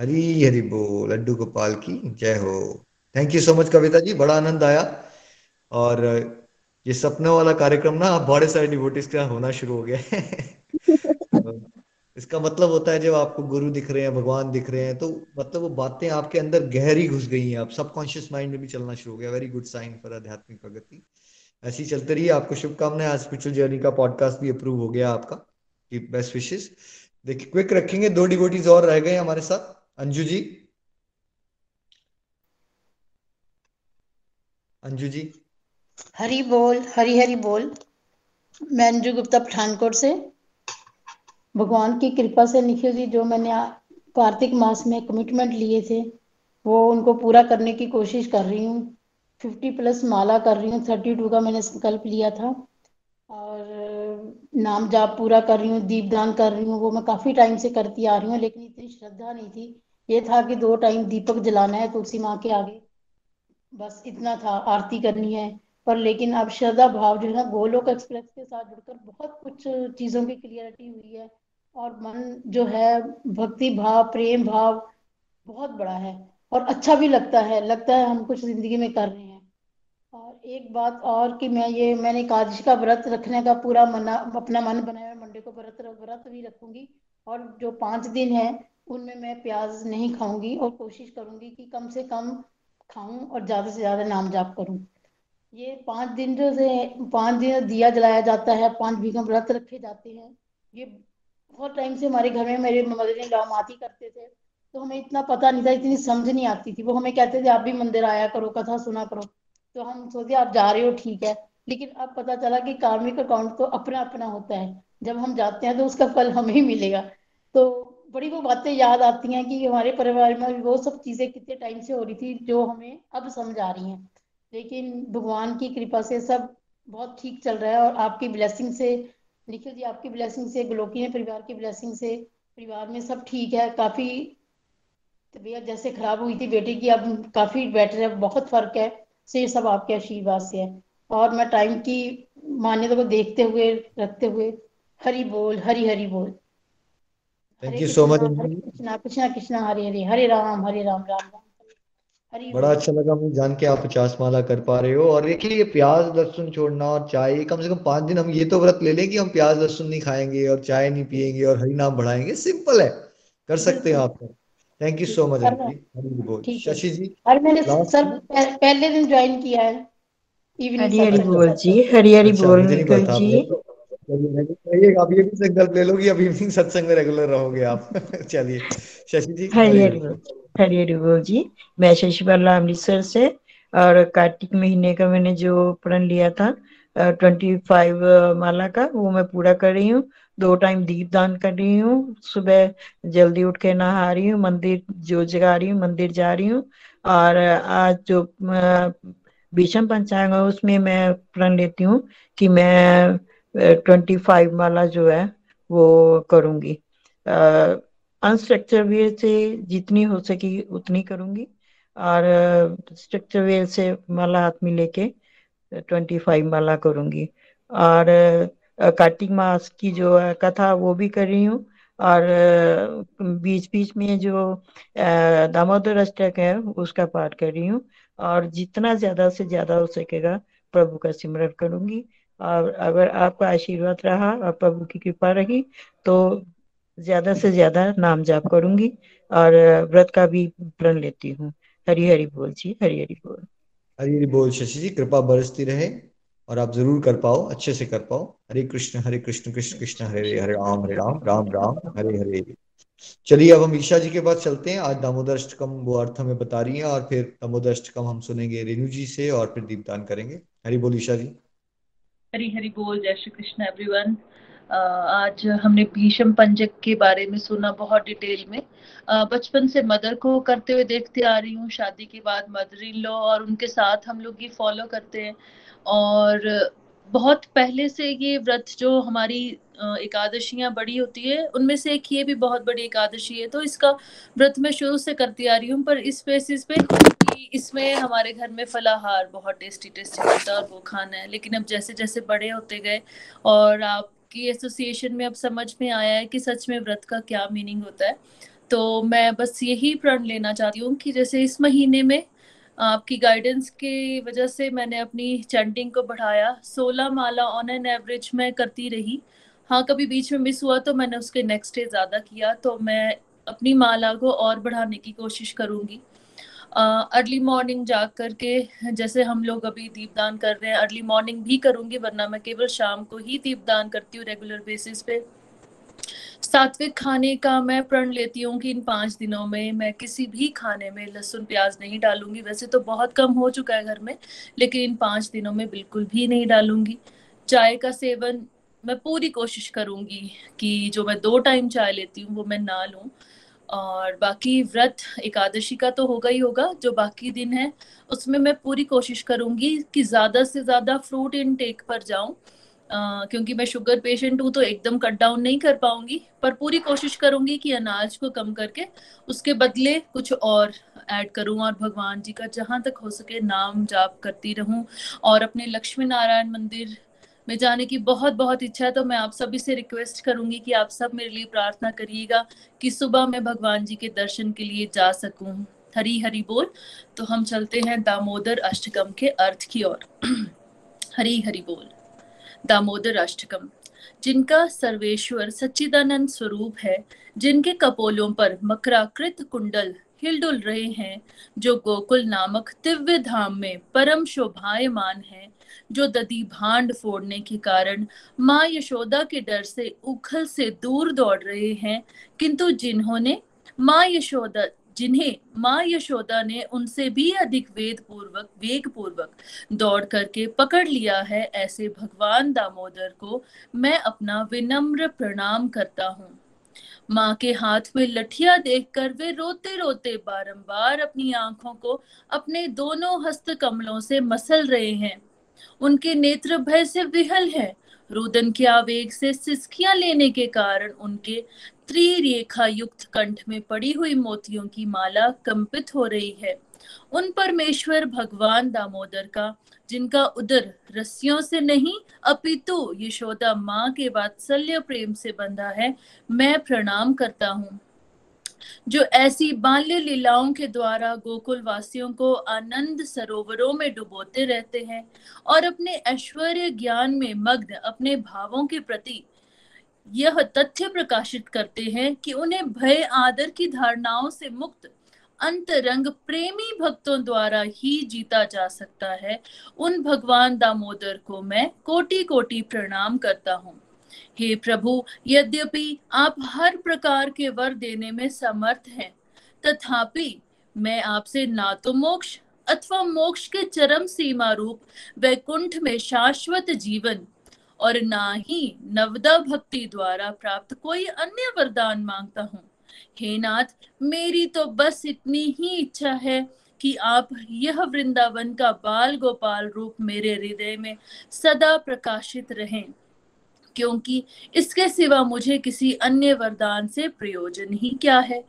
हरी हरी बोल। लड्डू गोपाल की जय हो। Thank you so much Kavita ji. बड़ा आनंद आया। और ये सपनों वाला कार्यक्रम ना अब बड़े सारे डिवोटिस का होना शुरू हो गया है। इसका मतलब होता है जब आपको गुरु दिख रहे हैं भगवान दिख रहे हैं तो मतलब वो बातें आपके अंदर गहरी घुस गई हैं। आप सबकॉन्शियस माइंड में भी चलना शुरू हो गया। वेरी गुड साइन फॉर आध्यात्मिक प्रगति। ऐसी चलते रहिए। आपको शुभकामनाएँ। आज स्पिरिचुअल जर्नी का पॉडकास्ट भी अप्रूव हो गया आपका। की बेस्ट विशेष देखिए क्विक रखेंगे, दो डिवोटीज और रह गए हमारे साथ। अंजू जी। अंजू जी। हरी बोल, हरी हरी बोल। मैं अंजू गुप्ता पठानकोट से। भगवान की कृपा से निखिल जी, जो मैंने कार्तिक मास में कमिटमेंट लिए थे, वो उनको पूरा करने की कोशिश कर रही हूँ। फिफ्टी प्लस माला कर रही हूँ थर्टी टू का मैंने संकल्प लिया था। और नाम जाप पूरा कर रही हूँ, दीपदान कर रही हूँ, वो मैं काफ़ी टाइम से करती आ रही हूँ, लेकिन इतनी श्रद्धा नहीं थी। ये था कि दो टाइम दीपक जलाना है, तुलसी माँ के आगे। बस इतना था, आरती करनी है। पर लेकिन अब श्रद्धा भाव जो है ना, गोलोक एक्सप्रेस के साथ जुड़कर बहुत कुछ चीज़ों की क्लियरिटी हुई है। और मन जो है, भक्ति भाव, प्रेम भाव बहुत बड़ा है। और अच्छा भी लगता है लगता है हम कुछ ज़िंदगी में कर रहे हैं। एक बात और कि मैं ये, मैंने एकादशी का व्रत रखने का पूरा मना, अपना मन बनाया है मंडे को व्रत व्रत भी रखूँगी। और जो पाँच दिन है, उनमें मैं प्याज नहीं खाऊँगी और कोशिश करूँगी कि कम से कम खाऊं और ज़्यादा से ज़्यादा नाम जाप करूँ। ये पाँच दिन जो से, पाँच दिन दिया जलाया जाता है, पाँच बीघा व्रत रखे जाते हैं। ये बहुत टाइम से हमारे घर में मेरे मदर इन लॉ माती करते थे तो हमें इतना पता नहीं था, इतनी समझ नहीं आती थी। वो हमें कहते थे, आप भी मंदिर आया करो, कथा सुना करो। तो हम सोचते आप जा रहे हो, ठीक है। लेकिन अब पता चला कि कार्मिक अकाउंट तो अपना अपना होता है। जब हम जाते हैं तो उसका फल हमें ही मिलेगा। तो बड़ी वो बातें याद आती हैं कि हमारे परिवार में वो सब चीज़ें कितने टाइम से हो रही थी, जो हमें अब समझ आ रही हैं। लेकिन भगवान की कृपा से सब बहुत ठीक चल रहा है और आपकी ब्लेसिंग से, निखिल जी, आपकी ब्लेसिंग से, गोलोकी परिवार की ब्लेसिंग से, परिवार में सब ठीक है। काफ़ी तबीयत जैसे खराब हुई थी बेटी की, अब काफ़ी बेटर है, बहुत फ़र्क है। से ये सब आपके आशीर्वाद से है। और मैं टाइम की मान्यता को देखते हुए रखते हुए हरि बोल हरि हरि बोल। Thank you so much Krishna Krishna Krishna Hare Hare Hare Ram Hare Ram Ram Ram. बड़ा अच्छा लगा मुझे जान के आप पचास माला कर पा रहे हो। और देखिए ये प्याज लहसुन छोड़ना और चाय कम से कम पाँच दिन हम ये तो व्रत ले लें कि हम प्याज लहसुन नहीं खाएँगे और चाय नहीं पिएँगे और हरी नाम बढ़ाएँगे। सिंपल है कर सकते हैं आप। Thank you so much Shashi ji और मैंने सर पहले दिन ज्वाइन किया है। इवनिंग हरी हरी सत्संग बोल जी हरी हरी अच्छा बोल जी। रेगुलर चलिए आप ये भी संकल्प ले लो कि अब इवनिंग सत्संग में रेगुलर रहोगे आप। चलिए शशि जी हरी हरि हरी बोल बोल हरी हरी बोल जी। मैं शशि बाला अमृतसर से और कार्तिक महीने का मैंने जो प्रण लिया था ट्वेंटी फाइव माला का वो मैं पूरा कर रही हूँ। दो टाइम दीप दान कर रही हूँ। सुबह जल्दी उठ के नहा रही हूँ, मंदिर जो जगा रही हूँ, मंदिर जा रही हूँ। और आज जो भीषम पंचांग है, उसमें मैं प्रण लेती हूँ कि मैं ट्वेंटी फाइव माला जो है, वो करूँगी। अनस्ट्रक्चर वे से जितनी हो सकी उतनी करूँगी। और स्ट्रक्चर वे से माला हाथ में लेके ट्वेंटी फाइव माला करूँगी। और कार्तिक मास की जो कथा वो भी कर रही हूँ। और बीच बीच में जो दामोदर अष्टक है, उसका पाठ कर रही हूँ। और जितना ज़्यादा से ज़्यादा हो सकेगा, प्रभु का सिमरन करूँगी। और अगर आपका आशीर्वाद रहा और प्रभु की कृपा रही तो ज़्यादा से ज़्यादा नाम जाप करूँगी और व्रत का भी प्रण लेती हूँ। हरी हरी बोल जी हरी हरी बोल। हरी हरी बोल शशि जी, कृपा बरसती रहे। और आप ज़रूर कर पाओ, अच्छे से कर पाओ। हरे कृष्ण हरे कृष्ण कृष्ण कृष्ण, हरे हरे हरे राम हरे राम राम राम, हरे हरे। चलिए, अब हम ईशा जी के पास चलते हैं। आज दामोदर अष्टकम वो अर्थ हमें बता रही हैं और फिर दामोदर अष्टकम हम सुनेंगे रेणु जी से और फिर दीपदान करेंगे। हरी बोल ईशा जी। हरी हरी बोल, जय श्री कृष्ण एवरीवन आज हमने भीषम पंजक के बारे में सुना बहुत डिटेल में। बचपन से मदर को करते हुए देखते आ रही हूँ। शादी के बाद मदर इन लॉ और उनके साथ हम लोग ये फॉलो करते हैं। और बहुत पहले से ये व्रत जो हमारी एकादशियाँ बड़ी होती है, उनमें से एक ये भी बहुत बड़ी एकादशी है। तो इसका व्रत मैं शुरू से करती आ रही हूँ, पर इस बेसिस पे कि इसमें हमारे घर में फलाहार, बहुत टेस्टी टेस्टी होता है और वो खाना है। लेकिन अब जैसे जैसे बड़े होते गए और आपकी एसोसिएशन में अब समझ में आया है कि सच में व्रत का क्या मीनिंग होता है तो मैं बस यही प्रण लेना चाहती हूँ कि जैसे इस महीने में आपकी गाइडेंस की वजह से मैंने अपनी चैंटिंग को बढ़ाया। सोलह माला ऑन एन एवरेज में करती रही। हाँ कभी बीच में मिस हुआ तो मैंने उसके नेक्स्ट डे ज़्यादा किया तो मैं अपनी माला को और बढ़ाने की कोशिश करूँगी। अर्ली मॉर्निंग जाग करके जैसे हम लोग अभी दीपदान कर रहे हैं अर्ली मॉर्निंग भी करूँगी, वरना मैं केवल शाम को ही दीपदान करती हूँ रेगुलर बेसिस पे। सात्विक खाने का मैं प्रण लेती हूँ कि इन पाँच दिनों में मैं किसी भी खाने में लहसुन प्याज नहीं डालूँगी। वैसे तो बहुत कम हो चुका है घर में, लेकिन इन पाँच दिनों में बिल्कुल भी नहीं डालूँगी। चाय का सेवन मैं पूरी कोशिश करूँगी कि जो मैं दो टाइम चाय लेती हूँ वो मैं ना लूँ। और बाकी व्रत एकादशी का तो होगा ही होगा, जो बाकी दिन है, उसमें मैं पूरी कोशिश करूँगी कि ज़्यादा से ज़्यादा फ्रूट इनटेक पर जाऊँ। क्योंकि मैं शुगर पेशेंट हूँ तो एकदम कट डाउन नहीं कर पाऊँगी, पर पूरी कोशिश करूँगी कि अनाज को कम करके उसके बदले कुछ और ऐड करूँ और भगवान जी का जहाँ तक हो सके नाम जाप करती रहूँ और अपने लक्ष्मी नारायण मंदिर में जाने की बहुत बहुत इच्छा है। तो मैं आप सभी से रिक्वेस्ट करूँगी कि आप सब मेरे लिए प्रार्थना करिएगा कि सुबह मैं भगवान जी के दर्शन के लिए जा सकूँ। हरी हरी बोल। तो हम चलते हैं दामोदर अष्टकम के अर्थ की ओर। हरी हरी बोल। दामोदर अष्टकम जिनका सर्वेश्वर सच्चिदानंद स्वरूप है, जिनके कपोलों पर मकराकृत कुंडल हिलडुल रहे हैं, जो गोकुल नामक दिव्य धाम में परम शोभायमान है, जो ददी भांड फोड़ने के कारण माँ यशोदा के डर से उखल से दूर दौड़ रहे हैं, किंतु जिन्होंने माँ यशोदा जिन्हें माँ यशोदा ने उनसे भी अधिक वेद पूर्वक वेग पूर्वक दौड़ करके पकड़ लिया है, ऐसे भगवान दामोदर को मैं अपना विनम्र प्रणाम करता हूँ। माँ के हाथ में लठिया देखकर वे रोते रोते बारंबार अपनी आँखों को अपने दोनों हस्त कमलों से मसल रहे हैं। उनके नेत्र भय से विहल है। रुदन के आवेग से सिसकियाँ लेने के कारण उनके त्रिरेखा युक्त कंठ में पड़ी हुई मोतियों की माला कंपित हो रही है। उन परमेश्वर भगवान दामोदर का, जिनका उदर रस्सियों से नहीं, अपितु यशोदा माँ के वात्सल्य प्रेम से बंधा है, मैं प्रणाम करता हूँ। जो ऐसी बाल्य लीलाओं के द्वारा गोकुल वासियों को आनंद सरोवरों में डुबोते रहते हैं और अपने ऐश्वर्य ज्ञान में मग्न अपने भावों के प्रति यह तथ्य प्रकाशित करते हैं कि उन्हें भय आदर की धारणाओं से मुक्त अंतरंग प्रेमी भक्तों द्वारा ही जीता जा सकता है। उन भगवान दामोदर को मैं कोटि कोटि प्रणाम करता हूँ। हे प्रभु, यद्यपि आप हर प्रकार के वर देने में समर्थ हैं, तथापि मैं आपसे ना तो मोक्ष अथवा मोक्ष के चरम सीमा रूप वैकुंठ में शाश्वत जीवन और ना ही नवदा भक्ति द्वारा प्राप्त कोई अन्य वरदान माँगता हूँ। हे नाथ, मेरी तो बस इतनी ही इच्छा है कि आप यह वृंदावन का बाल गोपाल रूप मेरे हृदय में सदा प्रकाशित रहें, क्योंकि इसके सिवा मुझे किसी अन्य वरदान से प्रयोजन ही क्या है?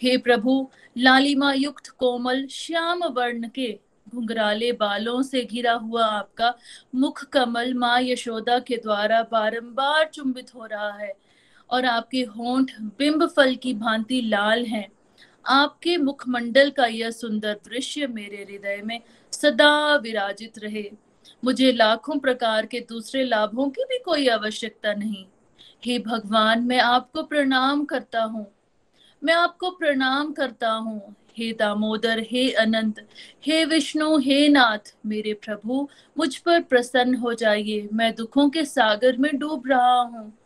हे प्रभु, लालिमा युक्त कोमल श्याम वर्ण के घुंघराले बालों से घिरा हुआ आपका मुख कमल माँ यशोदा के द्वारा बारंबार चुंबित हो रहा है और आपके होंठ बिंब फल की भांति लाल हैं। आपके मुखमंडल का यह सुंदर दृश्य मेरे हृदय में सदा विराजित रहे। मुझे लाखों प्रकार के दूसरे लाभों की भी कोई आवश्यकता नहीं। हे भगवान, मैं आपको प्रणाम करता हूँ। मैं आपको प्रणाम करता हूँ। हे दामोदर, हे अनंत, हे विष्णु, हे नाथ, मेरे प्रभु, मुझ पर प्रसन्न हो जाइए। मैं दुखों के सागर में डूब रहा हूँ।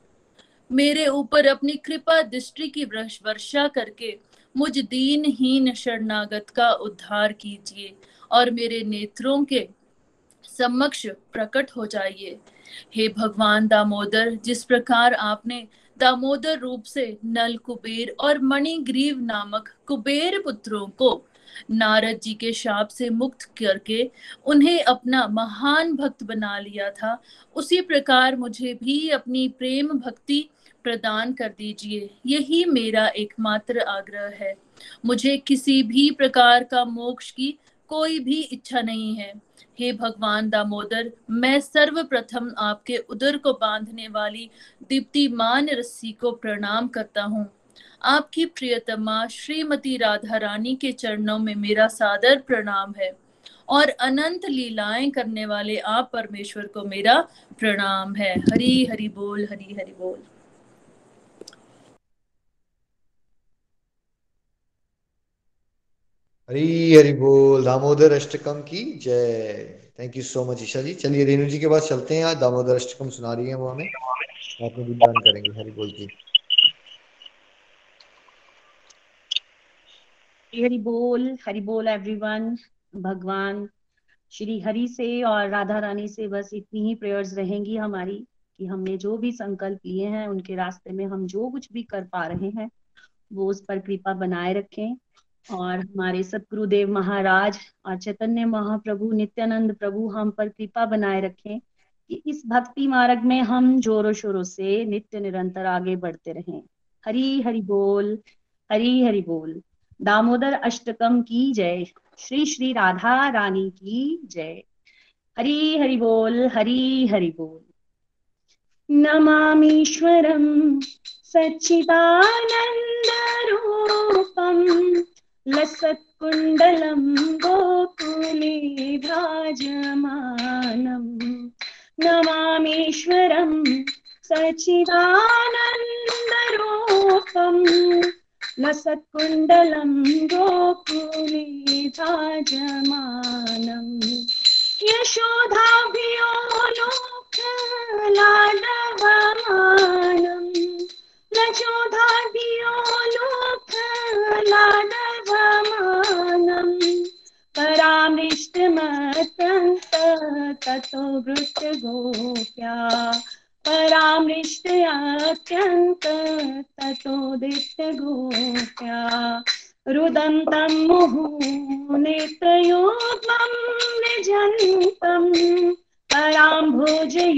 मेरे ऊपर अपनी कृपा दृष्टि की वर्षा करके मुझ दीन दीनहीन शरणागत का उद्धार कीजिए और मेरे नेत्रों के समक्ष प्रकट हो जाइए। हे भगवान दामोदर, जिस प्रकार आपने दामोदर रूप से नल कुबेर और मणिग्रीव नामक कुबेर पुत्रों को नारद जी के शाप से मुक्त करके उन्हें अपना महान भक्त बना लिया था। उसी प्रकार मुझे भी अपनी प्रेम भक्ति प्रदान कर दीजिए। यही मेरा एकमात्र आग्रह है। मुझे किसी भी प्रकार का मोक्ष की कोई भी इच्छा नहीं है। हे भगवान दामोदर, मैं सर्वप्रथम आपके उदर को बांधने वाली दीप्तिमान रस्सी को प्रणाम करता हूँ। आपकी प्रियतमा श्रीमती राधा रानी के चरणों में मेरा सादर प्रणाम है और अनंत लीलाएँ करने वाले आप परमेश्वर को मेरा प्रणाम है। हरी हरि बोल, हरी हरि बोल। हरी हरि बोल। दामोदर अष्टकम की जय। Thank you so much Isha ji. चलिए, रेणु जी के पास चलते हैं। आज दामोदर अष्टकम सुना रही है वो हमें। आपने विद्वान करेंगे। हरि बोल जी। हरि बोल। हरि बोल एवरीवन भगवान। श्री हरि से और राधा रानी से बस इतनी ही प्रेयर्स रहेंगी हमारी कि हमने जो भी संकल्प लिए हैं, उनके रास्ते में हम जो कुछ भी कर पा रहे हैं, वो उस पर कृपा बनाए रखें। और हमारे सतगुरुदेव महाराज और चैतन्य महाप्रभु नित्यानंद प्रभु हम पर कृपा बनाए रखें कि इस भक्ति मार्ग में हम जोरों शोरों से नित्य निरंतर आगे बढ़ते रहें। हरी हरि बोल, हरी हरि बोल। दामोदर अष्टकम की जय। श्री श्री राधा रानी की जय। हरी हरि बोल, हरी हरि बोल। नमामीश्वरम सच्चिदानन्दरूपम् लसत्कुण्डलं गोकुले भ्राजमानम् नमामीश्वरं सचिदानन्दरूपम् लसत्कुण्डलं गोकुले भ्राजमानम् यशोधाभियो प्रचोधाभियो लोकलाडवमानम् परामृष्टमत्यन्त ततो वृत्तगोप्या परामृष्टयात्यन्त ततो दिष्टगोप्या रुदन्तं मुहुनेत्रयोग्मं निजन्तम् पराम्भोजयुग्मेन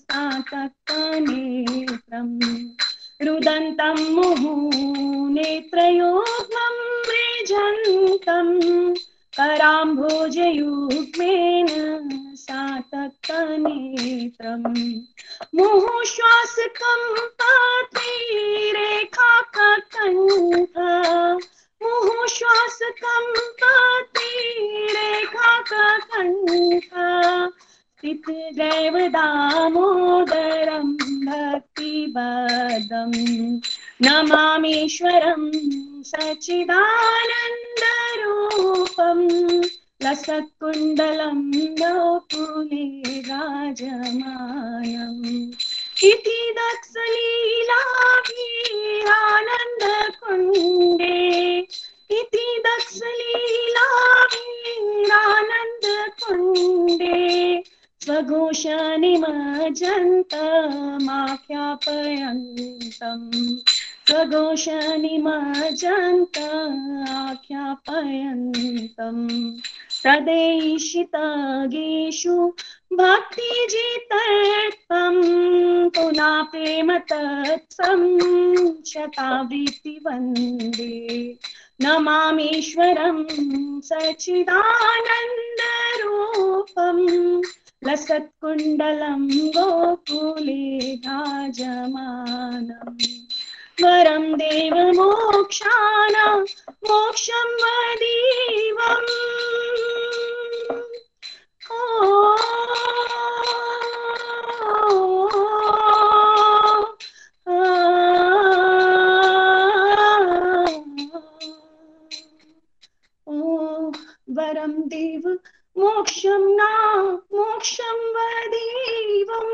सातत्तनेत्रम् रुदन्तं मुहुनेत्रयोग्मं मृजन्तम् कराम्भोजयुग्मेन सातत्तनेत्रम् मुहुश्वासकं पात्रीरेखाककण्ठ मुहुश्वासकं पात्रीरेखाककण्ठ स्थितदैव दामोदरं भक्तिबदम् नमामीश्वरं सच्चिदानन्दरूपम् लसत्कुण्डलं गोकुले राजमानम् इति दक्षलीलाभिरानन्दकुण्डे इति दक्षलीलाभिरानन्दकुण्डे स्वघोषनिमजन्तमाख्यापयन्तम् स्वघोषनिमजन्त आख्यापयन्तम् तदेशितगेषु भक्तिजितत्वं पुनः प्रेम तत्सं शतावृत्तिवन्दे नमामीश्वरं सच्चिदानन्दरूपम् लसत्कुण्डलं गोकुले राजमानम्। वरं देवमोक्षाण मोक्षं वदीवम् वरं देव मोक्षं न मोक्षं वदेवं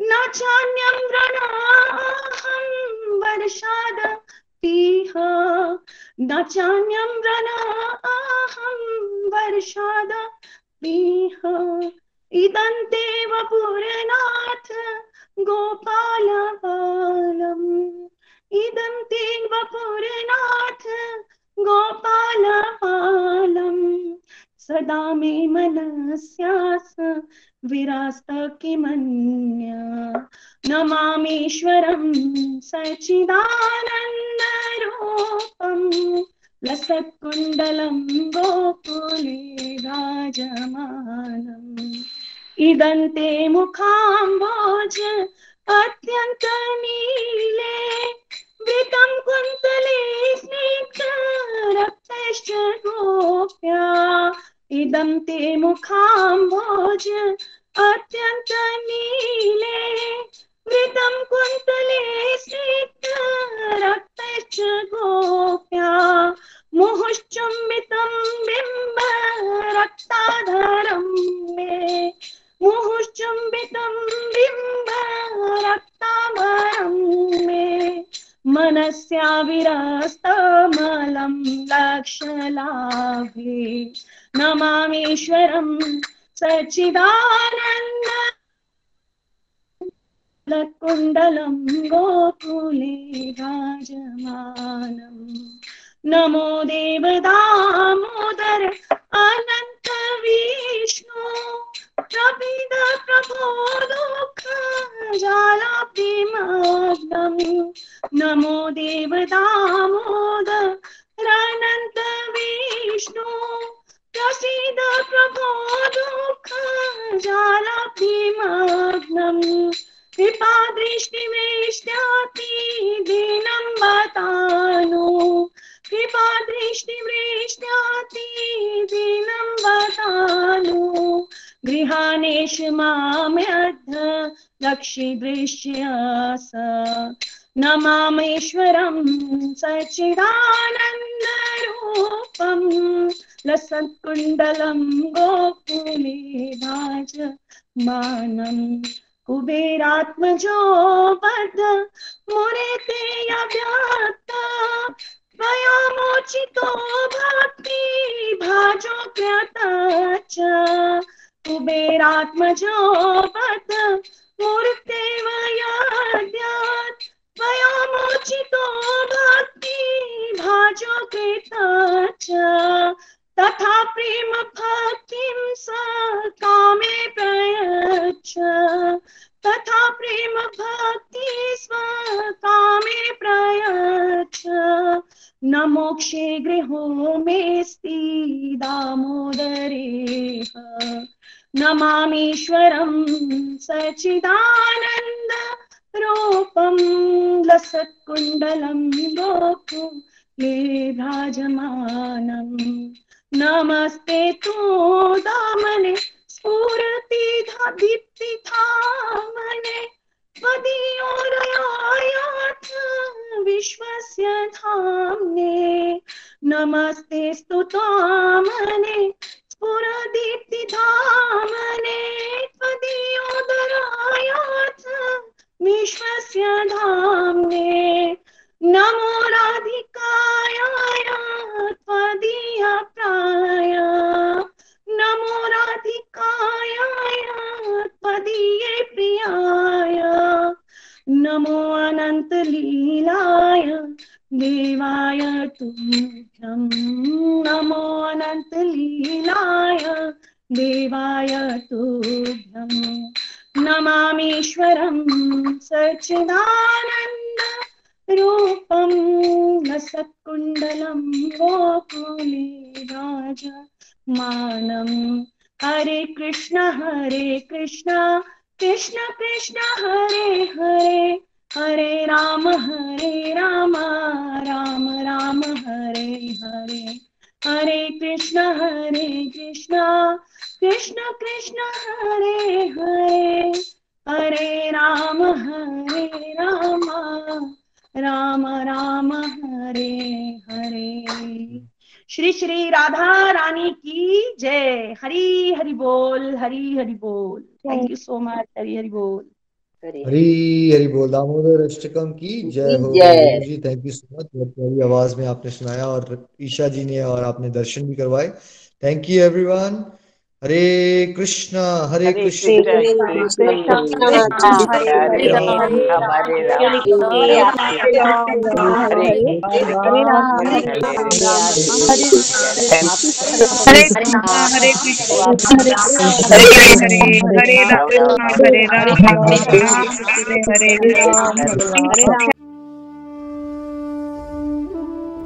न चान्यं व्रणाहं वर्षाद पीह न चान्यं पीह इदं देव पुरनाथ गोपालपालम् इदं देव पुरनाथ सदा मे मनस्यास विरास्त किमन्य। नमामीश्वरं सच्चिदानन्दरूपम् लसत्कुण्डलं गोकुले राजमानम्। इदन्ते मुखाम्बोज अत्यन्तनीले वृतं कुन्तले स्निग्धरक्तश्च गोप्या। इदं ते मुखाम्बोज अत्यन्तनीले वृतं कुन्तले स्निग्धरक्तश्च गोप्या मुहुश्चुम्बितं बिम्ब रक्ताधरं मे। मुहुश्चुम्बितं बिम्ब रक्ताभरं मे। मनस्या विरस्तमलं लक्षलाभे। नमामीश्वरं सच्चिदानन्द कुण्डलं गोकुले राजमानम्। नमो देवदामोदर अनन्त विष्णु प्रभिद प्रभो दुःख जालाब्धिमग्नम् नमो देवदामोदर अनन्त विष्णु प्रसीद प्रभो दुःख कृपा दृष्टिवृष्ट्याति दीनं बतानु कृपा दृष्टि दृष्टिवृष्ट्याति दीनं बतानु गृहानेश माम्यद्ध लक्षिदृश्यस। नमामेश्वरं सच्चिदानन्दरूपं। लसत्कुण्डलं गोकुले राजमानम् कुबेरात्मजो बद्ध मुरे ते अव्याक्त त्वया मोचितो भक्ति भाजो कृत च। कुबेरात्मजो बद्ध मूर्ते वयाद्यात् त्वया मोचितो भक्ति भाजो कृत च। तथा प्रेम भक्तिं कामे प्रयच्छ। तथा प्रेम भक्ति स्व कामे प्रयच्छ। न मोक्षे गृहो मेस्ति दामोदरेह। नमामीश्वरं सच्चिदानन्द रूपं लसत्कुण्डलं गोकुले भ्राजमानम् नमस्ते तु दामने, स्फुरति दीप्ति धामने विश्वस्य धाम्ने। नमस्ते स्तुतामने स्फुरदीप्ति धामने त्वदीयोदरायाथ विश्वस्य धाम्ने। नमो राधिकाय त्वदीय प्राय नमो राधिकाय त्वदीये प्रियाय। नमो अनन्तलीलाय। देवाय तुभ्यं। नमो अनन्तलीलाय। देवाय तुभ्यं। नमामीश्वरं सच्चिदानन्द। रूपं लसत्कुण्डलं गोकुले राजमानम् हरे कृष्ण हरे कृष्ण। कृष्ण कृष्ण, हरे हरे। हरे राम हरे राम। राम राम, हरे हरे। हरे कृष्ण हरे कृष्ण। कृष्ण कृष्ण, हरे हरे। हरे राम हरे राम। राम राम हरे हरे। श्री श्री राधा रानी की जय। हरी हरि बोल हरी हरि बोल। Thank you so much Hari Hari बोल। हरी हरि बोल। दामोदर अष्टकम की जय हो। जी थैंक यू सो मच बहुत प्यारी आवाज़ में आपने सुनाया और ईशा जी ने और आपने दर्शन भी करवाए। Thank you everyone Hare Krishna Hare Hare Krishna Krishna Krishna Hare